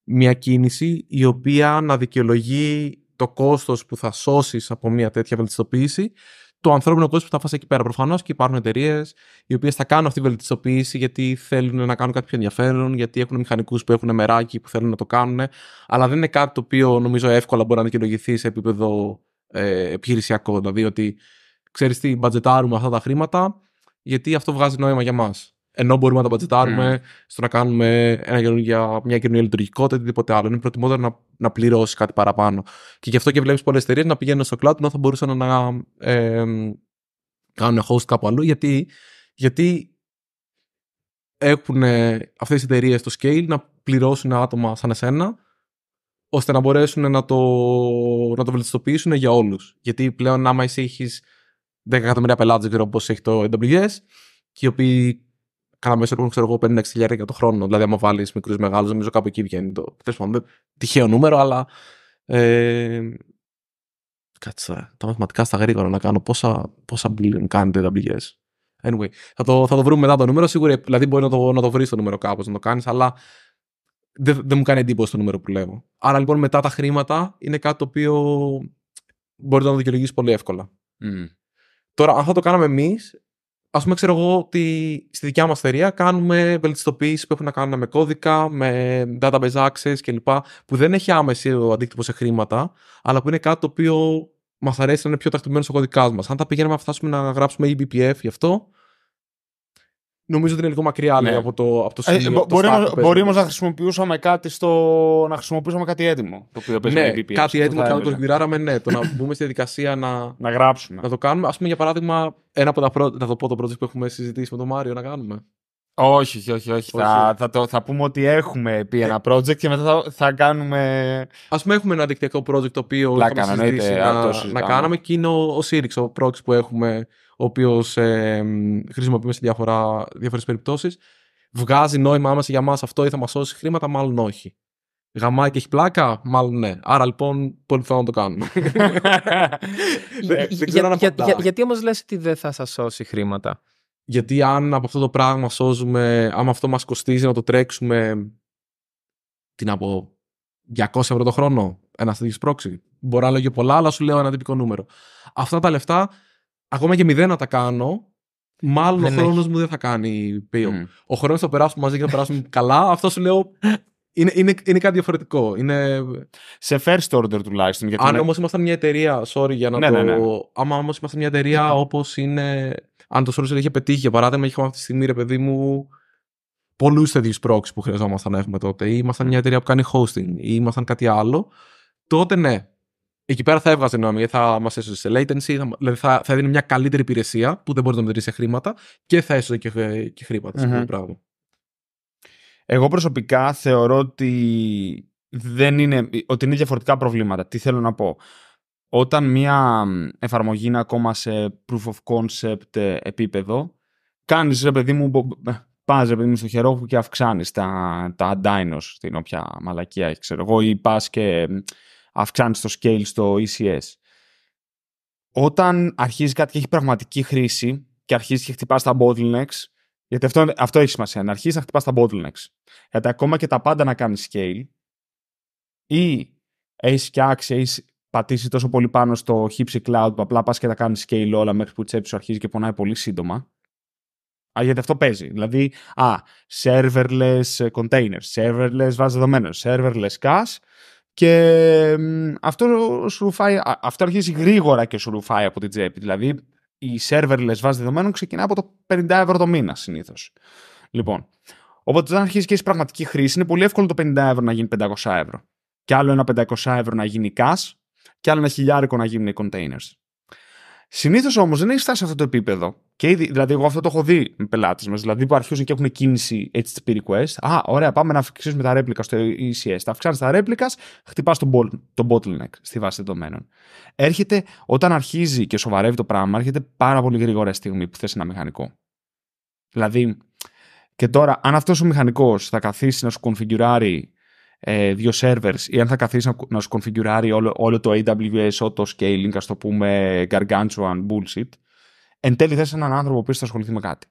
μια κίνηση η οποία να δικαιολογεί το κόστος που θα σώσεις από μια τέτοια βελτιστοποίηση το ανθρώπινο κόστος που θα φας εκεί πέρα. Προφανώς και υπάρχουν εταιρείες οι οποίες θα κάνουν αυτή τη βελτιστοποίηση γιατί θέλουν να κάνουν κάτι πιο ενδιαφέρον, γιατί έχουν μηχανικούς που έχουν μεράκι που θέλουν να το κάνουν. Αλλά δεν είναι κάτι το οποίο νομίζω εύκολα μπορεί να δικαιολογηθεί σε επίπεδο ε, επιχειρησιακό. Δηλαδή ότι ξέρεις τι, μπατζετάρουμε αυτά τα χρήματα, γιατί αυτό βγάζει νόημα για μας. Ενώ μπορούμε να τα μπατζετάρουμε στο να κάνουμε ένα καινούργια, μια καινούργια λειτουργικότητα ή οτιδήποτε άλλο. Είναι προτιμότερο να, να πληρώσεις κάτι παραπάνω. Και γι' αυτό και βλέπεις πολλές εταιρείες να πηγαίνουν στο cloud ενώ θα μπορούσαν να ε, κάνουν host κάπου αλλού. Γιατί, γιατί έχουν αυτές οι εταιρείες το scale να πληρώσουν άτομα σαν εσένα ώστε να μπορέσουν να το, να το βελτιστοποιήσουν για όλους. Γιατί πλέον, άμα εσύ έχεις 10 εκατομμύρια πελάτες, δεν ξέρω πώς έχει το AWS, και οι οποίοι κατά μέσο έχουν, ξέρω εγώ, 50-60 για το χρόνο. Δηλαδή, άμα βάλεις μικρούς μεγάλους, νομίζω κάπου εκεί βγαίνει το. Τέλος πάντων, τυχαίο νούμερο, αλλά. Ε, κάτσε τα μαθηματικά στα γρήγορα να κάνω. Πόσα, πόσα billion κάνει το AWS. Anyway, θα το, θα το βρούμε μετά το νούμερο. Σίγουρα, δηλαδή, μπορεί να το, να το βρεις το νούμερο κάπως να το κάνεις, αλλά δεν, δεν μου κάνει εντύπωση το νούμερο που λέω. Άρα λοιπόν μετά τα χρήματα είναι κάτι το οποίο μπορεί να το δικαιολογήσει πολύ εύκολα. Mm. Τώρα, αν θα το κάναμε εμείς, ας πούμε, ξέρω εγώ ότι στη δικιά μας εταιρεία κάνουμε βελτιστοποίηση που έχουν να κάνουν με κώδικα, με database access κλπ. που δεν έχει άμεση αντίκτυπο σε χρήματα, αλλά που είναι κάτι το οποίο μας αρέσει να είναι πιο τακτοποιημένος στο κωδικάς μας. Αν τα πηγαίναμε να φτάσουμε να γράψουμε eBPF γι' αυτό, νομίζω ότι είναι λίγο μακριά Ναι. λέει, από το, από το Ε, σημείο. μπο- το μπορεί stack όμως- που παίζουμε. μπορεί όμως να χρησιμοποιούσαμε κάτι στο. να χρησιμοποιούσαμε κάτι έτοιμο. Το οποίο παίζει Ναι, με VPS. κάτι Αυτό έτοιμο θα και να το έβγαινε. κονφιγκουράραμε, ναι. Το να μπούμε στη διαδικασία να, Να γράψουμε. να το κάνουμε. Α πούμε, για παράδειγμα, ένα από τα πρώτα, θα το πω το project που έχουμε συζητήσει με τον Μάριο να κάνουμε. Όχι, όχι, όχι. όχι. Θα, Όχι. θα, το, θα πούμε ότι έχουμε πει ένα project και μετά θα, θα κάνουμε. Α πούμε, έχουμε ένα δικτυακό project το οποίο Πλάκα, είχαμε εννοείται, συζητήσει αν το να, συζητάμε. να κάναμε και είναι ο, ο Sirix, ο proxy που έχουμε, ο οποίος ε, μ, χρησιμοποιούμε σε διάφορες περιπτώσεις. Βγάζει νόημα άμεσα για μας αυτό ή θα μας σώσει χρήματα, μάλλον όχι. Γαμάει και έχει πλάκα, μάλλον ναι. Άρα λοιπόν, πολύ πιθανό να το κάνουμε. Δεν- δεν ξέρω αν για, απαντάει. για- γιατί όμως λες ότι δεν θα σας σώσει χρήματα; Γιατί αν από αυτό το πράγμα σώζουμε, άμα αυτό μας κοστίζει να το τρέξουμε, τι να πω, 200 ευρώ το χρόνο, ένας τέτοιος πρόξι. Μπορεί να λέω και πολλά, αλλά σου λέω ένα τυπικό νούμερο. Αυτά τα λεφτά, ακόμα και μηδέν να τα κάνω, μάλλον Δεν ο χρόνος μου δεν θα κάνει πίο. Μμ. Ο χρόνος θα περάσουμε μαζί και θα περάσουμε καλά. Αυτό σου λέω είναι, είναι, είναι κάτι διαφορετικό. Είναι, Σε first order τουλάχιστον. Γιατί αν είναι- όμως ήμασταν μια εταιρεία, sorry για να Ναι, το. ναι, ναι. Άμα όμως ήμασταν μια εταιρεία όπως είναι. Αν το Sorcerer είχε πετύχει, για παράδειγμα, είχαμε αυτή τη στιγμή, ρε παιδί μου, πολλούς τέτοιους proxy που χρειαζόμασταν να έχουμε τότε. Ή ήμασταν μια εταιρεία που κάνει hosting, ή ήμασταν κάτι άλλο. Τότε ναι. Εκεί πέρα θα έβγαζε νόημα γιατί θα μας έσωσε σε latency, θα, δηλαδή θα, θα έδινε μια καλύτερη υπηρεσία που δεν μπορεί να μετρήσει σε χρήματα και θα έσωσε και, και χρήματα. σε αυτό το Μμμ. πράγμα. Εγώ προσωπικά θεωρώ ότι δεν είναι, ότι είναι διαφορετικά προβλήματα. Τι θέλω να πω; Όταν μια μ, εφαρμογή είναι ακόμα σε proof of concept ε, επίπεδο, κάνεις ρε παιδί μου, μπο- ε, πας ρε παιδί μου στο χερόφου και αυξάνεις τα, τα dinos στην όποια μαλακία έχεις, ξέρω εγώ, ή πας και μ, αυξάνεις το scale στο ECS. Όταν αρχίζει κάτι και έχει πραγματική χρήση και αρχίζει και χτυπάς τα bottlenecks, γιατί αυτό, αυτό έχει σημασία, να αρχίσει να χτυπάς τα bottlenecks. Γιατί ακόμα και τα πάντα να κάνεις scale, ή έχεις φτιάξει, έχεις πατήσει τόσο πολύ πάνω στο Hipsy Cloud που απλά πας και τα κάνεις scale όλα μέχρι που η τσέπη σου αρχίζει και πονάει πολύ σύντομα. Α, γιατί αυτό παίζει. Δηλαδή, α, serverless ε, containers, serverless βάση δεδομένων, serverless cache και μ, αυτό, σου ρουφάει, α, αυτό αρχίζει γρήγορα και σου ρουφάει από την τσέπη. Δηλαδή, η serverless βάση δεδομένων ξεκινά από το 50 ευρώ το μήνα συνήθως. Λοιπόν, οπότε όταν αρχίζει και έχεις πραγματική χρήση, είναι πολύ εύκολο το 50 ευρώ να γίνει 500 ευρώ. Και άλλο ένα 500 ευρώ να γίνει cash, και άλλο ένα χιλιάρικο να γίνουν οι containers. Συνήθως όμως δεν έχει φτάσει σε αυτό το επίπεδο. Και ήδη, δηλαδή, εγώ αυτό το έχω δει με πελάτες μας. Δηλαδή, που αρχίζουν και έχουν κίνηση HTTP request. Α, ωραία, πάμε να αυξήσουμε τα replica στο ECS. Τα αυξάνεις τα replicas, χτυπάς τον, bol- τον bottleneck στη βάση δεδομένων. Έρχεται, όταν αρχίζει και σοβαρεύει το πράγμα, έρχεται πάρα πολύ γρήγορα η στιγμή που θες ένα μηχανικό. Δηλαδή, και τώρα, αν αυτός ο μηχανικός θα καθίσει να σου κονφιγκουράρει ε, δύο servers ή αν θα καθίσει να, να σου κονφιγκουράρει όλο, όλο το AWS auto scaling, ας το πούμε gargantuan bullshit, εν τέλει θες έναν άνθρωπο που θα ασχοληθεί με κάτι.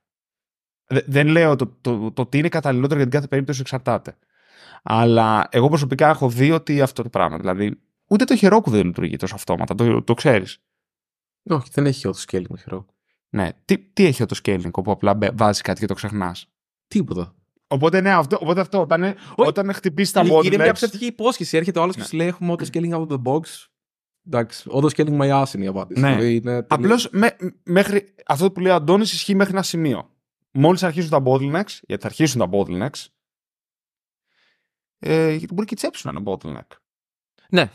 Δε- δεν λέω το, το, το, τι είναι καταλληλότερο για την κάθε περίπτωση εξαρτάται. Αλλά εγώ προσωπικά έχω δει ότι αυτό το πράγμα. Δηλαδή, ούτε το Heroku δεν λειτουργεί τόσο αυτόματα. Το, το ξέρεις. Όχι, δεν έχει auto scaling με χειρό. Ναι. Τι, τι έχει το scaling όπου απλά μπε- βάζεις κάτι και το ξεχνάς. Τίποτα. Οπότε ναι, αυτό, οπότε αυτό όταν, όταν χτυπήσει τα Είναι- Είναι μια bottlenecks. ψευτική υπόσχεση. Έρχεται ο άλλος και Ναι. σου λέει: Έχουμε auto scaling out of the box. Εντάξει, auto scaling my ass είναι η απάντηση. Ναι. Δηλαδή, είναι τελείως- Απλώς μέχρι, αυτό που λέει ο Αντώνης ισχύει μέχρι ένα σημείο. Μόλις αρχίσουν τα bottlenecks, γιατί θα αρχίσουν τα bottlenecks, ε, γιατί μπορεί και η τσέπη σου να είναι bottleneck. Ναι,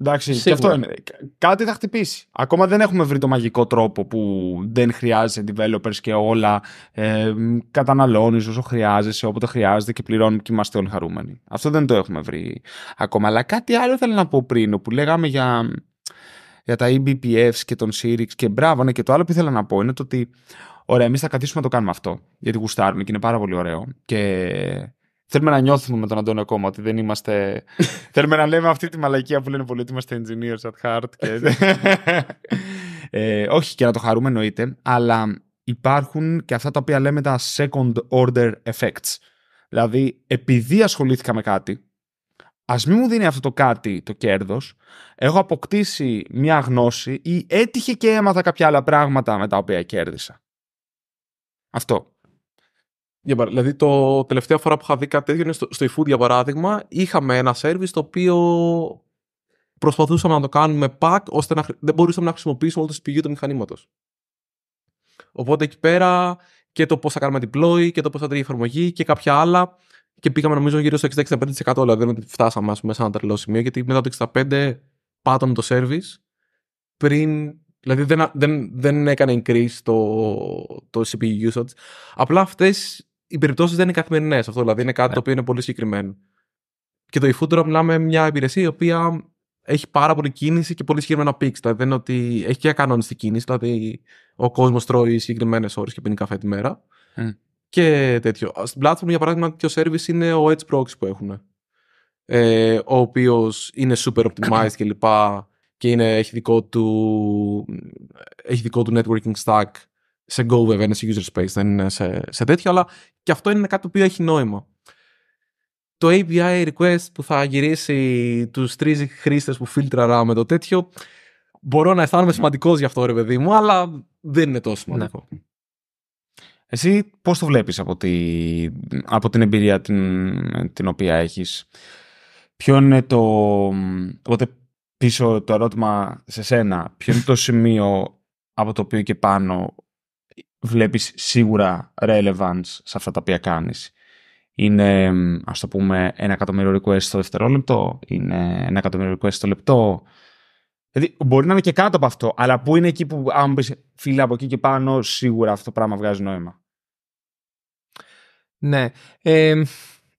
Εντάξει, και Σίγουρα. αυτό είναι. Κάτι θα χτυπήσει. Ακόμα δεν έχουμε βρει το μαγικό τρόπο που δεν χρειάζεσαι developers και όλα. Ε, καταναλώνεις όσο χρειάζεσαι, όποτε χρειάζεται και πληρώνουμε και είμαστε όλοι χαρούμενοι. Αυτό δεν το έχουμε βρει ακόμα. Αλλά κάτι άλλο ήθελα να πω πριν, που λέγαμε για, για τα E eBPFs και τον Sirix και μπράβο, ναι, και το άλλο που ήθελα να πω είναι το ότι ωραία, εμείς θα καθίσουμε να το κάνουμε αυτό, γιατί γουστάρουμε και είναι πάρα πολύ ωραίο. Και θέλουμε να νιώθουμε με τον Αντώνιο ακόμα ότι δεν είμαστε. θέλουμε να λέμε αυτή τη μαλακία που λένε πολλοί ότι είμαστε engineers at heart. Και... ε, όχι και να το χαρούμε εννοείται, αλλά υπάρχουν και αυτά τα οποία λέμε τα second order effects. Δηλαδή, επειδή ασχολήθηκα με κάτι, ας μην μου δίνει αυτό το κάτι το κέρδος, έχω αποκτήσει μια γνώση ή έτυχε και έμαθα κάποια άλλα πράγματα με τα οποία κέρδισα. Αυτό. Για παρα- δηλαδή, το τελευταία φορά που είχα δει κάτι τέτοιο είναι στο, στο eFood, για παράδειγμα. Είχαμε ένα service το οποίο προσπαθούσαμε να το κάνουμε pack ώστε να, χρη- δεν μπορούσαμε να χρησιμοποιήσουμε όλο το CPU του μηχανήματος. Οπότε εκεί πέρα και το πώς θα κάνουμε deploy και το πώς θα τρέχει η εφαρμογή και κάποια άλλα. Και πήγαμε νομίζω γύρω στο 60-65%. Δηλαδή δεν είναι ότι φτάσαμε ας πούμε, σε ένα τρελό σημείο, γιατί μετά το 65% πάταμε το service πριν. Δηλαδή δεν, δεν, δεν έκανε increase το, το CPU usage. Απλά αυτές οι περιπτώσεις δεν είναι καθημερινές. Αυτό δηλαδή είναι κάτι Ναι. το οποίο είναι πολύ συγκεκριμένο. Και το eFood τώρα μιλάμε μια υπηρεσία η οποία έχει πάρα πολύ κίνηση και πολύ συγκεκριμένα peaks. Δηλαδή δεν είναι ότι έχει και κανόνιστη κίνηση. Δηλαδή ο κόσμος τρώει συγκεκριμένες ώρες και πίνει καφέ τη μέρα. Μμ. Και τέτοιο. Στην platform, για παράδειγμα, τέτοιο service είναι ο Edge Proxy που έχουν. Ε, ο οποίος είναι super optimized κλπ. Και είναι, έχει, δικό του, έχει δικό του networking stack σε Go βέβαια, είναι σε user space, δεν είναι σε, σε τέτοιο, αλλά και αυτό είναι κάτι το οποίο έχει νόημα. Το API request που θα γυρίσει τους τρεις χρήστες που φίλτραρα με το τέτοιο, μπορώ να αισθάνομαι σημαντικός γι' αυτό ρε παιδί μου, αλλά δεν είναι τόσο σημαντικό. Εσύ πώς το βλέπεις από, τη, από την εμπειρία την, την οποία έχεις; Ποιο είναι το... Οπότε πίσω το ερώτημα σε σένα. Ποιο είναι το σημείο από το οποίο και πάνω βλέπεις σίγουρα relevance σε αυτά τα οποία κάνεις. Είναι, ας το πούμε, ένα εκατομμύριο request στο δευτερόλεπτο, είναι ένα εκατομμύριο request στο λεπτό. Δηλαδή, μπορεί να είναι και κάτω από αυτό, αλλά πού είναι εκεί που, αν πεις, φίλε, από εκεί και πάνω, σίγουρα αυτό το πράγμα βγάζει νόημα. Ναι. Ε,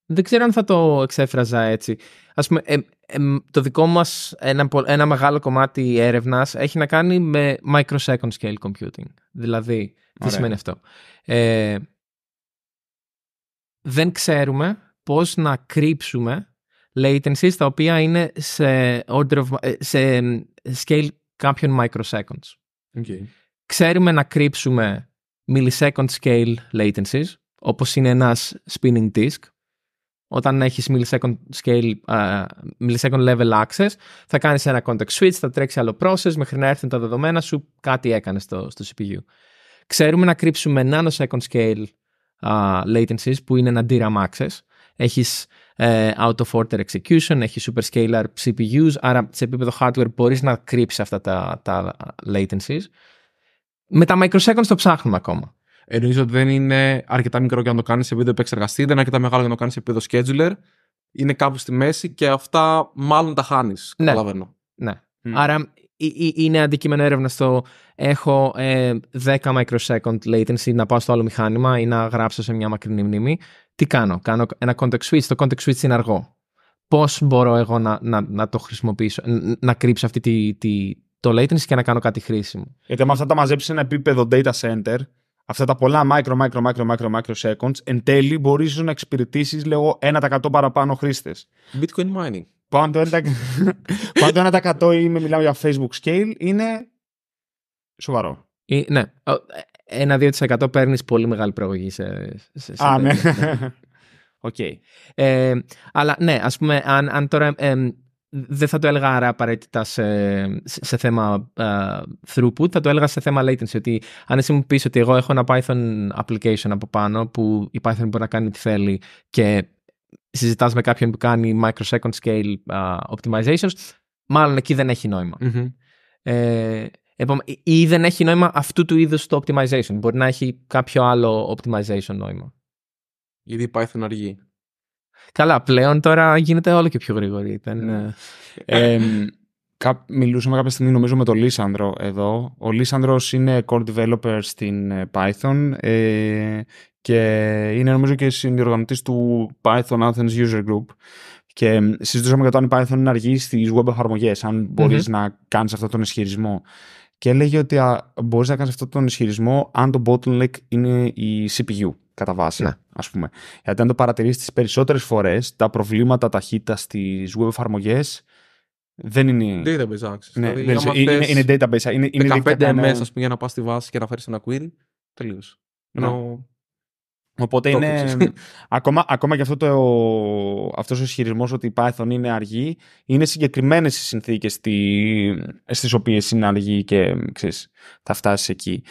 δεν ξέρω αν θα το εξέφραζα έτσι. Ας πούμε, ε, ε, το δικό μας ένα, πο- ένα μεγάλο κομμάτι έρευνας έχει να κάνει με microsecond scale computing. Δηλαδή, τι Ωραία. σημαίνει αυτό; Ε, δεν ξέρουμε πώς να κρύψουμε latencies τα οποία είναι σε, order of, ε, σε scale κάποιων microseconds. Okay. Ξέρουμε να κρύψουμε millisecond scale latencies, όπως είναι ένας spinning disk. Όταν έχεις millisecond scale, α, millisecond level access, θα κάνεις ένα context switch, θα τρέξει άλλο process, μέχρι να έρθουν τα δεδομένα σου, κάτι έκανες στο, στο CPU. Ξέρουμε να κρύψουμε nanosecond scale α, latencies, που είναι ένα DRAM access. Έχεις ε, out of order execution, έχεις superscalar CPUs, άρα σε επίπεδο hardware μπορείς να κρύψεις αυτά τα, τα latencies. Με τα microseconds το ψάχνουμε ακόμα. Εννοείς ότι δεν είναι αρκετά μικρό για να το κάνεις σε επίπεδο επεξεργαστή, δεν είναι αρκετά μεγάλο για να το κάνεις σε επίπεδο scheduler. Είναι κάπου στη μέση και αυτά μάλλον τα χάνεις. Ναι. Καταλαβαίνω. Ναι. Μμ. Άρα ε, ε, είναι αντικείμενο έρευνα στο έχω ε, 10 microsecond latency να πάω στο άλλο μηχάνημα ή να γράψω σε μια μακρινή μνήμη. Τι κάνω, κάνω ένα context switch. Το context switch είναι αργό. Πώς μπορώ εγώ να, να, να το χρησιμοποιήσω, ν- να κρύψω αυτή τη, τη, το latency και να κάνω κάτι χρήσιμο. Γιατί αν αυτά τα μαζέψεις σε ένα επίπεδο data center, αυτά τα πολλά micro, micro, micro, micro, micro seconds, εν τέλει μπορείς να εξυπηρετήσεις, λέγω, 1% παραπάνω χρήστες. Bitcoin mining. Πάνω το 1%, πάνω το 1% ή με μιλάμε για Facebook scale είναι σοβαρό. Ή, ναι, ο- ε, ένα 2% παίρνεις πολύ μεγάλη προαγωγή σε, σε, σε Α, ναι. τέτοια. Οκ. Ε, αλλά ναι, ας πούμε, αν, αν τώρα ε, δεν θα το έλεγα άρα απαραίτητα σε, σε, σε θέμα ε, throughput, θα το έλεγα σε θέμα latency. Ότι αν εσύ μου πεις ότι εγώ έχω ένα Python application από πάνω που η Python μπορεί να κάνει ό,τι θέλει και συζητάς με κάποιον που κάνει microsecond scale α, optimizations, μάλλον εκεί δεν έχει νόημα. Μμμ. Ε, επόμε- ή- ή δεν έχει νόημα αυτού του είδους το optimization. Μπορεί να έχει κάποιο άλλο optimization νόημα. Γιατί η Python αργεί. Καλά, πλέον τώρα γίνεται όλο και πιο γρήγορη. Ήταν, Ναι. ε, Ε, κα- μιλούσαμε κάποια στιγμή νομίζω με τον Λίσανδρο εδώ. Ο Λίσανδρος είναι core developer στην ε, Python ε, και είναι νομίζω και συνδιοργανωτής του Python Athens User Group. Και ε, συζητούσαμε για το αν η Python είναι αργή στις web εφαρμογές, αν μπορείς να κάνεις αυτόν τον ισχυρισμό. Και έλεγε ότι α, μπορείς να κάνεις αυτόν τον ισχυρισμό αν το bottleneck είναι η CPU κατά βάση, Ναι. ας πούμε. Γιατί αν το παρατηρήσεις τις περισσότερες φορές, τα προβλήματα ταχύτητας στις web εφαρμογές δεν είναι... Database access. Ναι, δηλαδή, δεν άμα είναι, είναι, θες είναι database. Είναι, είναι 15 δίκτυα MS, κανένα- ας πούμε, για να πας στη βάση και να φέρεις ένα query, τελείωσε. Ναι. Ενώ Οπότε Το είναι. έκοψες. ακόμα, ακόμα και αυτό το, αυτός ο ισχυρισμός ότι η Python είναι αργή, είναι συγκεκριμένες οι συνθήκες στι, στις οποίες είναι αργή και ξέρεις, θα φτάσεις εκεί.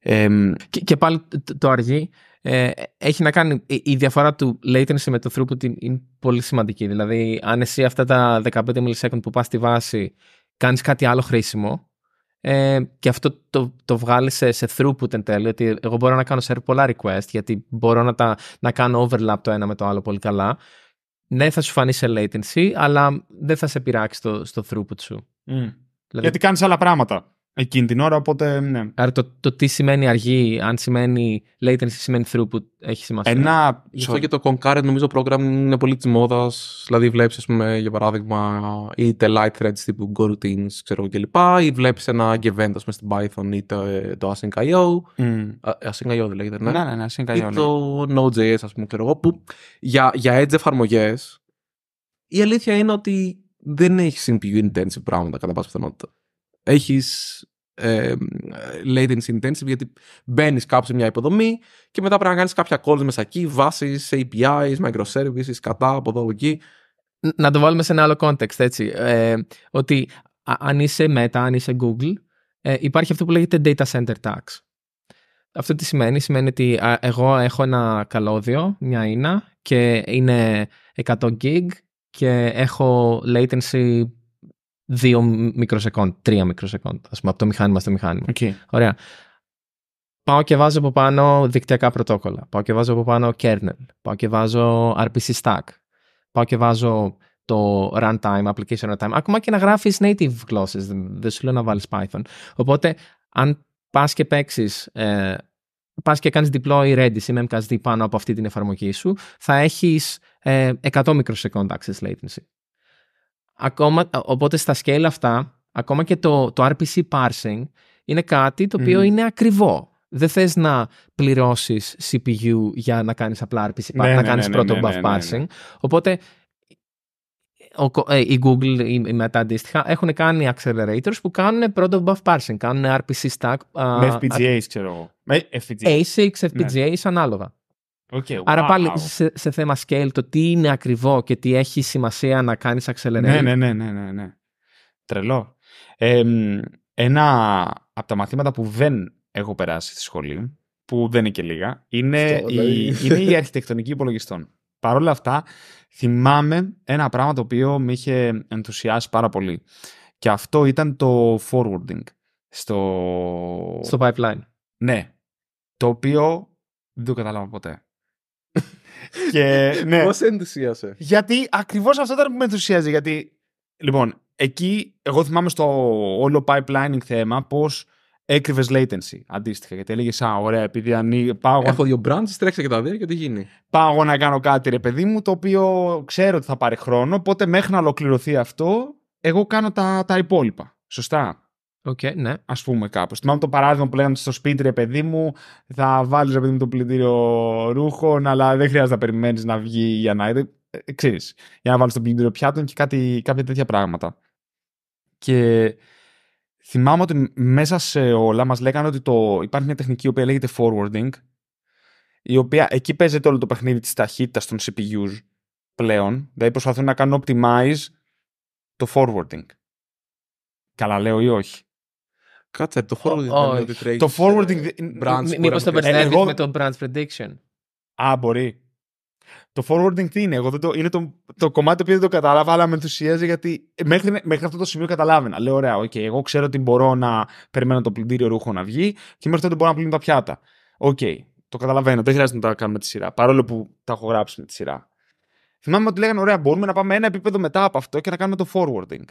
Ε, και, και πάλι το, το αργή ε, έχει να κάνει. Η, η διαφορά του latency με το throughput είναι, είναι πολύ σημαντική. Δηλαδή, αν εσύ αυτά τα 15 millisecond που πας στη βάση κάνεις κάτι άλλο χρήσιμο ε, και αυτό το, το βγάλεις σε, σε throughput εν τέλει, ότι εγώ μπορώ να κάνω σε πολλά request γιατί μπορώ να, τα, να κάνω overlap το ένα με το άλλο πολύ καλά. Ναι, θα σου φανεί σε latency, αλλά δεν θα σε πειράξει στο, στο throughput σου. Δηλαδή, Γιατί κάνεις άλλα πράγματα εκείνη την ώρα, οπότε ναι. Άρα το, το τι σημαίνει αργή, αν σημαίνει latency, σημαίνει throughput, έχει σημασία. Ένα. Γι' αυτό και το concurrent νομίζω program είναι πολύ της μόδας. Δηλαδή, βλέπεις, ας πούμε, για παράδειγμα, είτε light threads τύπου goroutines, ξέρω εγώ κλπ. Ή βλέπεις ένα event, ας πούμε, στην Python ή το, το async.io. Μμ. Α, Async.io δεν λέγεται, ναι. Ναι, ναι, ναι, ή είναι το Node.js, ας πούμε, ξέρω εγώ. Που για, για edge εφαρμογές η αλήθεια είναι ότι δεν έχει CPU intensive πράγματα κατά πάσα πιθανότητα. Έχεις ε, latency intensive γιατί μπαίνεις κάπου σε μια υποδομή και μετά πρέπει να κάνεις κάποια calls μέσα εκεί, βάσεις, APIs, microservices, κατά από εδώ από εκεί. Να το βάλουμε σε ένα άλλο context, έτσι. Ε, ότι α- αν είσαι Meta, αν είσαι Google, ε, υπάρχει αυτό που λέγεται data center tax. Αυτό τι σημαίνει, σημαίνει ότι α, εγώ έχω ένα καλώδιο, μια ίνα και είναι 100 gig και έχω latency 2 μικροσεκόντ, 3 μικροσεκόντ, ας πούμε, από το μηχάνημα στο μηχάνημα. Okay. Ωραία. Πάω και βάζω από πάνω δικτυακά πρωτόκολλα. Πάω και βάζω από πάνω kernel. Πάω και βάζω RPC stack. Πάω και βάζω το runtime, application runtime. Ακόμα και να γράφεις native γλώσσες. Δεν δεν σου λέω να βάλεις Python. Οπότε, αν πας και παίξεις, ε, πας και κάνεις deploy Redis ή memcached πάνω από αυτή την εφαρμογή σου, θα έχεις ε, 100 μικροσεκόντ access latency. Ακόμα, οπότε στα scale αυτά, ακόμα και το, το RPC parsing είναι κάτι το οποίο Μμμ. είναι ακριβό. Δεν θες να πληρώσεις CPU για να κάνεις απλά RPC, Ναι, να ναι, κάνεις ναι, πρώτο ναι, buff ναι, ναι, ναι. parsing. Οπότε ο, κο- ε, η Google, η, η Meta αντίστοιχα, έχουν κάνει accelerators που κάνουν πρώτο buff parsing, κάνουν RPC stack, α, Με FPGAs, ξέρω εγώ. Με FPGAs. ASICs, FPGAs ανάλογα. Okay, Άρα wow. πάλι σε, σε θέμα scale το τι είναι ακριβό και τι έχει σημασία να κάνεις accelerate. Ναι, ναι, ναι, ναι, ναι, ναι. Τρελό. Ε, μ, ένα από τα μαθήματα που δεν έχω περάσει στη σχολή, που δεν είναι και λίγα, είναι, Αυτό, δηλαδή. η, είναι η αρχιτεκτονική υπολογιστών. Παρ' όλα αυτά, θυμάμαι ένα πράγμα το οποίο με είχε ενθουσιάσει πάρα πολύ. Και αυτό ήταν το forwarding. Στο... Στο pipeline. Ναι. Το οποίο δεν το κατάλαβα ποτέ. Και ναι. Πώ ενθουσίασε. Γιατί ακριβώς αυτό ήταν που με ενθουσίαζε. Γιατί, λοιπόν, εκεί εγώ θυμάμαι στο όλο pipelining θέμα πώς έκρυβες latency αντίστοιχα. Γιατί έλεγες, Α, ωραία, επειδή ανοίγει, πάω, εγώ- Έχω δύο branches, τρέξε και τα δύο και ό,τι γίνει. πάω εγώ να κάνω κάτι, ρε παιδί μου, το οποίο ξέρω ότι θα πάρει χρόνο. Οπότε μέχρι να ολοκληρωθεί αυτό, εγώ κάνω τα, τα υπόλοιπα. Σωστά. Οκ, ναι. Ας πούμε κάπως. Θυμάμαι το παράδειγμα που λέγανε στο σπίτι, ρε παιδί μου, θα βάλεις ρε παιδί μου το πλυντήριο ρούχων, αλλά δεν χρειάζεται να περιμένεις να βγει για να. Ε, ε, ξέρεις, για να βάλεις το πλυντήριο πιάτων και κάτι, κάποια τέτοια πράγματα. Και θυμάμαι ότι μέσα σε όλα μας λέγανε ότι το, υπάρχει μια τεχνική η οποία λέγεται forwarding, η οποία εκεί παίζεται όλο το παιχνίδι της ταχύτητας των CPUs πλέον. Δηλαδή προσπαθούν να κάνουν optimize το forwarding. Καλά λέω ή όχι; Κάτσε, το forwarding δεν όχι. είναι ότι τρέχεις, Το forwarding ε, δεν- branch Μη- που Μήπως το μπορεί να μπερδεύεις εγώ- με το branch prediction. Α, μπορεί. Το forwarding τι είναι, εγώ δεν το, είναι το, το κομμάτι που δεν το κατάλαβα, αλλά με ενθουσίαζε γιατί μέχρι, μέχρι αυτό το σημείο καταλάβαινα. Λέω, ωραία, οκ, εγώ ξέρω ότι μπορώ να περιμένω το πλυντήριο ρούχο να βγει και μέχρι τότε μπορώ να πλύνω τα πιάτα. Οκ, το καταλαβαίνω, δεν χρειάζεται να τα κάνουμε με τη σειρά, παρόλο που τα έχω γράψει με τη σειρά. θυμάμαι ότι λέγανε: Ωραία, μπορούμε να πάμε ένα επίπεδο μετά από αυτό και να κάνουμε το forwarding.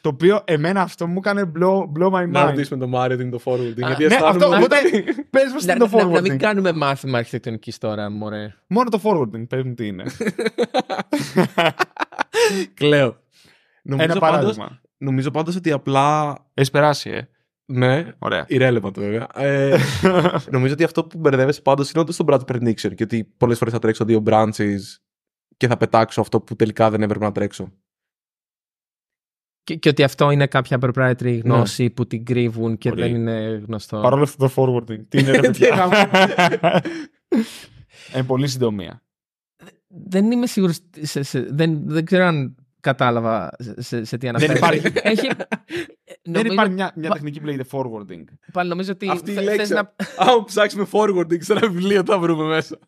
Το οποίο εμένα αυτό μου έκανε blow, blow my Να mind. ρωτήσουμε τον Μάριο τι είναι το forwarding. Α, γιατί Ναι, αισθάνομαι αυτό, ότι- οπότε, πες μας τι Να, είναι το να- να forwarding. μην κάνουμε μάθημα αρχιτεκτονικής τώρα, μωρέ. Μόνο το forwarding, πες μου τι είναι. Κλαίω. Νομίζω Ένα πάντως, παράδειγμα. νομίζω πάντως ότι απλά. Έχεις περάσει, ε. Ναι, Ωραία. irrelevant βέβαια. Ε, νομίζω ότι αυτό που μπερδεύεσαι πάντως είναι ότι στον branch prediction και ότι πολλές φορές θα τρέξω δύο branches και θα πετάξω αυτό που τελικά δεν έπρεπε να τρέξω. Και, και ότι αυτό είναι κάποια proprietary γνώση που την κρύβουν και Πολύ. δεν είναι γνωστό. Παρόλο αυτό το forwarding. Τι είναι, ρε παιδιά; Εν πολύ συντομία. Δεν είμαι σίγουρος. Σε, σε, δεν, δεν ξέρω αν κατάλαβα σε, σε, σε τι αναφέρει. υπάρχει. Έχει, Δεν νομίζω, υπάρχει μια, μια Μα- τεχνική που λέγεται forwarding. πάλι νομίζω ότι Αυτή η θε- λέξη. θες να, Άμα ψάξουμε forwarding σε ένα βιβλίο, θα βρούμε μέσα.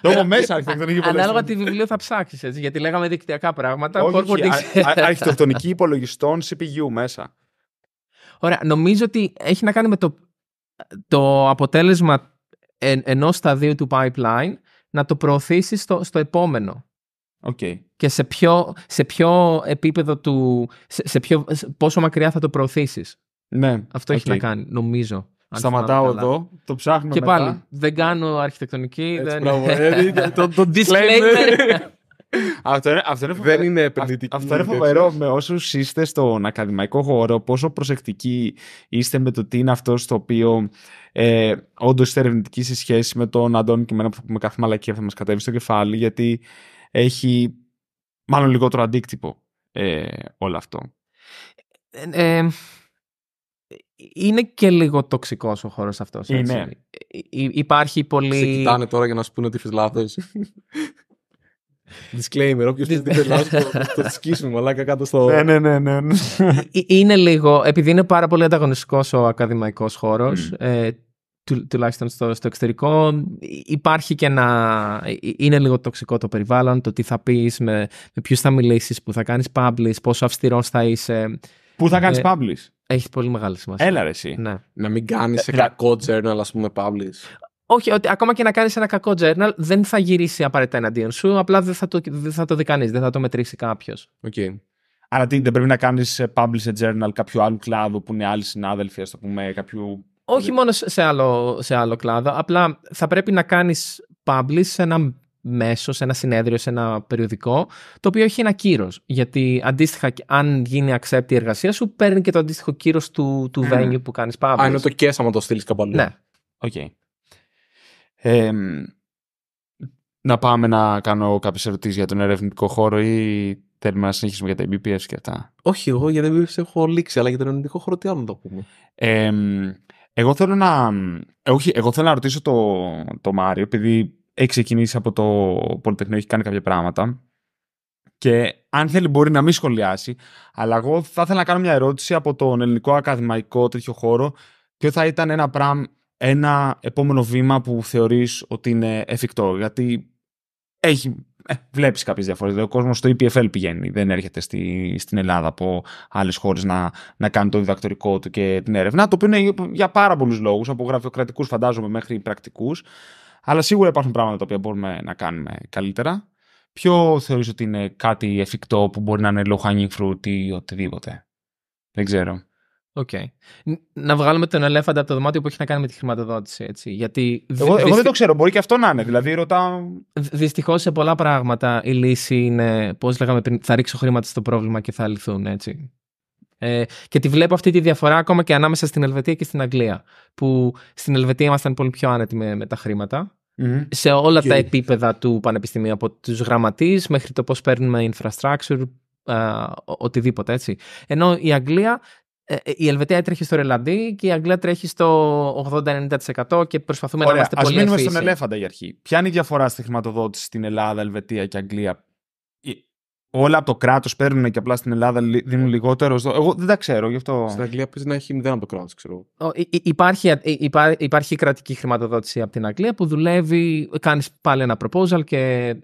Το έχω μέσα αρχιτεκτονική Ανάλογα τι βιβλίο θα ψάξεις, έτσι. Γιατί λέγαμε δικτυακά πράγματα. Όχι, forwarding- όχι, α- α- αρχιτεκτονική υπολογιστών CPU μέσα. Ωραία. Νομίζω ότι έχει να κάνει με το, το αποτέλεσμα εν, ενός σταδίου του pipeline να το προωθήσεις στο, στο επόμενο. Οκ. Και σε ποιο, σε ποιο επίπεδο του. Σε, σε ποιο, σε πόσο μακριά θα το προωθήσεις. Ναι. Αυτό έχει οκ. να κάνει, νομίζω. Αν Σταματάω θυμάμαι καλά. εδώ, το ψάχνουμε Και μετά. πάλι, δεν κάνω αρχιτεκτονική. Έτσι, δεν... μπράβο. Ε, το- το Disclaimer. Αυτό είναι, αυτό είναι φοβερό. Δεν είναι Αυτό- επενδυτική. Αυτό είναι φοβερό με όσους είστε στον ακαδημαϊκό χώρο, πόσο προσεκτικοί είστε με το τι είναι αυτό στο οποίο ε, όντως είστε ερευνητικοί σε σχέση με τον Αντώνη και εμένα που θα πούμε κάθε μαλακία θα μας κατέβει στο κεφάλι, γιατί έχει μάλλον λιγότερο αντίκτυπο ε, όλο αυτό. Ε, ε, είναι και λίγο τοξικός ο χώρος αυτός. έτσι. Είναι. Ε, υ- υπάρχει πολύ... Σε κοιτάνε τώρα για να σου πούνε ότι είσαι λάθο. Disclaimer, όποιος πει ότι είσαι λάθο, το σκίσουμε μαλάκα κάτω στο. ναι, ναι, ναι. ναι. Ε, Είναι λίγο, επειδή είναι πάρα πολύ ανταγωνιστικός ο ακαδημαϊκός χώρος, ε, του, τουλάχιστον στο, στο εξωτερικό, υπάρχει και ένα, ε, είναι λίγο τοξικό το περιβάλλον, το τι θα πεις, με, με ποιους θα μιλήσεις, που θα κάνεις publish, πόσο αυστηρός θα είσαι, Πού θα κάνεις Ε, publish. έχεις πολύ μεγάλη σημασία. Έλα ρε εσύ. Ναι. Να μην κάνεις σε Ε, κακό journal, ας πούμε, publish. Όχι, ότι ακόμα και να κάνεις ένα κακό journal δεν θα γυρίσει απαραίτητα εναντίον σου, απλά δεν θα το, δεν θα το δει κανείς, δεν θα το μετρήσει κάποιος. Οκ. Άρα τι, δεν πρέπει να κάνεις publish σε journal κάποιου άλλου κλάδου που είναι άλλοι συνάδελφοι, ας το πούμε, κάποιου. Όχι μόνο σε άλλο, σε άλλο κλάδο, απλά θα πρέπει να κάνεις publish σε ένα μέσο, σε ένα συνέδριο, σε ένα περιοδικό, το οποίο έχει ένα κύρος. Γιατί αντίστοιχα, αν γίνει accept η εργασία σου, παίρνει και το αντίστοιχο κύρος του, του Μμμ. venue που κάνεις publish. Α, είναι το και άμα το στείλεις κάπου αλλού. Ναι. Οκ. Ε, να πάμε να κάνω κάποιες ερωτήσεις για τον ερευνητικό χώρο ή θέλουμε να συνεχίσουμε για τα BPS και αυτά; Όχι, εγώ γιατί δεν έχω λήξει, αλλά για τον ελληνικό χώρο τι άλλο να το πούμε; Ε, εγώ θέλω να. ε, Όχι, εγώ θέλω να ρωτήσω το, το Μάριο, επειδή έχει ξεκινήσει από το Πολυτεχνείο, έχει κάνει κάποια πράγματα. Και αν θέλει, μπορεί να μην σχολιάσει. Αλλά εγώ θα ήθελα να κάνω μια ερώτηση από τον ελληνικό ακαδημαϊκό τέτοιο χώρο. Ποιο θα ήταν ένα, πράμ, ένα επόμενο βήμα που θεωρείς ότι είναι εφικτό; Γιατί έχει, ε, βλέπεις κάποιες διαφορές. Δηλαδή, Ο κόσμος στο EPFL πηγαίνει. Δεν έρχεται στη, στην Ελλάδα από άλλες χώρες να, να κάνει το διδακτορικό του και την έρευνα. Το οποίο είναι για πάρα πολλούς λόγους. Από γραφειοκρατικούς φαντάζομαι μέχρι πρακτικούς. Αλλά σίγουρα υπάρχουν πράγματα τα οποία μπορούμε να κάνουμε καλύτερα. Ποιο θεωρείς ότι είναι κάτι εφικτό που μπορεί να είναι low hanging fruit ή οτιδήποτε; Δεν ξέρω. Οκ. Ν- Να βγάλουμε τον ελέφαντα από το δωμάτιο που έχει να κάνει με τη χρηματοδότηση. Έτσι. Γιατί Εγώ, εγώ δεν το ξέρω. Μπορεί και αυτό να είναι. Δηλαδή ρωτάω. Δυστυχώς σε πολλά πράγματα η λύση είναι, πώς λέγαμε πριν, θα ρίξω χρήματα στο πρόβλημα και θα λυθούν έτσι. Ε, και τη βλέπω αυτή τη διαφορά ακόμα και ανάμεσα στην Ελβετία και στην Αγγλία. Που στην Ελβετία ήμασταν πολύ πιο άνετοι με, με τα χρήματα. Σε όλα Και- τα επίπεδα του πανεπιστημίου, από τους γραμματείς μέχρι το πώς παίρνουμε infrastructure, α, ο- οτιδήποτε έτσι. Ενώ η Αγγλία, ε, ε, η Ελβετία τρέχει στο ρελαντί και η Αγγλία τρέχει στο 80-90% και προσπαθούμε να Ωραία, είμαστε ας πολύ μείνουμε ευφύσιοι. στον ελέφαντα για αρχή. Ποια είναι η διαφορά στη χρηματοδότηση στην Ελλάδα, Ελβετία και Αγγλία; Η- Όλα από το κράτος παίρνουν και απλά στην Ελλάδα λι- δίνουν λιγότερο. στο- Εγώ δεν τα ξέρω, γι' αυτό. Στην Αγγλία παίζει να έχει μηδέν από το κράτος, ξέρω. Ο- υ- υ- Υπάρχει, ε, υπά- υπάρχει κρατική χρηματοδότηση από την Αγγλία που δουλεύει, κάνεις πάλι ένα proposal και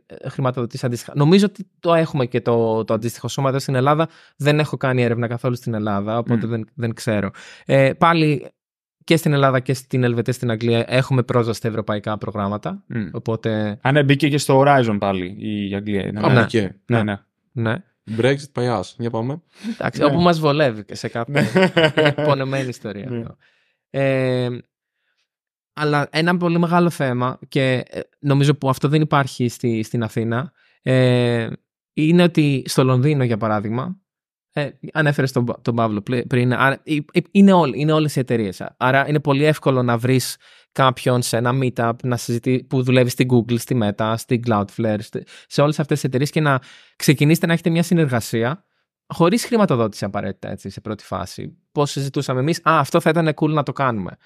ε, χρηματοδοτείς αντίστοιχα. Νομίζω ότι το έχουμε και το, το αντίστοιχο σώμα εδώ στην Ελλάδα. Δεν έχω κάνει έρευνα καθόλου στην Ελλάδα, οπότε Μμ. δεν, δεν ξέρω. Ε, πάλι και στην Ελλάδα και στην Ελβετία στην Αγγλία έχουμε πρόσβαση στα ευρωπαϊκά προγράμματα. Μμ. Οπότε. Α, ναι, μπήκε και στο Horizon πάλι η Αγγλία. Ναι, Α, ναι. ναι. Και. ναι, ναι. Ναι. Brexit παγιάς. Για πάμε. Εντάξει, Ναι. όπου μας βολεύει και σε κάποιο. είναι πονεμένη ιστορία. Ναι. αυτό. Ε, αλλά ένα πολύ μεγάλο θέμα και ε, νομίζω που αυτό δεν υπάρχει στη, στην Αθήνα ε, είναι ότι στο Λονδίνο για παράδειγμα ε, ανέφερες τον, τον Παύλο πλη- πριν άρα, ε, ε, είναι, όλοι, είναι όλες οι εταιρείες. άρα είναι πολύ εύκολο να βρεις κάποιον σε ένα meetup να συζητεί, που δουλεύει στην Google, στη Meta, στην Cloudflare στη- σε όλες αυτές τις εταιρείες και να ξεκινήσετε να έχετε μια συνεργασία χωρίς χρηματοδότηση απαραίτητα έτσι, σε πρώτη φάση. Πώς συζητούσαμε εμείς, α, αυτό θα ήταν cool να το κάνουμε.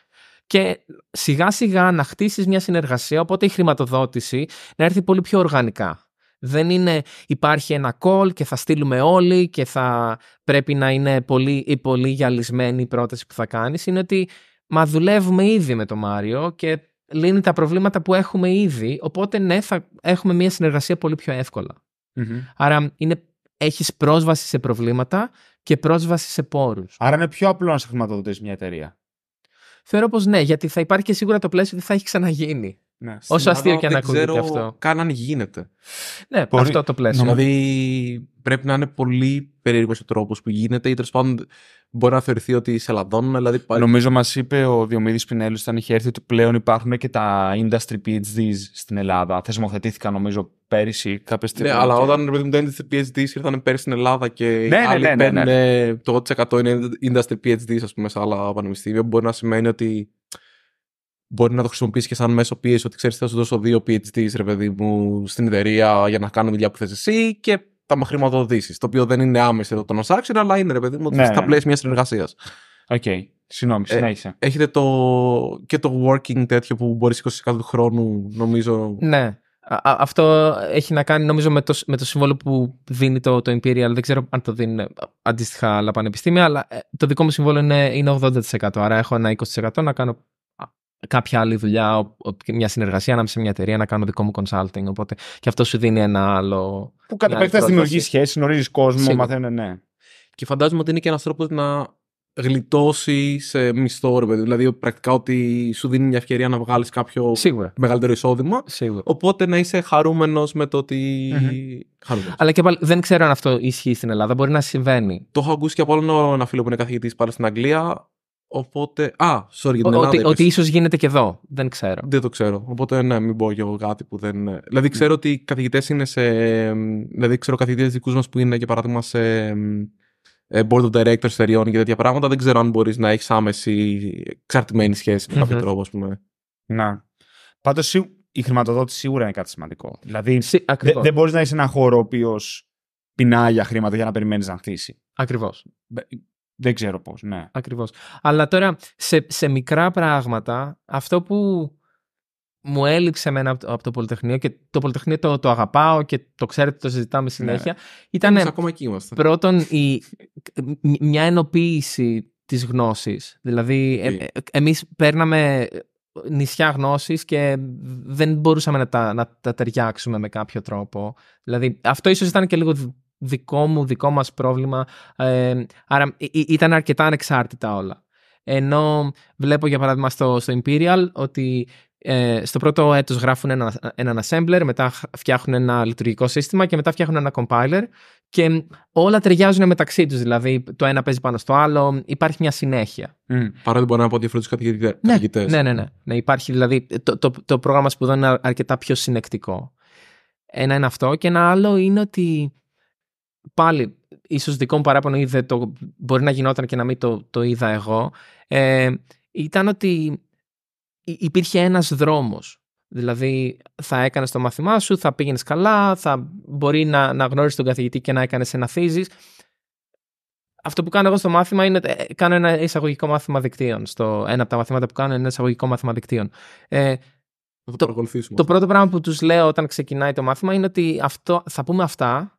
Και σιγά σιγά να χτίσεις μια συνεργασία, οπότε η χρηματοδότηση να έρθει πολύ πιο οργανικά. Δεν είναι υπάρχει ένα call και θα στείλουμε όλοι και θα πρέπει να είναι πολύ, η πολύ γυαλισμένη η πρόταση που θα κάνεις. Είναι ότι μα δουλεύουμε ήδη με τον Μάριο και λύνει τα προβλήματα που έχουμε ήδη, οπότε ναι, θα έχουμε μια συνεργασία πολύ πιο εύκολα. Μμμ. Άρα είναι, έχεις πρόσβαση σε προβλήματα και πρόσβαση σε πόρους. Άρα είναι πιο απλό να σε χρηματοδοτήσει μια εταιρεία. Θεωρώ πως ναι, γιατί θα υπάρχει και σίγουρα το πλαίσιο ότι θα έχει ξαναγίνει. Ναι. Όσο αστείο και αν δεν ακούγεται ξέρω αυτό. καν αν γίνεται. Ναι, Μπορεί- αυτό το πλαίσιο. Δηλαδή πρέπει να είναι πολύ περίεργος ο τρόπος που γίνεται ή τέλος πάντων μπορεί να θεωρηθεί ότι σε λαδώνουν. Δηλαδή, υπάρχει- Νομίζω μας είπε ο Διομήδης Πινέλου όταν είχε έρθει ότι πλέον υπάρχουν και τα industry PhDs στην Ελλάδα. Θεσμοθετήθηκαν νομίζω πέρυσι κάποια στιγμή. Ναι, αλλά όταν ρε παιδί μου, τα industry PhDs ήρθαν πέρσι στην Ελλάδα και Ναι, οι ναι, άλλοι ναι, ναι, ναι. παίρνουν το 8% είναι industry PhDs ας πούμε, σε άλλα πανεπιστήμια, μπορεί να σημαίνει ότι μπορεί να το χρησιμοποιήσει και σαν μέσο πίεση ότι ξέρεις θα σου δώσω δύο PhDs ρε παιδί μου στην εταιρεία για να κάνω δουλειά που θες εσύ και θα με χρηματοδοτήσεις. Το οποίο δεν είναι άμεσο το transaction, αλλά είναι ρε παιδί μου Ναι, στα ναι. πλαίσια μιας συνεργασίας. Οκ. Συγγνώμη, Ε, συνέχισε. Έχετε το, και το working τέτοιο που μπορείς 20% του χρόνου, νομίζω. Ναι. Α- α- αυτό έχει να κάνει νομίζω με το, με το σύμβολο που δίνει το, το Imperial. Δεν ξέρω αν το δίνουν αντίστοιχα άλλα πανεπιστήμια, αλλά ε, το δικό μου σύμβολο είναι, είναι 80%. Άρα έχω ένα 20% να κάνω α, κάποια άλλη δουλειά, ο- ο- μια συνεργασία ανάμεσα σε μια εταιρεία, να κάνω δικό μου consulting. Οπότε και αυτό σου δίνει ένα άλλο. Που κατά άλλη επέκταση δημιουργεί πρόσβαση. σχέσει, γνωρίζεις κόσμο, Σίγουρα. μαθαίνουν, ναι. Και φαντάζομαι ότι είναι και ένας τρόπος να γλιτώσει σε μισθό, ρε παιδί. Δηλαδή, πρακτικά ότι σου δίνει μια ευκαιρία να βγάλεις κάποιο Σίγουρα. μεγαλύτερο εισόδημα. Σίγουρα. Οπότε να είσαι χαρούμενος με το ότι. Μμμ. Χαρούμενος. Αλλά και πάλι δεν ξέρω αν αυτό ισχύει στην Ελλάδα. Μπορεί να συμβαίνει. Το έχω ακούσει και από άλλο ένα φίλο που είναι καθηγητής πάλι στην Αγγλία. Οπότε. Α, sorry για την Ελλάδα. Ότι, είπες. ότι ίσως γίνεται και εδώ. Δεν ξέρω. Δεν το ξέρω. Οπότε, ναι, μην πω κι εγώ κάτι που δεν. Δηλαδή, ξέρω ότι οι καθηγητές είναι σε. Δηλαδή, ξέρω καθηγητές δικούς μας που είναι, για παράδειγμα, σε ε, board of directors εταιριών και τέτοια πράγματα. Δεν ξέρω αν μπορείς να έχεις άμεση εξαρτημένη σχέση με κάποιο Μμμ. τρόπο, ας πούμε. Να. Πάντως η χρηματοδότηση σίγουρα είναι κάτι σημαντικό. Δηλαδή Σι- δε- Ακριβώς. δεν μπορείς να είσαι ένα χώρο ο οποίος πεινάει για χρήματα για να περιμένεις να ανθίσει. Ακριβώς. Μπε- Δεν ξέρω πώς, ναι. Ακριβώς. Αλλά τώρα σε, σε μικρά πράγματα αυτό που μου έλειψε εμένα από το, από το Πολυτεχνείο και το Πολυτεχνείο το, το αγαπάω και το ξέρετε το συζητάμε συνέχεια ήταν Εμείς ακόμα εκεί είμαστε. πρώτον η, μ- μια ενοποίηση της γνώσης. Δηλαδή ε, Τι; ε, εμείς παίρναμε νησιά γνώσης και δεν μπορούσαμε να τα, να τα ταιριάξουμε με κάποιο τρόπο. Δηλαδή αυτό ίσως ήταν και λίγο δ- δικό μου, δικό μας πρόβλημα. Ε, άρα ή- ή- ήταν αρκετά ανεξάρτητα όλα. Ενώ βλέπω για παράδειγμα στο, στο Imperial ότι ε, στο πρώτο έτος γράφουν ένα, έναν assembler, μετά χ- φτιάχνουν ένα λειτουργικό σύστημα και μετά φτιάχνουν ένα compiler και όλα ταιριάζουν μεταξύ τους. Δηλαδή το ένα παίζει πάνω στο άλλο, υπάρχει μια συνέχεια. Μμ. Παρότι μπορεί να πω διαφορετικούς καθηγητέ. Ναι, ναι, ναι. ναι υπάρχει δηλαδή το, το, το πρόγραμμα σπουδών είναι αρκετά πιο συνεκτικό. Ένα είναι αυτό και ένα άλλο είναι ότι πάλι ίσως δικό μου παράπονο ή δεν το, μπορεί να γινόταν και να μην το, το είδα εγώ ε, ήταν ότι υ- υπήρχε ένας δρόμος. Δηλαδή θα έκανες το μάθημά σου, θα πήγαινες καλά, θα μπορεί να, να γνώρισεις τον καθηγητή και να έκανες ένα θίζεις. Αυτό που κάνω εγώ στο μάθημα είναι ε, κάνω ένα εισαγωγικό μάθημα δικτύων. Στο, ένα από τα μαθήματα που κάνω είναι ένα εισαγωγικό μάθημα δικτύων. Ε, Θα το, Το- παρακολουθήσουμε. το πρώτο πράγμα που τους λέω όταν ξεκινάει το μάθημα είναι ότι αυτό, θα πούμε αυτά.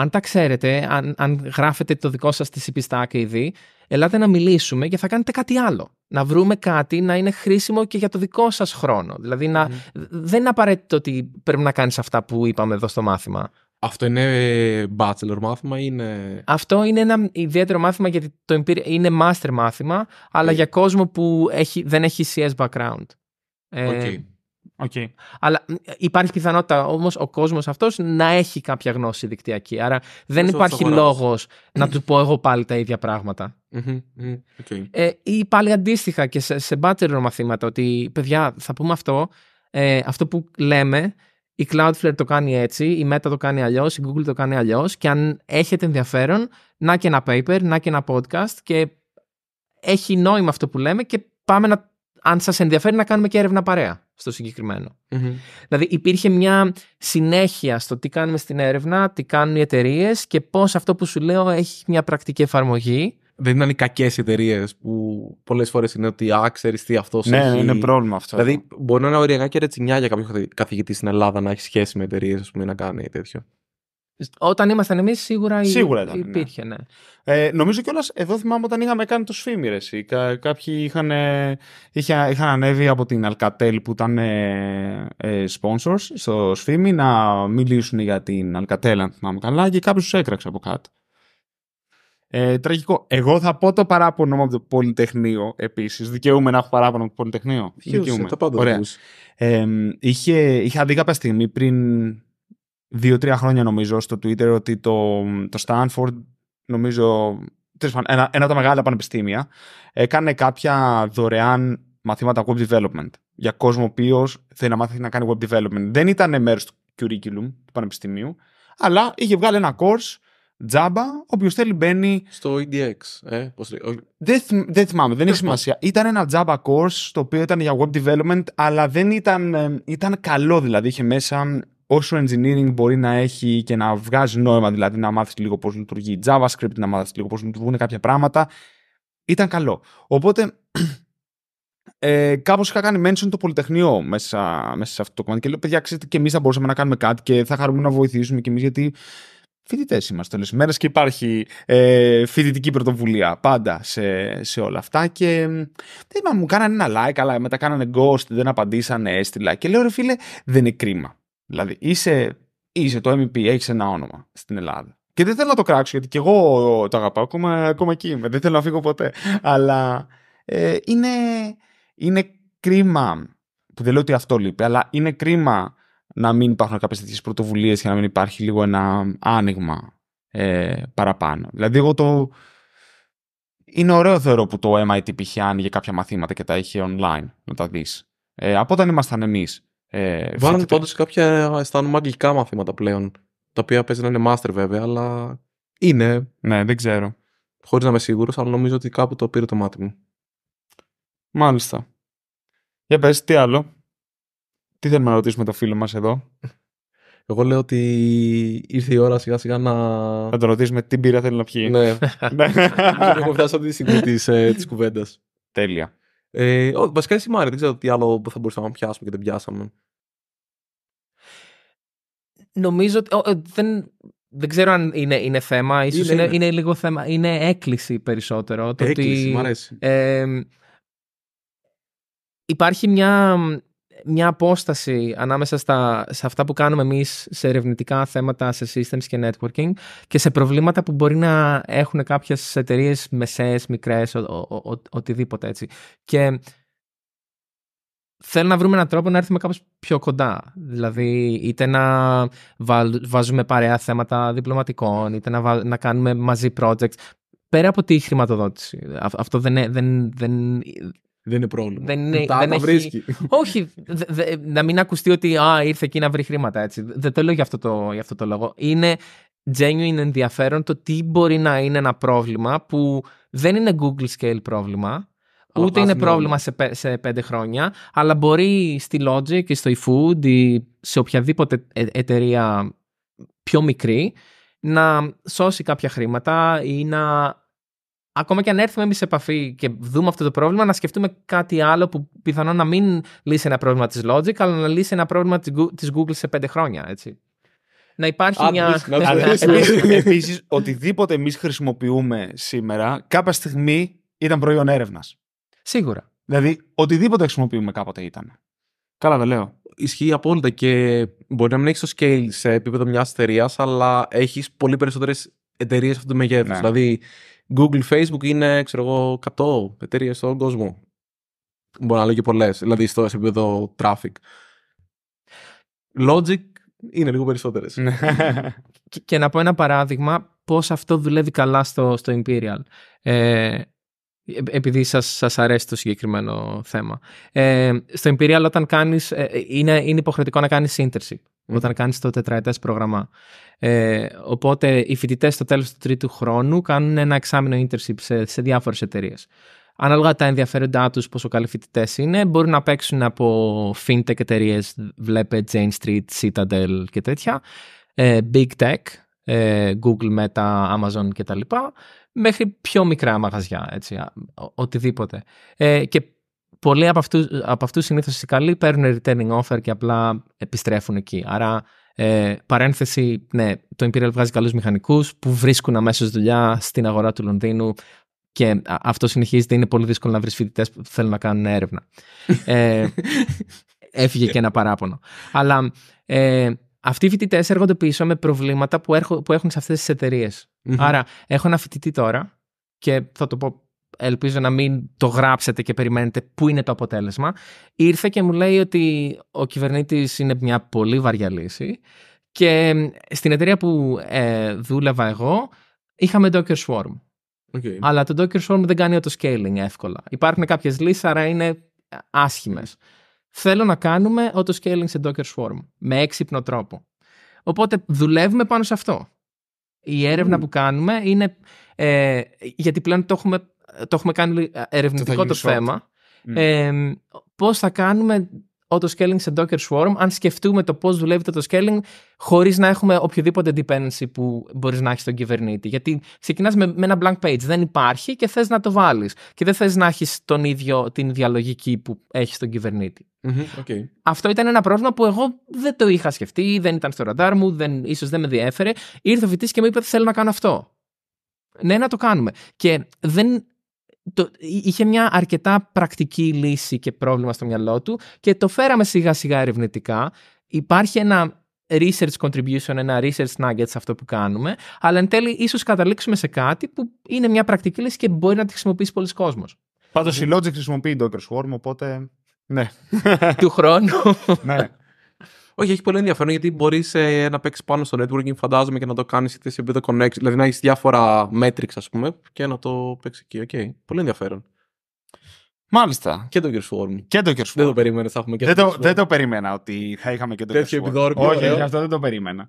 Αν τα ξέρετε, αν, αν γράφετε το δικό σας τη CP Stack ήδη, ελάτε να μιλήσουμε και θα κάνετε κάτι άλλο. Να βρούμε κάτι να είναι χρήσιμο και για το δικό σας χρόνο. Δηλαδή να, Μμμ. δεν είναι απαραίτητο ότι πρέπει να κάνεις αυτά που είπαμε εδώ στο μάθημα. Αυτό είναι bachelor μάθημα ή είναι... Αυτό είναι ένα ιδιαίτερο μάθημα γιατί το Imperial είναι master μάθημα, αλλά Οκ. για κόσμο που έχει, δεν έχει CS background. Ε, Οκ. Okay. Αλλά μ, υπάρχει πιθανότητα όμως ο κόσμος αυτός να έχει κάποια γνώση δικτυακή. Άρα δεν Όσο υπάρχει το αγοράς. λόγος να του πω εγώ πάλι τα ίδια πράγματα. Μμμ, μμμ, οκ. Ε, ή πάλι αντίστοιχα και σε, σε bachelor μαθήματα ότι παιδιά θα πούμε αυτό, ε, αυτό που λέμε η Cloudflare το κάνει έτσι, η Meta το κάνει αλλιώς, η Google το κάνει αλλιώς και αν έχετε ενδιαφέρον να και ένα paper, να και ένα podcast και έχει νόημα αυτό που λέμε και πάμε να, αν σας ενδιαφέρει να κάνουμε και έρευνα παρέα στο συγκεκριμένο. Μμμ. Δηλαδή υπήρχε μια συνέχεια στο τι κάνουμε στην έρευνα, τι κάνουν οι εταιρείες και πώς αυτό που σου λέω έχει μια πρακτική εφαρμογή. Δεν ήταν οι κακές εταιρείες που πολλές φορές είναι ότι α, ξέρεις τι αυτός Ναι, έχει. είναι πρόβλημα αυτό. Δηλαδή, μπορεί να είναι οριακά και ρετσινιά για κάποιο καθη- καθηγητή στην Ελλάδα να έχει σχέση με εταιρείες, ας πούμε, να κάνει τέτοιο. Όταν ήμασταν εμείς σίγουρα, υ- Σίγουρα ήταν, ναι. υπήρχε, ναι. Ε, νομίζω κιόλας εδώ θυμάμαι όταν είχαμε κάνει το σφίμι, ρε, εσύ. Κα, κάποιοι είχαν, ε, είχα- είχαν ανέβει από την Alcatel που ήταν ε, ε, sponsors στο σφίμι να μιλήσουν για την Alcatel, αν θυμάμαι καλά, και κάποιος τους έκραξε από κάτω. Ε, τραγικό. Εγώ θα πω το παράπονο μου από το Πολυτεχνείο επίσης. Δικαιούμαι να έχω παράπονο από το Πολυτεχνείο. Δικαιούσε, τα πάντα Ωραία. δικαιούσε. Ε, είχε, είχα δει κάποια στιγμή πριν δύο-τρία χρόνια νομίζω στο Twitter ότι το, το Stanford νομίζω τέλος πάντων, ένα, ένα από τα μεγάλα πανεπιστήμια έκανε κάποια δωρεάν μαθήματα web development για κόσμο ο οποίος θέλει να μάθει να κάνει web development. Δεν ήταν μέρος του curriculum του πανεπιστημίου αλλά είχε βγάλει ένα course τζάμπα, όποιος θέλει μπαίνει Στο EDX. Ε, πώς λέει, όχι, δεν, θυμ- δεν θυμάμαι, δεν έχει πάντων. σημασία. Ήταν ένα Java course το οποίο ήταν για web development, αλλά δεν ήταν, ε, ήταν καλό. Δηλαδή είχε μέσα όσο engineering μπορεί να έχει και να βγάζει νόημα, δηλαδή να μάθεις λίγο πώς λειτουργεί JavaScript, να μάθεις λίγο πώς λειτουργούν κάποια πράγματα. Ήταν καλό. Οπότε ε, κάπως είχα κάνει mention το Πολυτεχνείο μέσα, μέσα σε αυτό το κομμάτι και λέω: Παιδιά, ξέρετε, και εμείς θα μπορούσαμε να κάνουμε κάτι και θα χαρούμε να βοηθήσουμε κι εμείς γιατί φοιτητές είμαστε όλες τι μέρες και υπάρχει ε, φοιτητική πρωτοβουλία πάντα σε, σε όλα αυτά. Και μ, δεν είπα, μου κάνανε ένα like, αλλά μετά κάνανε ghost, δεν απαντήσανε, έστειλα. Και λέω: Ρε φίλε, δεν είναι κρίμα. Δηλαδή, είσαι, είσαι το MEP, έχεις ένα όνομα στην Ελλάδα. Και δεν θέλω να το κράξω, γιατί και εγώ το αγαπάω, ακόμα, ακόμα εκεί είμαι. Δεν θέλω να φύγω ποτέ. Αλλά ε, είναι, είναι κρίμα, που δεν λέω ότι αυτό λείπει, αλλά είναι κρίμα να μην υπάρχουν κάποιες τέτοιες πρωτοβουλίες και να μην υπάρχει λίγο ένα άνοιγμα ε, παραπάνω. Δηλαδή, εγώ το. Είναι ωραίο θεωρώ που το MIT π.χ. άνοιγε κάποια μαθήματα και τα είχε online να τα δεις. Ε, από όταν ήμασταν εμείς. Ε, Βάλανε φοιτητές. πάντως κάποια αισθάνομαι αγγλικά μαθήματα πλέον. Τα οποία παίζει να είναι master βέβαια, αλλά είναι. Ναι, δεν ξέρω. Χωρίς να είμαι σίγουρος, αλλά νομίζω ότι κάπου το πήρε το μάτι μου. Μάλιστα. Για πες, τι άλλο; Τι θέλουμε να ρωτήσουμε το φίλο μας εδώ; Εγώ λέω ότι ήρθε η ώρα σιγά σιγά να. Θα το ρωτήσουμε τι μπύρα θέλει να πιει. ναι, Ναι. έχουμε φτάσει αυτή τη στιγμή της ε, της κουβέντας. Τέλεια. Ε, ό, βασικά εσύ Μάρια, δεν ξέρω τι άλλο θα μπορούσαμε να πιάσουμε και δεν πιάσαμε. Νομίζω ότι. ο, ε, δεν, δεν ξέρω αν είναι, είναι θέμα. Ίσως Είναι, είναι, είναι, είναι. λίγο θέμα. Είναι έκκληση περισσότερο. Το Έκκληση, ότι, μ' αρέσει. ε, υπάρχει μια, μια απόσταση ανάμεσα στα, σε αυτά που κάνουμε εμείς σε ερευνητικά θέματα, σε systems και networking και σε προβλήματα που μπορεί να έχουν κάποιες εταιρείες μεσαίες, μικρές, ο, ο- ο- οτιδήποτε έτσι. Και θέλω να βρούμε έναν τρόπο να έρθουμε κάπως πιο κοντά. Δηλαδή, είτε να βάλ- βάζουμε παρέα θέματα διπλωματικών, είτε να, βα- να κάνουμε μαζί projects. Πέρα από τη χρηματοδότηση. Α- Αυτό δεν, είναι- δεν, δεν, Δεν είναι πρόβλημα. δεν είναι- Τα, δεν τα έχει- βρίσκει. όχι, δε- δε- να μην ακουστεί ότι α, ήρθε εκεί να βρει χρήματα έτσι. Δεν το λέω για αυτό το, για αυτό το λόγο. Είναι genuine ενδιαφέρον το τι μπορεί να είναι ένα πρόβλημα που δεν είναι Google scale πρόβλημα, Αλλά ούτε βάζει είναι πρόβλημα νόημα. σε, πέ- σε πέντε χρόνια, αλλά μπορεί στη Logic ή στο eFood ή σε οποιαδήποτε ε- εταιρεία πιο μικρή να σώσει κάποια χρήματα ή να ακόμα και αν έρθουμε εμείς σε επαφή και δούμε αυτό το πρόβλημα, να σκεφτούμε κάτι άλλο που πιθανόν να μην λύσει ένα πρόβλημα της Logic, αλλά να λύσει ένα πρόβλημα της Goo- της Google σε πέντε χρόνια. Έτσι. Να υπάρχει Άντε, μια. να το Αλλά λες. επίσης, επίσης, οτιδήποτε εμείς χρησιμοποιούμε σήμερα, κάποια στιγμή ήταν προϊόν έρευνας. Σίγουρα. Δηλαδή, οτιδήποτε χρησιμοποιούμε κάποτε ήταν. Καλά, δεν λέω. ισχύει απόλυτα και μπορεί να μην έχεις το scale σε επίπεδο μιας εταιρείας, αλλά έχεις πολύ περισσότερες εταιρείες αυτού του μεγέθου. Ναι. Δηλαδή, Google, Facebook είναι, ξέρω εγώ, 100 εταιρείες στον κόσμο. Μπορεί να λέω και πολλές, δηλαδή στο σε επίπεδο traffic. Logic είναι λίγο περισσότερες. Ναι. Και, και να πω ένα παράδειγμα πώς αυτό δουλεύει καλά στο, στο Imperial. Ε, ε- επειδή σας, σας αρέσει το συγκεκριμένο θέμα. Ε, στο Imperial όταν κάνεις, ε, είναι, είναι υποχρεωτικό να κάνεις internship όταν κάνεις το τετραετές πρόγραμμα. Ε, οπότε οι φοιτητές στο τέλος του τρίτου χρόνου κάνουν ένα εξάμεινο internship σε, σε διάφορες εταιρείες. Ανάλογα τα ενδιαφέροντά τους, πόσο καλοί φοιτητές είναι, μπορούν να παίξουν από fintech εταιρείες, βλέπε Jane Street, Citadel και τέτοια, ε, big tech, ε, Google, Meta, Amazon κτλ. Μέχρι πιο μικρά μαγαζιά, έτσι, α, ο- οτιδήποτε. Ε, και πολλοί από αυτούς, από αυτούς συνήθως οι καλοί παίρνουν returning offer και απλά επιστρέφουν εκεί. Άρα, ε, παρένθεση, ναι, το Imperial βγάζει καλούς μηχανικούς που βρίσκουν αμέσως δουλειά στην αγορά του Λονδίνου και α- αυτό συνεχίζεται. Είναι πολύ δύσκολο να βρεις φοιτητές που θέλουν να κάνουν έρευνα. ε, έφυγε και ένα παράπονο. Αλλά ε, αυτοί οι φοιτητές έρχονται πίσω με προβλήματα που, έρχο- που έχουν σε αυτές τις εταιρείες. Άρα, έχω ένα φοιτητή τώρα και θα το πω. Ελπίζω να μην το γράψετε και περιμένετε πού είναι το αποτέλεσμα. Ήρθε και μου λέει ότι ο κυβερνήτης είναι μια πολύ βαριά λύση και ε, στην εταιρεία που ε, δούλευα εγώ είχαμε Docker Swarm. Okay. Αλλά το Docker Swarm δεν κάνει auto-scaling εύκολα. Υπάρχουν κάποιες λύσεις, άρα είναι άσχημες. Θέλω να κάνουμε auto-scaling σε Docker Swarm με έξυπνο τρόπο. Οπότε δουλεύουμε πάνω σε αυτό. Η έρευνα Μμμ. που κάνουμε είναι. Ε, γιατί πλέον το έχουμε, το έχουμε κάνει ερευνητικό γίνει το, short. θέμα. Μμ. Ε, πώς θα κάνουμε auto-scaling σε Docker Swarm αν σκεφτούμε το πώς δουλεύει το auto-scaling χωρίς να έχουμε οποιοδήποτε dependency που μπορείς να έχεις στον κυβερνήτη. Γιατί ξεκινάς με, με ένα blank page, δεν υπάρχει και θες να το βάλεις. Και δεν θες να έχεις τον ίδιο, την ίδια λογική που έχεις στον κυβερνήτη. Μμμ, okay. Αυτό ήταν ένα πρόβλημα που εγώ δεν το είχα σκεφτεί, δεν ήταν στο ραντάρ μου, δεν, ίσως δεν με διέφερε. Ήρθε ο φοιτής και μου είπε θέλω να κάνω αυτό. Ναι, να το κάνουμε. Και δεν, το, είχε μια αρκετά πρακτική λύση και πρόβλημα στο μυαλό του και το φέραμε σιγά σιγά ερευνητικά. Υπάρχει ένα research contribution, ένα research nugget σε αυτό που κάνουμε, αλλά εν τέλει ίσως καταλήξουμε σε κάτι που είναι μια πρακτική λύση και μπορεί να τη χρησιμοποιήσει πολλοί κόσμος. Πάντως η Logic χρησιμοποιεί Docker Swarm, οπότε. Ναι. του χρόνου. ναι. Όχι, έχει πολύ ενδιαφέρον γιατί μπορείς να παίξεις πάνω στο networking, φαντάζομαι, και να το κάνεις είτε σε επίπεδο connection, δηλαδή να έχεις διάφορα metrics, ας πούμε, και να το παίξεις εκεί. Οκ. Πολύ ενδιαφέρον. Μάλιστα. Και το Gears Swarm. Και Docker Swarm. Δεν το περίμενες, θα έχουμε και δεν, το το, Gears Swarm. δεν το περίμενα ότι θα είχαμε και το Τέτοιο Gears Swarm. επιδόρπιο, Όχι, ωραίο. όχι, αυτό δεν το περίμενα.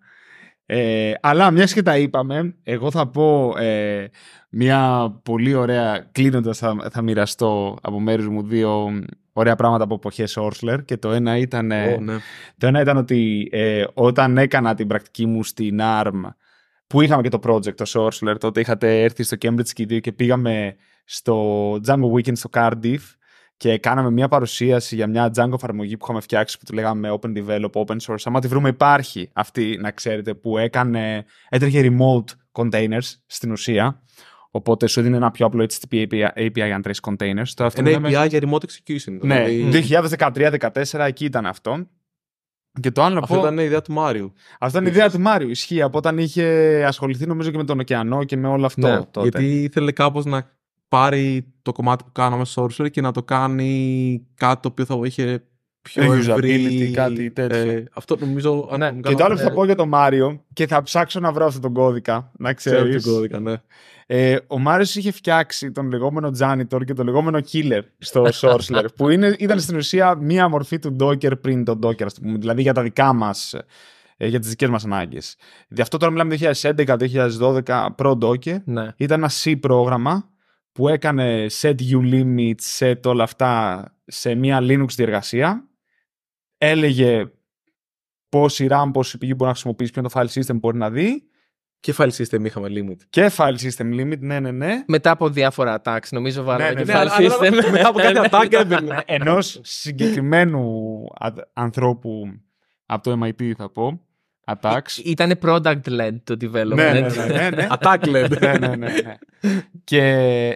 Ε, αλλά μιας και τα είπαμε, εγώ θα πω ε, μια πολύ ωραία. Κλείνοντας, θα, θα μοιραστώ από μέρους μου δύο ωραία πράγματα από εποχές Όrsler. Και το ένα ήταν, ε, Ω, ναι. το ένα ήταν ότι ε, όταν έκανα την πρακτική μου στην ARM, που είχαμε και το project το Sourceler, τότε είχατε έρθει στο Cambridge και οι δύο και πήγαμε στο Django Weekend στο Cardiff και κάναμε μια παρουσίαση για μια Django εφαρμογή που είχαμε φτιάξει που του λέγαμε Open Develop, Open Source. Άμα τη βρούμε υπάρχει αυτή, να ξέρετε, που έκανε, έτρεχε remote containers στην ουσία. Οπότε σου δίνει ένα πιο απλό HTTP API, API αν τρέχει containers. Τώρα αυτό Ένα μιλάμε- API για remote execution. Ναι, δηλαδή, 2013-2014 εκεί ήταν αυτό. Και το άλλο να Αυτό πω- ήταν η ιδέα του Μάριου. αυτό είναι η ιδέα του Μάριου. Ισχύει από όταν είχε ασχοληθεί νομίζω και με τον ωκεανό και με όλο αυτό. Ναι, τότε. Γιατί ήθελε κάπως να πάρει το κομμάτι που κάναμε στο Sorcerer και να το κάνει κάτι το οποίο θα είχε πιο Usability, ευρύ. κάτι τέτοιο. ε, αυτό νομίζω. αν Ναι, μου Και κάνω- το άλλο που θα ε, πω για τον Μάριο και θα ψάξω να βρω αυτόν τον κώδικα, να Ξέρω ξέρεις. την κώδικα, ναι. Ε, ο Μάριος είχε φτιάξει τον λεγόμενο janitor και τον λεγόμενο killer στο Sorcerer, που είναι, ήταν στην ουσία μία μορφή του Docker πριν τον Docker, ας το πούμε, δηλαδή για τα δικά μας, ε, για τις δικές μας ανάγκες. Δηλαδή αυτό τώρα μιλάμε 2011-2012 προ-Docker, ναι. ήταν ένα C πρόγραμμα που έκανε set u limits, set όλα αυτά σε μια Linux διεργασία. Έλεγε πόση RAM, πόση CPU μπορεί να χρησιμοποιήσει, ποιο είναι το file system που μπορεί να δει. Και file system είχαμε limit. Και file system limit, ναι, ναι, ναι. Μετά από διάφορα attacks, νομίζω βάλαμε Ναι, και ναι, file ναι, αλλά- system. αλλά μετά από κάθε attack έμπαινε. Ενός συγκεκριμένου α- ανθρώπου από το MIT θα πω. Attacks. Ήτανε product-led το development. ναι, ναι, ναι, ναι, ναι. Attack led. ναι, ναι, ναι, ναι. Και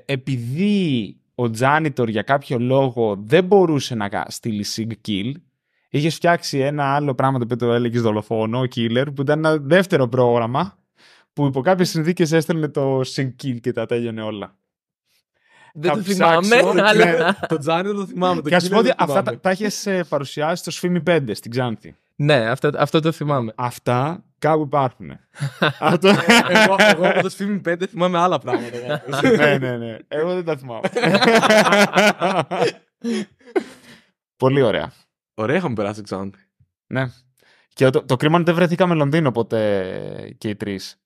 επειδή ο janitor για κάποιο λόγο δεν μπορούσε να κα- στείλει sig kill, είχε φτιάξει ένα άλλο πράγμα το οποίο το έλεγε δολοφόνο, ο Killer, που ήταν ένα δεύτερο πρόγραμμα που υπό κάποιες συνθήκες έστελνε το sync kill και τα τέλειωνε όλα. Δεν Θα το θυμάμαι, ψάξω, αλλά. ναι. Το Τζάνι δεν το θυμάμαι. Το Και ας σου πω Killer ότι δεν αυτά θυμάμαι. τα, τα έχει παρουσιάσει στο Σφίμι 5 στην Ξάνθη. ναι, αυτό, αυτό το θυμάμαι. Αυτά κάπου υπάρχουν. Αυτό... Εγώ, εγώ από το Σφίμι 5 θυμάμαι άλλα πράγματα. ναι, ναι, ναι. Εγώ δεν τα θυμάμαι. Πολύ ωραία. Ωραία, είχαμε περάσει Ξάνθη. Ναι. Και το, το κρίμα είναι ότι δεν βρεθήκαμε Λονδίνο ποτέ και οι τρεις.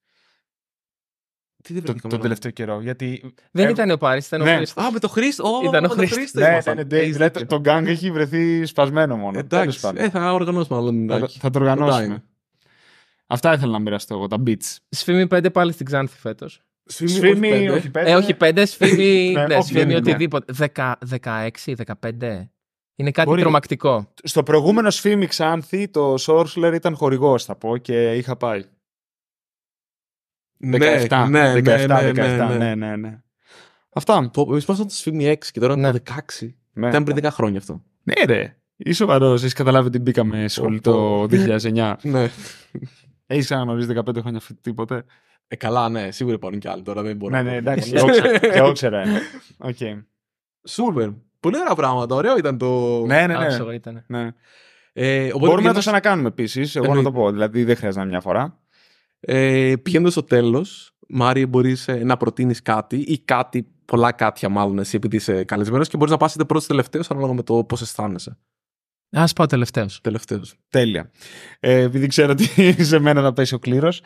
Τι δεν Το, βρήκαμε τον να- τελευταίο καιρό. Γιατί. Δεν Ε, ήταν ο Πάρης, ήταν ναι. ο Χρήστος. Α, με το Χρήστο. Ω, Ήταν ο με το Χρήστος. Χρήστο Ναι, ναι, ήμασταν. ναι, ναι, Έχεις δηλαδή, δίκιο. το γκάγκ έχει βρεθεί σπασμένο μόνο. Τέλος Εντάξει, πάντων. ε, θα οργανώσουμε άλλο θα, λεπτάκι. θα το οργανώσουμε. Αυτά ήθελα να μοιραστώ εγώ, τα beats. Σφήμι 5 πάλι στην Ξάνθη φέτος. Σφίμι, πέντε. όχι πέντε. Ε, όχι 5, σφήμι. Ναι, ναι, όχι, σφήμι δεν είναι. οτιδήποτε. 10, 16, 15. Είναι κάτι Μπορεί. τρομακτικό. Στο προηγούμενο Σφίμι Ξάνθη, το Sorcerer ήταν χωρηγό, θα πω, και είχα πάει. 17. Ναι, 17, ναι, 17, ναι, 17, ναι, ναι. ναι, ναι, ναι. Αυτά. Πω, Εμείς ήμασταν στο Σφίμι 6 και τώρα είναι Ναι. το 16. Ναι. Ήταν πριν 10 χρόνια αυτό. Ναι, ρε. Είσαι σοβαρός. Έχεις καταλάβει ότι μπήκαμε σχολή το 2009. Ναι. Έχεις ξαναγνωρίσει 15 χρόνια φοιτητή ποτέ. Ε, καλά, ναι, σίγουρα υπάρχουν κι άλλοι τώρα. Δεν μπορώ. Ναι, να ναι, πω. εντάξει. και εγώ ξέ- Και εγώ ξέρω ένα. Οκ. Σούπερ. Πολύ ωραία πράγματα. Ωραίο ήταν το. Ναι, ναι, ναι. Άψογο ήταν. ναι. Ε, οπότε Μπορούμε να το πηγαίνοντας- ξανακάνουμε επίσης. Εγώ να Εννοείται. το πω. Δηλαδή δεν χρειάζεται να είναι μια φορά. Ε, Πηγαίνοντας στο τέλος, Μάριε, μπορείς να προτείνεις κάτι ή κάτι, πολλά κάτια μάλλον εσύ, επειδή είσαι καλεσμένος και μπορείς να πας είτε πρώτος τελευταίος ανάλογα με το πώς αισθάνεσαι. Α πάω τελευταίος. Τελευταίος. Τέλεια. Ε, επειδή ξέρω ότι σε μένα να πέσει ο κλήρος,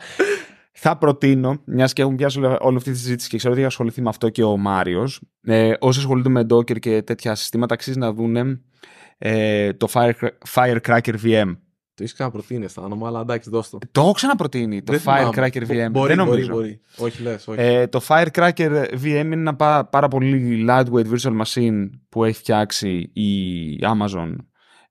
θα προτείνω, μιας και έχουμε πιάσει όλη όλη αυτή τη συζήτηση και ξέρω ότι έχει ασχοληθεί με αυτό και ο Μάριος, ε, όσοι ασχολούνται με Docker και τέτοια συστήματα, αξίζει να δούνε ε, το Fire, Firecracker VM. Το έχεις ξαναπροτείνει αισθάνομαι, αλλά εντάξει, δώσ' το. Το έχω ξαναπροτείνει, το Δεν θυμάμαι. Firecracker VM. Μπορεί, Δεν μπορεί, νομίζω. μπορεί. Όχι, λες. Όχι. Ε, το Firecracker VM είναι ένα πά- πάρα πολύ lightweight virtual machine που έχει φτιάξει η Amazon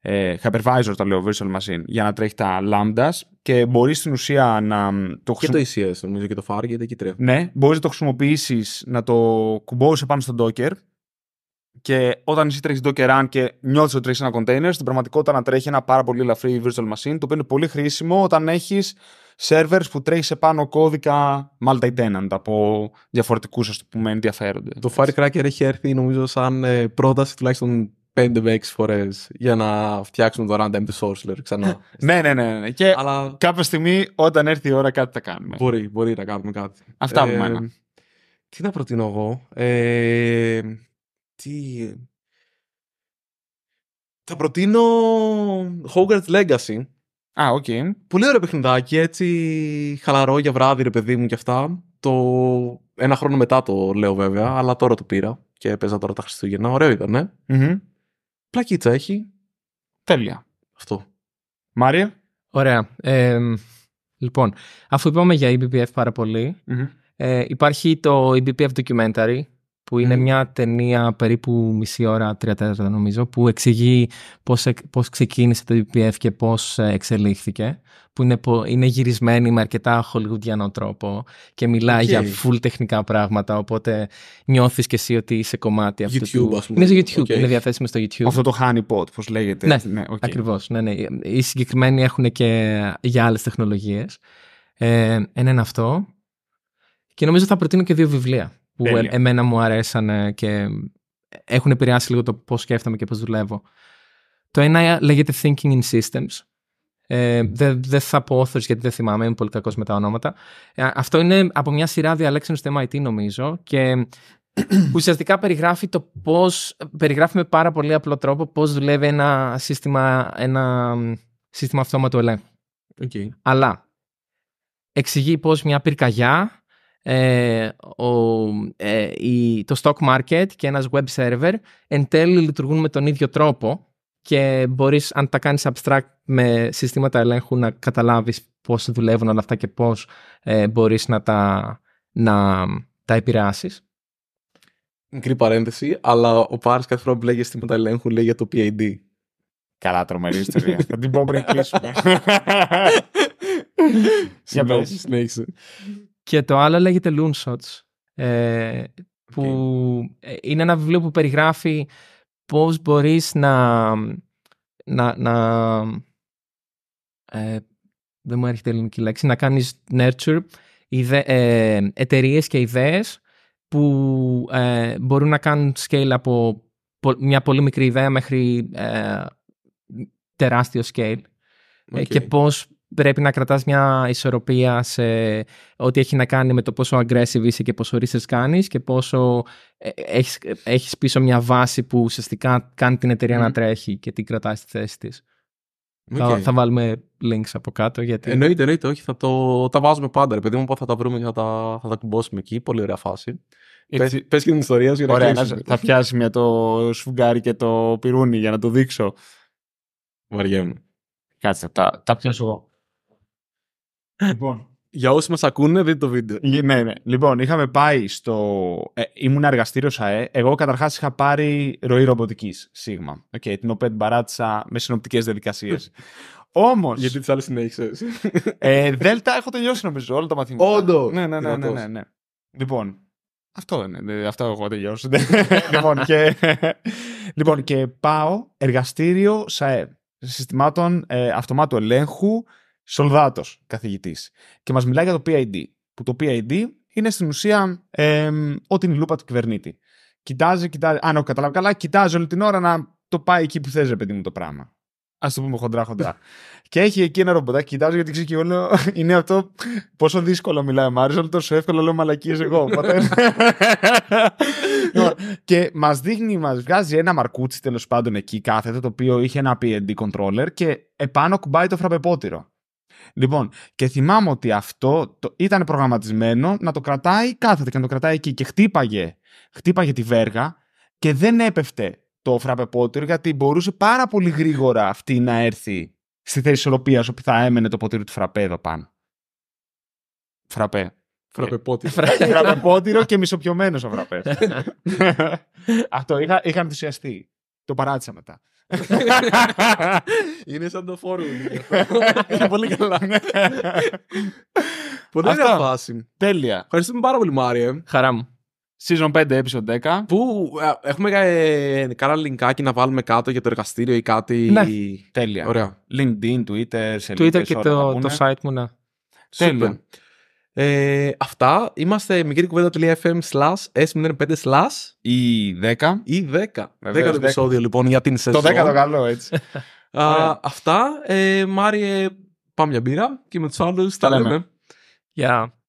ε, Hypervisor, το λέω virtual machine, για να τρέχει τα lambdas και μπορείς στην ουσία να μ, το και χρησιμοποιήσεις. το ECS νομίζω και το Far, γιατί εκεί τρέχει. Ναι, μπορείς να το χρησιμοποιήσεις, να το κουμπώσεις πάνω στο Docker και όταν εσύ τρέχεις Docker Run και νιώθεις ότι τρέχεις ένα container, στην πραγματικότητα να τρέχει ένα πάρα πολύ ελαφρύ virtual machine, το οποίο είναι πολύ χρήσιμο όταν έχεις servers που τρέχει σε πάνω κώδικα multi-tenant από διαφορετικούς ας το πούμε ενδιαφέροντες. Το Firecracker έχει έρθει νομίζω σαν ε, πρόταση τουλάχιστον 5 με 6 φορές για να φτιάξουν το runtime του Sorcerer ξανά. ναι, ναι, ναι, ναι. Και Αλλά κάποια στιγμή όταν έρθει η ώρα κάτι θα κάνουμε. μπορεί, μπορεί να κάνουμε κάτι. Αυτά από Ε, μένα. Τι να προτείνω εγώ; Ε, τι... Θα προτείνω Hogwarts Legacy. Α, οκ. Πολύ ωραίο παιχνιδάκι, έτσι χαλαρό για βράδυ ρε παιδί μου και αυτά. Το... Ένα χρόνο μετά το λέω βέβαια, αλλά τώρα το πήρα και έπαιζα τώρα τα Χριστούγεννα. Ωραίο ήταν, ε. Μμμ. Πλακίτσα έχει. Τέλεια. Αυτό. Μάριε. Ωραία. Ε, λοιπόν, αφού είπαμε για EBPF πάρα πολύ, Μμμ. ε, υπάρχει το eBPF Documentary, που είναι Μμμ. μια ταινία περίπου μισή ώρα, τρία τέταρτα νομίζω, που εξηγεί πώς, εκ- πώς ξεκίνησε το EBPF και πώς ε, εξελίχθηκε, που είναι, πο- είναι γυρισμένη με αρκετά χολιγουντιανό τρόπο και μιλάει Οκ. για full τεχνικά πράγματα, οπότε νιώθεις και εσύ ότι είσαι κομμάτι αυτού YouTube, του... ας πούμε. Είναι στο YouTube, Οκ. είναι διαθέσιμο στο YouTube. Αυτό το Honeypot, πώς λέγεται. Ναι, οκ. Ακριβώς, ναι, ναι. Οι συγκεκριμένοι έχουν και για άλλες τεχνολογίες. Ε, ένα είναι αυτό. Και νομίζω θα προτείνω και δύο βιβλία που Τέλεια. ε- εμένα μου αρέσαν και έχουν επηρεάσει λίγο το πώς σκέφτομαι και πώς δουλεύω. Το ένα λέγεται Thinking in Systems. Ε, δεν δεν θα πω authors γιατί δεν θυμάμαι, είμαι πολύ κακός με τα ονόματα. Ε, αυτό είναι από μια σειρά διαλέξεων στο MIT νομίζω και ουσιαστικά περιγράφει το πώς, περιγράφει με πάρα πολύ απλό τρόπο πώς δουλεύει ένα σύστημα, ένα σύστημα αυτόματου ελέγχου. Okay. Αλλά εξηγεί πώς μια πυρκαγιά, ε, ο, ε, η, το stock market και ένας web server εν τέλει λειτουργούν με τον ίδιο τρόπο και μπορείς αν τα κάνεις abstract με συστήματα ελέγχου να καταλάβεις πώς δουλεύουν όλα αυτά και πώς ε, μπορείς να τα, να τα επηρεάσεις. Μικρή παρένθεση, αλλά ο Πάρης κάθε φορά που λέγει αισθήματα ελέγχου λέει για το PID. Καλά, τρομερή ιστορία. Θα την πω πριν κλείσουμε. Για πες. Συνέχισε, συνέχισε. Και το άλλο λέγεται Loonshots, ε, που ε, είναι ένα βιβλίο που περιγράφει πώς μπορείς να να, να ε, δεν μου έρχεται ελληνική λέξη, να κάνεις nurture ιδε, ε, εταιρείες και ιδέες που ε, μπορούν να κάνουν scale από πο- μια πολύ μικρή ιδέα μέχρι ε, τεράστιο scale ε, Οκ. και πώς πρέπει να κρατάς μια ισορροπία σε ό,τι έχει να κάνει με το πόσο aggressive είσαι και πόσο research κάνεις και πόσο ε, έχεις, έχεις πίσω μια βάση που ουσιαστικά κάνει την εταιρεία Μμμ. να τρέχει και την κρατάει στη θέση της. Οκ. Θα, θα βάλουμε links από κάτω γιατί... Εννοείται, εννοείται, όχι, θα το, τα βάζουμε πάντα. Ρε παιδί μου, θα τα βρούμε και θα τα, θα τα κουμπώσουμε εκεί. Πολύ ωραία φάση. Έτσι. Πες, πες και την ιστορία σου για να Ωραία, κλείσουμε. να- θα πιάσει μια το σφουγγάρι και το πιρούνι για να το δείξω. Βαριέμαι. Κάτσε, τα, τα πιάσω εγώ. Λοιπόν, Για όσοι μας ακούνε, δείτε το βίντεο. Γε- Ναι, ναι. Λοιπόν, είχαμε πάει στο. Ε, ήμουν εργαστήριο ΣΑΕ. Εγώ καταρχάς είχα πάρει ροή ρομποτικής Σίγμα. Okay, την οποία την παράτησα με συνοπτικές διαδικασίες. Όμω. Γιατί τις άλλες συνέχισες; Ε, Δέλτα έχω τελειώσει νομίζω όλα τα μαθήματα. Όντως. Ναι, ναι, ναι, ναι, ναι, Δυνατός. ναι. Λοιπόν. Αυτό είναι. ε, Αυτό έχω τελειώσει. λοιπόν, και, λοιπόν, και πάω εργαστήριο ΣΑΕ. Συστημάτων ε, αυτομάτου ελέγχου Σολδάτος καθηγητής. Και μας μιλάει για το PID. Που το PID είναι στην ουσία ε, ό,τι είναι η λούπα του κυβερνήτη. Κοιτάζει, κοιτάζει. Αν έχω καταλάβει καλά, κοιτάζει όλη την ώρα να το πάει εκεί που θες, ρε παιδί μου, το πράγμα. Α το πούμε χοντρά-χοντρά. και έχει εκεί ένα ρομποτάκι, κοιτάζω γιατί ξέρω και εγώ λέω, είναι αυτό πόσο δύσκολο μιλάει ο Μάριος, αλλά τόσο εύκολο λέω μαλακίες εγώ. Οπότε... Λοιπόν, και μας δείχνει, μας βγάζει ένα μαρκούτσι τέλος πάντων εκεί κάθεται, το οποίο είχε ένα P&D controller και επάνω κουμπάει το φραπεπότηρο. Λοιπόν, και θυμάμαι ότι αυτό το, ήταν προγραμματισμένο να το κρατάει κάθεται και να το κρατάει εκεί και χτύπαγε, χτύπαγε τη βέργα και δεν έπεφτε το φραπεπότηρο γιατί μπορούσε πάρα πολύ γρήγορα αυτή να έρθει στη θέση ισορροπίας όπου θα έμενε το ποτήρι του φραπέ εδώ πάνω. Φραπέ. Φραπεπότη. Φραπεπότηρο και μισοπιωμένος ο φραπές. Αυτό είχα, είχα ενθουσιαστεί. Το παράτησα μετά. Είναι σαν το φόρουμ. Είναι πολύ καλά. ναι. Πολύ Αυτά. ωραία φάση. Τέλεια. Ευχαριστούμε πάρα πολύ, Μάριε. Χαρά μου. Season 5, episode 10. Πού ε, έχουμε ε, κάνα λινκάκι να βάλουμε κάτω για το εργαστήριο ή κάτι; Ναι. Τέλεια. Ωραία. LinkedIn, Twitter, σελίδες, Twitter και όλα θα το, πούνε. το site μου, ναι. Τέλεια. Σούπερ. Ε, αυτά. Είμαστε μικρή κουβέντα.fm slash S05 slash Ή 10. ή 10. Βεβαίως, 10 10. επεισόδιο λοιπόν για την Το σεζόν. 10 το καλό, έτσι. Α, Ωραία. αυτά. Ε, Μάριε, πάμε για μπύρα και με τους άλλους τα Τα λέμε. λέμε. Γεια.